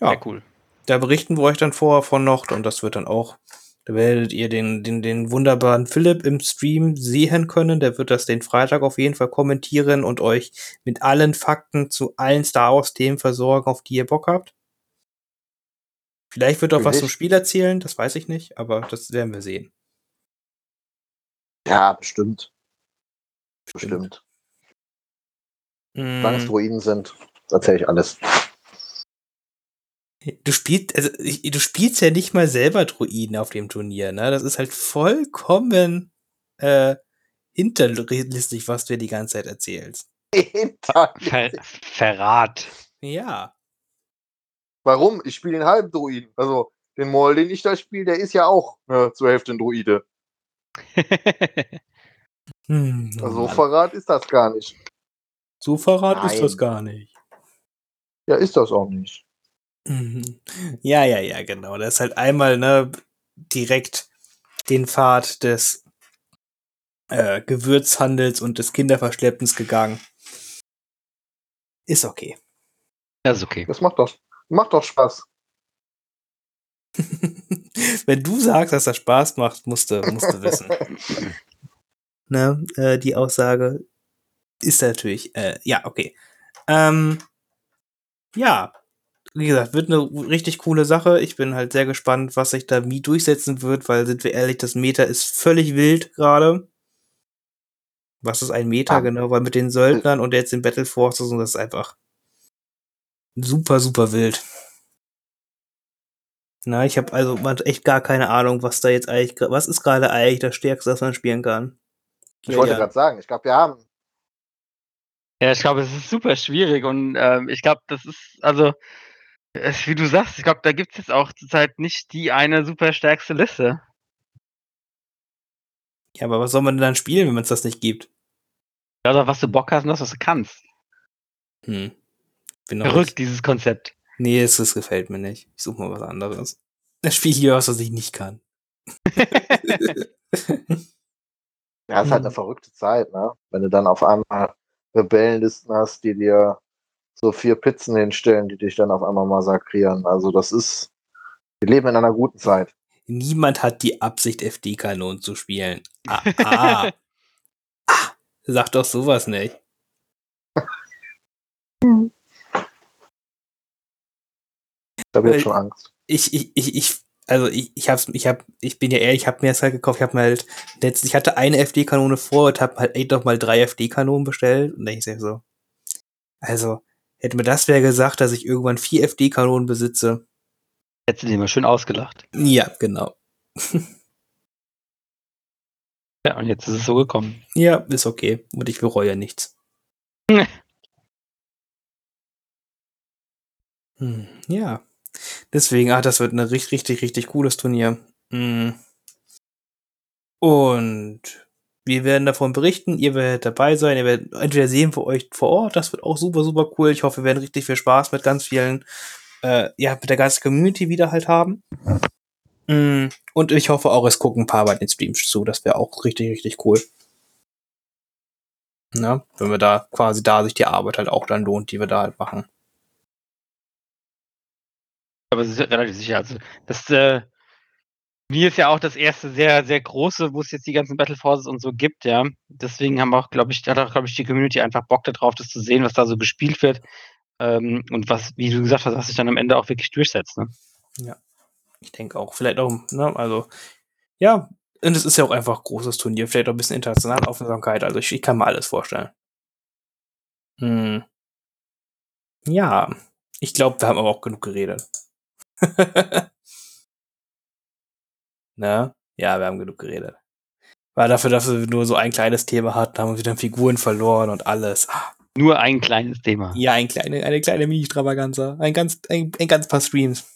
S1: Ja,
S3: Sehr cool.
S1: da berichten wir euch dann vorher von noch und das wird dann auch, da werdet ihr den, den, den wunderbaren Philipp im Stream sehen können. Der wird das den Freitag auf jeden Fall kommentieren und euch mit allen Fakten zu allen Star Wars Themen versorgen, auf die ihr Bock habt. Vielleicht wird er auch was zum Spiel erzählen, das weiß ich nicht, aber das werden wir sehen.
S2: Ja, bestimmt. Bestimmt.
S1: Mm,
S2: Solange es Druiden sind, erzähle ich alles.
S1: Du spielst, also ich, du spielst ja nicht mal selber Druiden auf dem Turnier, ne? Das ist halt vollkommen äh, hinterlistig, was du dir die ganze Zeit erzählst.
S3: Ver Verrat.
S1: Ja.
S2: Warum? Ich spiele den halben Druiden. Also, den Maul, den ich da spiele, der ist ja auch äh, zur Hälfte ein Druide.
S1: Hm, oh
S2: Also,
S1: Mann.
S2: Verrat ist das gar nicht.
S1: so Verrat ist
S2: Nein.
S1: das gar nicht.
S2: Ja, ist das auch nicht.
S1: Mhm. Ja, ja, ja, genau. Das ist halt einmal, ne, direkt den Pfad des äh, Gewürzhandels und des Kinderverschleppens gegangen. Ist okay.
S3: Das ist okay.
S2: Das macht doch, macht doch Spaß.
S1: Wenn du sagst, dass das Spaß macht, musst du, musst du wissen. ne, äh, die Aussage ist natürlich, äh, ja, okay. Ähm, ja, wie gesagt, wird eine richtig coole Sache. Ich bin halt sehr gespannt, was sich da wie durchsetzen wird, weil, sind wir ehrlich, das Meta ist völlig wild gerade. Was ist ein Meta,
S2: Ah.
S1: genau, weil mit den Söldnern und jetzt den Battle Forces und das ist einfach super, super wild. Na, ich habe also man hat echt gar keine Ahnung, was da jetzt eigentlich, was ist gerade eigentlich das Stärkste, was man spielen kann.
S2: Ich
S1: Ja,
S2: wollte
S1: ja.
S2: gerade sagen, ich glaube, wir haben.
S3: Ja, ich glaube, es ist super schwierig und ähm, ich glaube, das ist, also, es, wie du sagst, ich glaube, da gibt es jetzt auch zurzeit nicht die eine super stärkste Liste.
S1: Ja, aber was soll man denn dann spielen, wenn man es das nicht gibt?
S3: Ja, Oder was du Bock hast und das, was du kannst.
S1: Hm. Bin
S3: Verrückt,
S1: nicht-
S3: dieses Konzept.
S1: Nee, es, es gefällt mir nicht. Ich suche mal was anderes. Das Spiel hier was, was ich nicht kann.
S2: Ja, ist halt
S1: Mhm.
S2: eine verrückte Zeit, ne? Wenn du dann auf einmal Rebellenlisten hast, die dir so vier Pizzen hinstellen, die dich dann auf einmal massakrieren. Also das ist, Wir leben in einer guten Zeit.
S1: Niemand hat die Absicht, FD-Kanonen zu spielen. Ah, ah. ah, sag doch sowas nicht.
S2: Da wird
S1: Weil-
S2: schon Angst.
S1: Ich, ich, ich, ich, also ich, ich hab's, ich hab, ich bin ja ehrlich, ich hab mir das halt gekauft, ich hab mir halt, letzt, ich hatte eine FD-Kanone vor und hab halt echt doch mal drei FD-Kanonen bestellt und dann ich so, also, hätte mir das wer gesagt, dass ich irgendwann vier FD-Kanonen besitze.
S3: Hättest du dir mal schön ausgelacht.
S1: Ja, genau.
S3: Ja, und jetzt ist es so gekommen.
S1: Ja, ist okay. Und ich bereue nichts. Hm, ja. Deswegen, ah, das wird ein richtig, richtig, richtig cooles Turnier. Hm. Und wir werden davon berichten. Ihr werdet dabei sein. Ihr werdet entweder sehen für euch vor Ort. Das wird auch super, super cool. Ich hoffe, wir werden richtig viel Spaß mit ganz vielen, äh, ja, mit der ganzen Community wieder halt haben. Mm, Und ich hoffe auch, es gucken ein paar bei den Streams zu. Das wäre auch richtig, richtig cool. Na, wenn wir da quasi da sich die Arbeit halt auch dann lohnt, die wir da halt machen.
S3: Aber es ist relativ sicher. Also, das äh, mir ist ja auch das erste sehr, sehr große, wo es jetzt die ganzen Battle Forces und so gibt, ja. Deswegen haben auch, glaube ich, hat auch, glaube ich, die Community einfach Bock darauf, das zu sehen, was da so gespielt wird. Ähm, und was, wie du gesagt hast, was sich dann am Ende auch wirklich durchsetzt, ne?
S1: Ich denke auch, vielleicht auch, ne, also, ja, und es ist ja auch einfach ein großes Turnier, vielleicht auch ein bisschen internationale Aufmerksamkeit, also ich, ich kann mir alles vorstellen. Hm. Ja, ich glaube, wir haben aber auch genug geredet. ne? Ja, wir haben genug geredet. War dafür, dass wir nur so ein kleines Thema hatten, haben wir wieder Figuren verloren und alles.
S3: Nur ein kleines Thema.
S1: Ja, ein kleine, eine kleine Mini-Stravaganza. Ein ganz, ein, ein ganz paar Streams.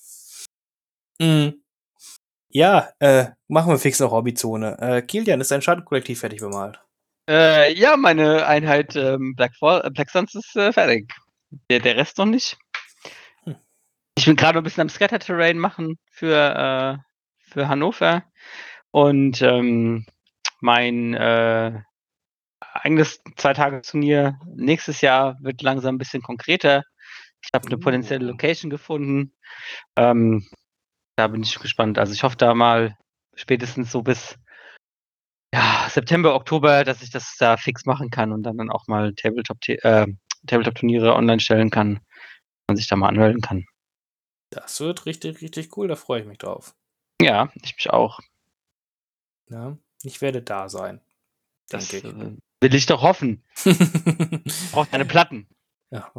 S1: Mm. Ja, äh, machen wir fix noch Hobbyzone. Äh, Kilian, ist dein Schattenkollektiv fertig bemalt?
S3: Äh, ja, meine Einheit ähm, Black, Fall, äh, Black Suns ist äh, fertig. Der, der Rest noch nicht.
S1: Hm.
S3: Ich bin gerade ein bisschen am Scatter-Terrain machen für, äh, für Hannover. Und ähm, mein äh, eigenes Zwei-Tage-Turnier nächstes Jahr wird langsam ein bisschen konkreter. Ich habe eine
S2: Uh.
S3: potenzielle Location gefunden. Ähm, da bin ich gespannt. Also ich hoffe da mal spätestens so bis ja, September, Oktober, dass ich das da fix machen kann und dann, dann auch mal Tabletop, äh, Tabletop-Turniere online stellen kann, man sich da mal anmelden kann.
S1: Das wird richtig, richtig cool, da freue ich mich drauf.
S3: Ja, ich mich auch.
S1: Ja, ich werde da sein.
S3: Das
S1: Denke
S3: äh, will ich doch hoffen.
S1: ich.
S3: Braucht deine Platten.
S1: Ja,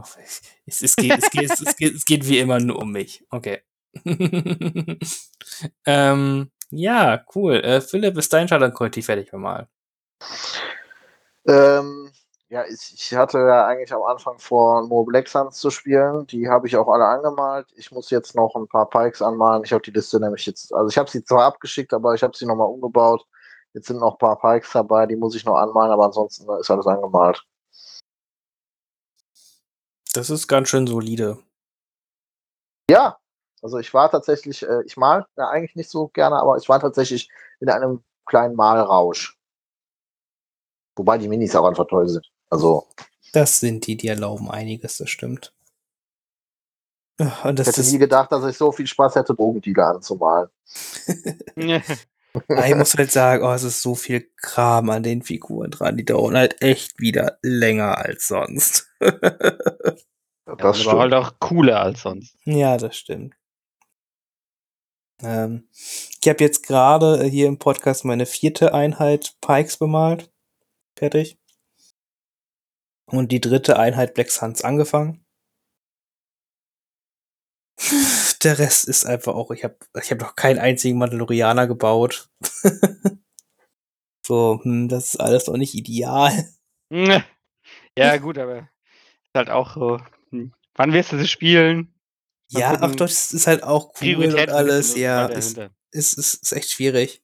S1: es, es, geht, es, geht, es, geht, es geht wie immer nur um mich. Okay. ähm, ja, cool. Äh, Philipp, ist dein Schattenkollektiv fertig bemalt?
S2: Ähm, ja, ich, ich hatte ja eigentlich am Anfang vor, nur Black Suns zu spielen. Die habe ich auch alle angemalt. Ich muss jetzt noch ein paar Pikes anmalen. Ich habe die Liste nämlich jetzt, also ich habe sie zwar abgeschickt, aber ich habe sie nochmal umgebaut. Jetzt sind noch ein paar Pikes dabei, die muss ich noch anmalen, aber ansonsten ist alles angemalt.
S1: Das ist ganz schön solide.
S2: Ja, also ich war tatsächlich, äh, ich mal ja, eigentlich nicht so gerne, aber ich war tatsächlich in einem kleinen Malrausch. Wobei die Minis auch einfach toll sind. Also
S1: Das sind die, die erlauben einiges, das stimmt. Ach, Und
S2: ich
S1: das
S2: hätte
S1: ist,
S2: nie gedacht, dass ich so viel Spaß hätte, Drogendealer anzumalen.
S1: Ich muss halt sagen, oh, es ist so viel Kram an den Figuren dran, die dauern halt echt wieder länger als sonst.
S2: Das
S3: das
S2: stimmt.
S3: war halt auch cooler als sonst.
S1: Ja, das stimmt. Ähm, ich habe jetzt gerade hier im Podcast meine vierte Einheit Pikes bemalt. Fertig. Und die dritte Einheit Black Suns angefangen. Der Rest ist einfach auch, ich habe ich hab noch keinen einzigen Mandalorianer gebaut. so, hm, das ist alles noch nicht ideal.
S3: Ja, gut, aber ist halt auch so. hm, Wann wirst du sie spielen? Mal
S1: Ja,
S3: gucken.
S1: ach doch, das ist halt auch cool und alles, ja. Ist, ist, ist, ist echt schwierig.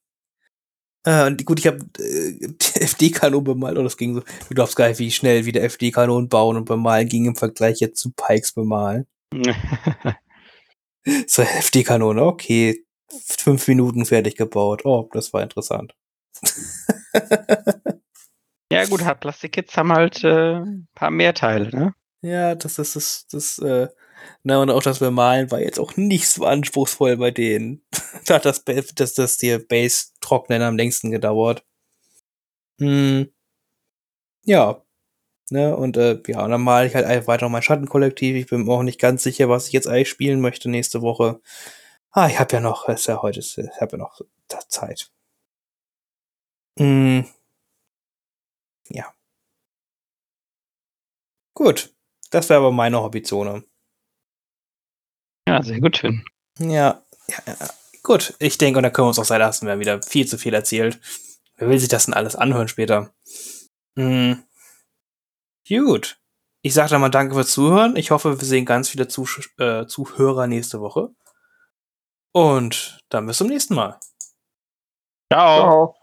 S1: Äh, und gut, ich habe äh, FD-Kanon bemalt, und das ging so. Du glaubst gar nicht, wie schnell wieder FD-Kanon bauen und bemalen ging im Vergleich jetzt zu Pikes bemalen. So, FD-Kanone, okay. Fünf Minuten fertig gebaut. Oh, das war interessant.
S3: ja, gut, Plastik-Kits haben halt äh, ein paar mehr Teile, ne?
S1: ja, das ist das, das, äh, Na, und auch das Bemalen war jetzt auch nicht so anspruchsvoll bei denen. da hat das, das, das die Base-Trocknen am längsten gedauert. Hm. Ja. Ne, und äh, ja, und dann male ich halt einfach weiter mein Schattenkollektiv. Ich bin mir auch nicht ganz sicher, was ich jetzt eigentlich spielen möchte nächste Woche. Ah, ich habe ja noch, ist ja heute, ich habe ja noch Zeit. Hm. Ja. Gut. Das wäre aber meine Hobbyzone.
S3: Ja, sehr gut, Finn.
S1: Ja, ja, ja. Gut, ich denke, und da können wir uns auch sein lassen. Wir haben wieder viel zu viel erzählt. Wer will sich das denn alles anhören später? Hm. Gut. Ich sage dann mal danke fürs Zuhören. Ich hoffe, wir sehen ganz viele Zusch äh, Zuhörer nächste Woche. Und dann bis zum nächsten Mal.
S3: Ciao.
S2: Ciao.